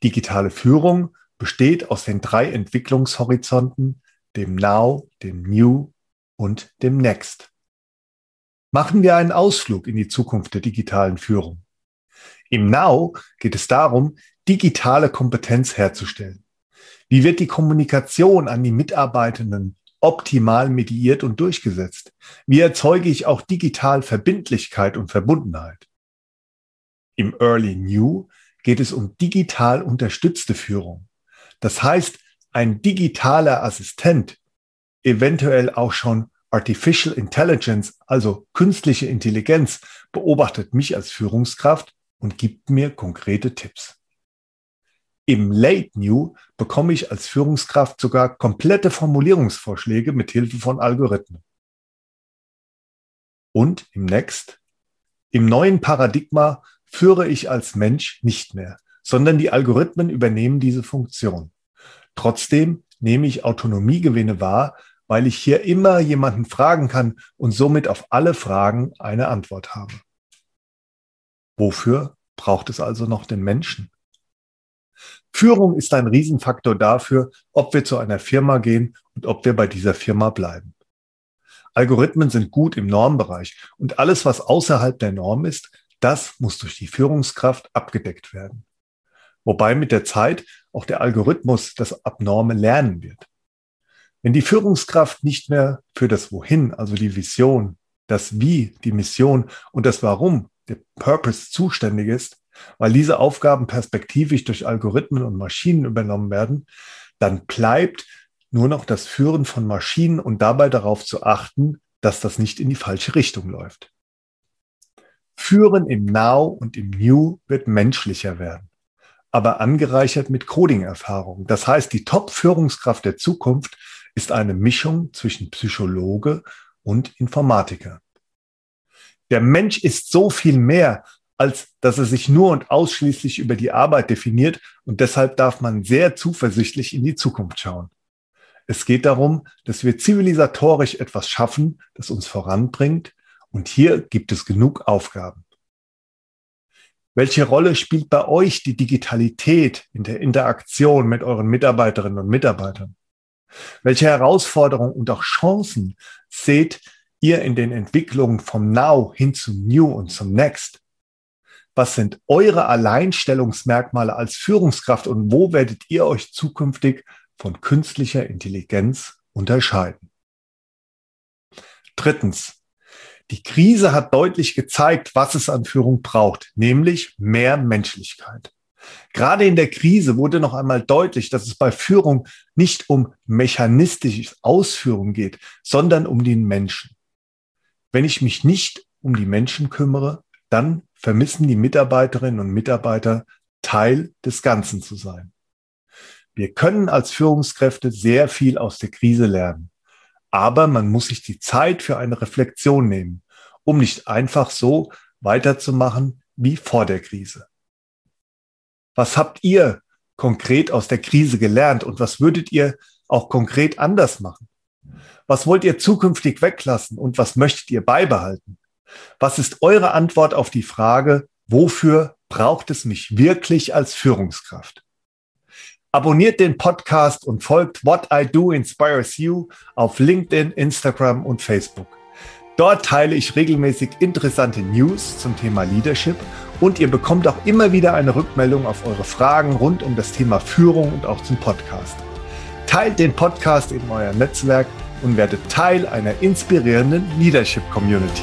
Digitale Führung besteht aus den drei Entwicklungshorizonten, dem Now, dem New und dem Next. Machen wir einen Ausflug in die Zukunft der digitalen Führung. Im Now geht es darum, digitale Kompetenz herzustellen. Wie wird die Kommunikation an die Mitarbeitenden optimal mediiert und durchgesetzt? Wie erzeuge ich auch digital Verbindlichkeit und Verbundenheit? Im Early New geht es um digital unterstützte Führung. Das heißt, ein digitaler Assistent eventuell auch schon Artificial Intelligence, also künstliche Intelligenz, beobachtet mich als Führungskraft und gibt mir konkrete Tipps. Im Late New bekomme ich als Führungskraft sogar komplette Formulierungsvorschläge mit Hilfe von Algorithmen. Und im Next, im neuen Paradigma führe ich als Mensch nicht mehr, sondern die Algorithmen übernehmen diese Funktion. Trotzdem nehme ich Autonomiegewinne wahr, weil ich hier immer jemanden fragen kann und somit auf alle Fragen eine Antwort habe. Wofür braucht es also noch den Menschen? Führung ist ein Riesenfaktor dafür, ob wir zu einer Firma gehen und ob wir bei dieser Firma bleiben. Algorithmen sind gut im Normbereich und alles, was außerhalb der Norm ist, das muss durch die Führungskraft abgedeckt werden. Wobei mit der Zeit auch der Algorithmus das Abnorme lernen wird. Wenn die Führungskraft nicht mehr für das Wohin, also die Vision, das Wie, die Mission und das Warum, der Purpose zuständig ist, weil diese Aufgaben perspektivisch durch Algorithmen und Maschinen übernommen werden, dann bleibt nur noch das Führen von Maschinen und dabei darauf zu achten, dass das nicht in die falsche Richtung läuft. Führen im Now und im New wird menschlicher werden, aber angereichert mit Coding-Erfahrung. Das heißt, die Top-Führungskraft der Zukunft ist eine Mischung zwischen Psychologe und Informatiker. Der Mensch ist so viel mehr, als dass er sich nur und ausschließlich über die Arbeit definiert und deshalb darf man sehr zuversichtlich in die Zukunft schauen. Es geht darum, dass wir zivilisatorisch etwas schaffen, das uns voranbringt und hier gibt es genug Aufgaben. Welche Rolle spielt bei euch die Digitalität in der Interaktion mit euren Mitarbeiterinnen und Mitarbeitern? Welche Herausforderungen und auch Chancen seht ihr in den Entwicklungen vom Now hin zum New und zum Next? Was sind eure Alleinstellungsmerkmale als Führungskraft und wo werdet ihr euch zukünftig von künstlicher Intelligenz unterscheiden? Drittens. Die Krise hat deutlich gezeigt, was es an Führung braucht, nämlich mehr Menschlichkeit. Gerade in der Krise wurde noch einmal deutlich, dass es bei Führung nicht um mechanistisches Ausführen geht, sondern um den Menschen. Wenn ich mich nicht um die Menschen kümmere, dann vermissen die Mitarbeiterinnen und Mitarbeiter Teil des Ganzen zu sein. Wir können als Führungskräfte sehr viel aus der Krise lernen, aber man muss sich die Zeit für eine Reflexion nehmen, um nicht einfach so weiterzumachen wie vor der Krise. Was habt ihr konkret aus der Krise gelernt und was würdet ihr auch konkret anders machen? Was wollt ihr zukünftig weglassen und was möchtet ihr beibehalten? Was ist eure Antwort auf die Frage, wofür braucht es mich wirklich als Führungskraft? Abonniert den Podcast und folgt What I Do Inspires You auf LinkedIn, Instagram und Facebook. Dort teile ich regelmäßig interessante News zum Thema Leadership und ihr bekommt auch immer wieder eine Rückmeldung auf eure Fragen rund um das Thema Führung und auch zum Podcast. Teilt den Podcast in euer Netzwerk und werdet Teil einer inspirierenden Leadership Community.